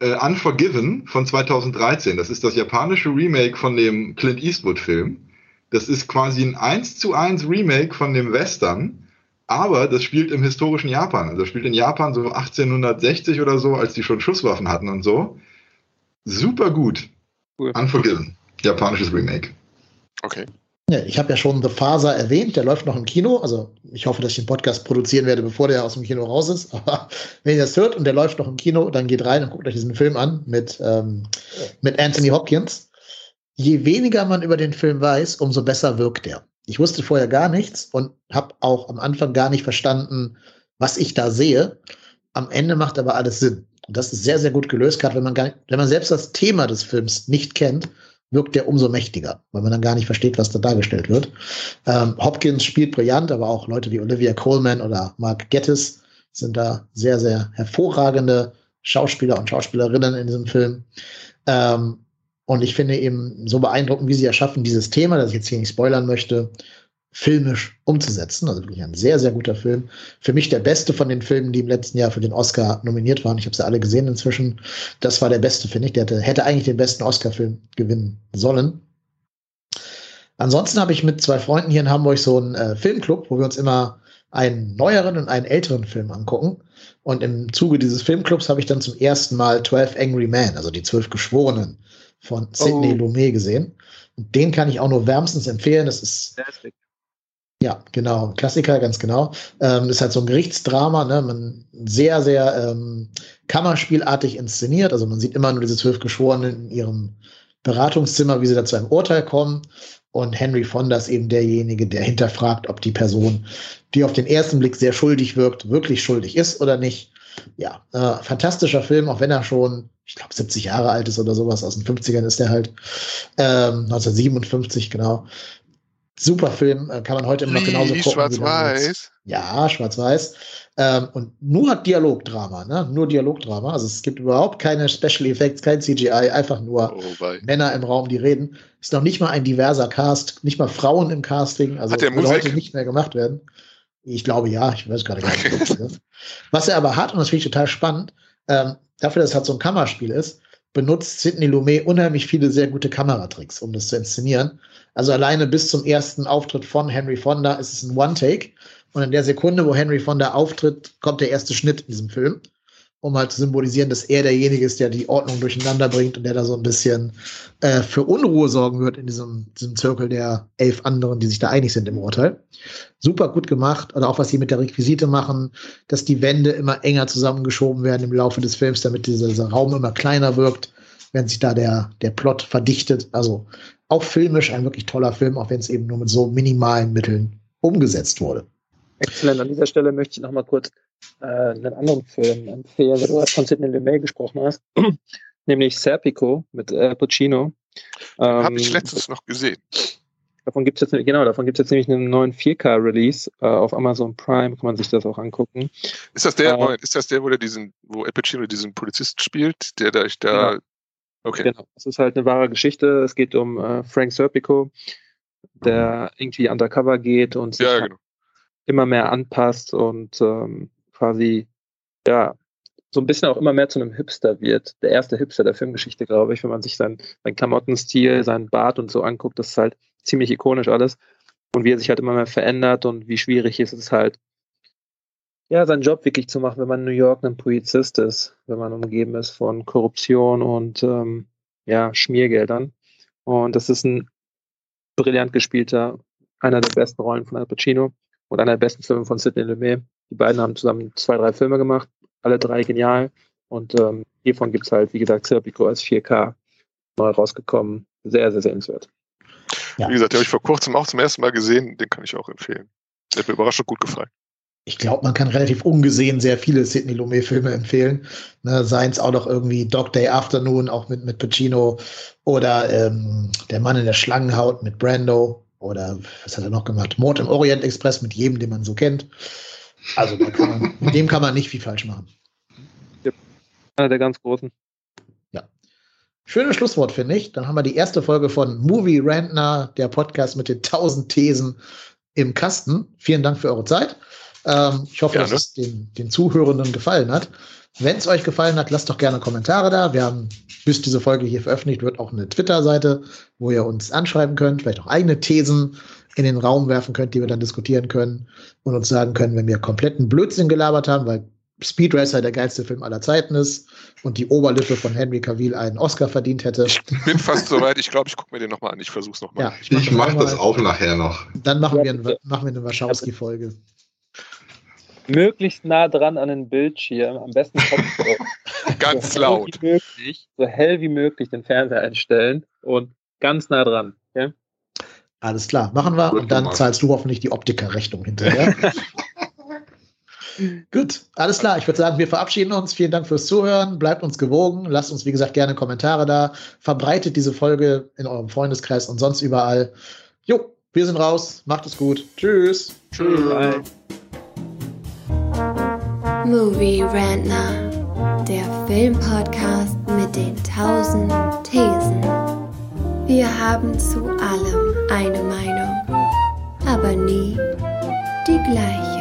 Äh, Unforgiven von 2013. Das ist das japanische Remake von dem Clint Eastwood-Film. Das ist quasi ein 1 zu 1 Remake von dem Western, aber das spielt im historischen Japan. Also das spielt in Japan so 1860 oder so, als die schon Schusswaffen hatten und so. Super gut.
Cool.
Unforgiven. Japanisches Remake.
Okay.
Ja, ich habe ja schon The Faser erwähnt, der läuft noch im Kino. Also ich hoffe, dass ich den Podcast produzieren werde, bevor der aus dem Kino raus ist. Aber wenn ihr das hört und der läuft noch im Kino, dann geht rein und guckt euch diesen Film an mit, ähm, mit Anthony Hopkins. Je weniger man über den Film weiß, umso besser wirkt er. Ich wusste vorher gar nichts und habe auch am Anfang gar nicht verstanden, was ich da sehe. Am Ende macht aber alles Sinn. Und das ist sehr, sehr gut gelöst, gerade wenn man, gar wenn man selbst das Thema des Films nicht kennt, wirkt der umso mächtiger, weil man dann gar nicht versteht, was da dargestellt wird. Ähm, Hopkins spielt brillant, aber auch Leute wie Olivia Coleman oder Mark Gettis sind da sehr, sehr hervorragende Schauspieler und Schauspielerinnen in diesem Film. Ähm, und ich finde eben so beeindruckend, wie sie ja schaffen, dieses Thema, das ich jetzt hier nicht spoilern möchte, filmisch umzusetzen. Also wirklich ein sehr, sehr guter Film. Für mich der beste von den Filmen, die im letzten Jahr für den Oscar nominiert waren. Ich habe sie alle gesehen inzwischen. Das war der beste, finde ich. Der hätte, hätte eigentlich den besten Oscar-Film gewinnen sollen. Ansonsten habe ich mit zwei Freunden hier in Hamburg so einen äh, Filmclub, wo wir uns immer einen neueren und einen älteren Film angucken. Und im Zuge dieses Filmclubs habe ich dann zum ersten Mal 12 Angry Men, also die zwölf Geschworenen von Sidney
Oh.
Lumet gesehen. Und den kann ich auch nur wärmstens empfehlen. Das ist. Ja, genau. Klassiker, ganz genau. Ähm, ist halt so ein Gerichtsdrama, ne? Man sehr, sehr ähm, Kammerspielartig inszeniert. Also man sieht immer nur diese zwölf Geschworenen in ihrem Beratungszimmer, wie sie da zu einem Urteil kommen. Und Henry Fonda ist eben derjenige, der hinterfragt, ob die Person, die auf den ersten Blick sehr schuldig wirkt, wirklich schuldig ist oder nicht. Ja, äh, fantastischer Film, auch wenn er schon, ich glaube, 70 Jahre alt ist oder sowas. Aus den 50ern ist er halt. Ähm, 1957, genau. Super Film, äh, kann man heute immer noch genauso gucken.
schwarz-weiß.
Ja, schwarz-weiß. Ähm, und nur Dialogdrama, ne? Nur Dialogdrama. Also es gibt überhaupt keine Special Effects, kein CGI, einfach nur
Oh.
Männer im Raum, die reden. Ist noch nicht mal ein diverser Cast, nicht mal Frauen im Casting. Also
Hat der Musik?
heute nicht mehr gemacht werden. Ich glaube ja, ich weiß gerade gar nicht. ist. Was er aber hat, und das finde ich total spannend, ähm, dafür, dass es halt so ein Kammerspiel ist, benutzt Sidney Lumet unheimlich viele sehr gute Kameratricks, um das zu inszenieren. Also alleine bis zum ersten Auftritt von Henry Fonda ist es ein One-Take. Und in der Sekunde, wo Henry Fonda auftritt, kommt der erste Schnitt in diesem Film, um halt zu symbolisieren, dass er derjenige ist, der die Ordnung durcheinander bringt und der da so ein bisschen äh, für Unruhe sorgen wird in diesem, diesem Zirkel der elf anderen, die sich da einig sind im Urteil. Super gut gemacht. Oder auch was sie mit der Requisite machen, dass die Wände immer enger zusammengeschoben werden im Laufe des Films, damit dieser, dieser Raum immer kleiner wirkt, wenn sich da der, der Plot verdichtet. Also auch filmisch ein wirklich toller Film, auch wenn es eben nur mit so minimalen Mitteln umgesetzt wurde.
Exzellent. An dieser Stelle möchte ich noch mal kurz äh, einen anderen Film empfehlen, weil du hast von Sidney Lumet gesprochen hast, nämlich Serpico mit Al Pacino. Ähm,
Habe ich letztens noch gesehen.
Davon gibt es jetzt, genau, davon gibt es jetzt nämlich einen neuen 4K-Release äh, auf Amazon Prime, kann man sich das auch angucken.
Ist das der, äh, ist das der, wo der diesen, wo Al Pacino diesen Polizist spielt, der da, da
genau. Okay. Genau. Es ist halt eine wahre Geschichte. Es geht um äh, Frank Serpico, der irgendwie undercover geht und sich
ja,
halt
genau.
immer mehr anpasst und ähm, quasi, ja, so ein bisschen auch immer mehr zu einem Hipster wird. Der erste Hipster der Filmgeschichte, glaube ich, wenn man sich seinen, seinen Klamottenstil, seinen Bart und so anguckt, das ist halt ziemlich ikonisch alles. Und wie er sich halt immer mehr verändert und wie schwierig ist es halt, ja, seinen Job wirklich zu machen, wenn man in New York ein Polizist ist, wenn man umgeben ist von Korruption und ähm, ja, Schmiergeldern. Und das ist ein brillant gespielter, einer der besten Rollen von Al Pacino und einer der besten Filme von Sidney Lumet. Die beiden haben zusammen zwei, drei Filme gemacht alle drei genial. Und ähm, hiervon gibt es halt, wie gesagt, Serpico als 4K neu rausgekommen. Sehr, sehr sehenswert.
Ja. Wie gesagt, den habe ich vor kurzem auch zum ersten Mal gesehen. Den kann ich auch empfehlen. Der hat mir überraschend gut gefallen.
Ich glaube, man kann relativ ungesehen sehr viele Sidney Lumet-Filme empfehlen. Ne, Seien es auch noch irgendwie Dog Day Afternoon, auch mit, mit Pacino. Oder ähm, Der Mann in der Schlangenhaut mit Brando. Oder was hat er noch gemacht? Mord im Orient Express mit jedem, den man so kennt. Also man, mit dem kann man nicht viel falsch machen.
Einer der ganz großen.
Ja. Schönes Schlusswort, finde ich. Dann haben wir die erste Folge von Movie Rantner, der Podcast mit den 1000 Thesen im Kasten. Vielen Dank für eure Zeit. Ähm, ich hoffe, gerne. dass es den, den Zuhörenden gefallen hat. Wenn es euch gefallen hat, lasst doch gerne Kommentare da. Wir haben, bis diese Folge hier veröffentlicht wird, auch eine Twitter-Seite, wo ihr uns anschreiben könnt, vielleicht auch eigene Thesen in den Raum werfen könnt, die wir dann diskutieren können und uns sagen können, wenn wir kompletten Blödsinn gelabert haben, weil Speed Racer der geilste Film aller Zeiten ist und die Oberlippe von Henry Cavill einen Oscar verdient hätte.
Ich bin fast soweit. Ich glaube, ich gucke mir den nochmal an. Ich versuche es nochmal.
Ja, ich mache mach das auch nachher noch.
Dann machen wir, machen wir eine Wachowski-Folge.
Möglichst nah dran an den Bildschirm, am besten
ganz so laut.
Möglich, so hell wie möglich den Fernseher einstellen und ganz nah dran. Okay?
Alles klar, machen wir. Gut, und dann zahlst du hoffentlich die Optikerrechnung hinterher. Gut, alles klar. Ich würde sagen, wir verabschieden uns. Vielen Dank fürs Zuhören. Bleibt uns gewogen. Lasst uns, wie gesagt, gerne Kommentare da. Verbreitet diese Folge in eurem Freundeskreis und sonst überall. Jo, wir sind raus. Macht es gut. Tschüss.
Tschüss.
Movie Rantner, der Filmpodcast mit den tausend Thesen. Wir haben zu allem eine Meinung, aber nie die gleiche.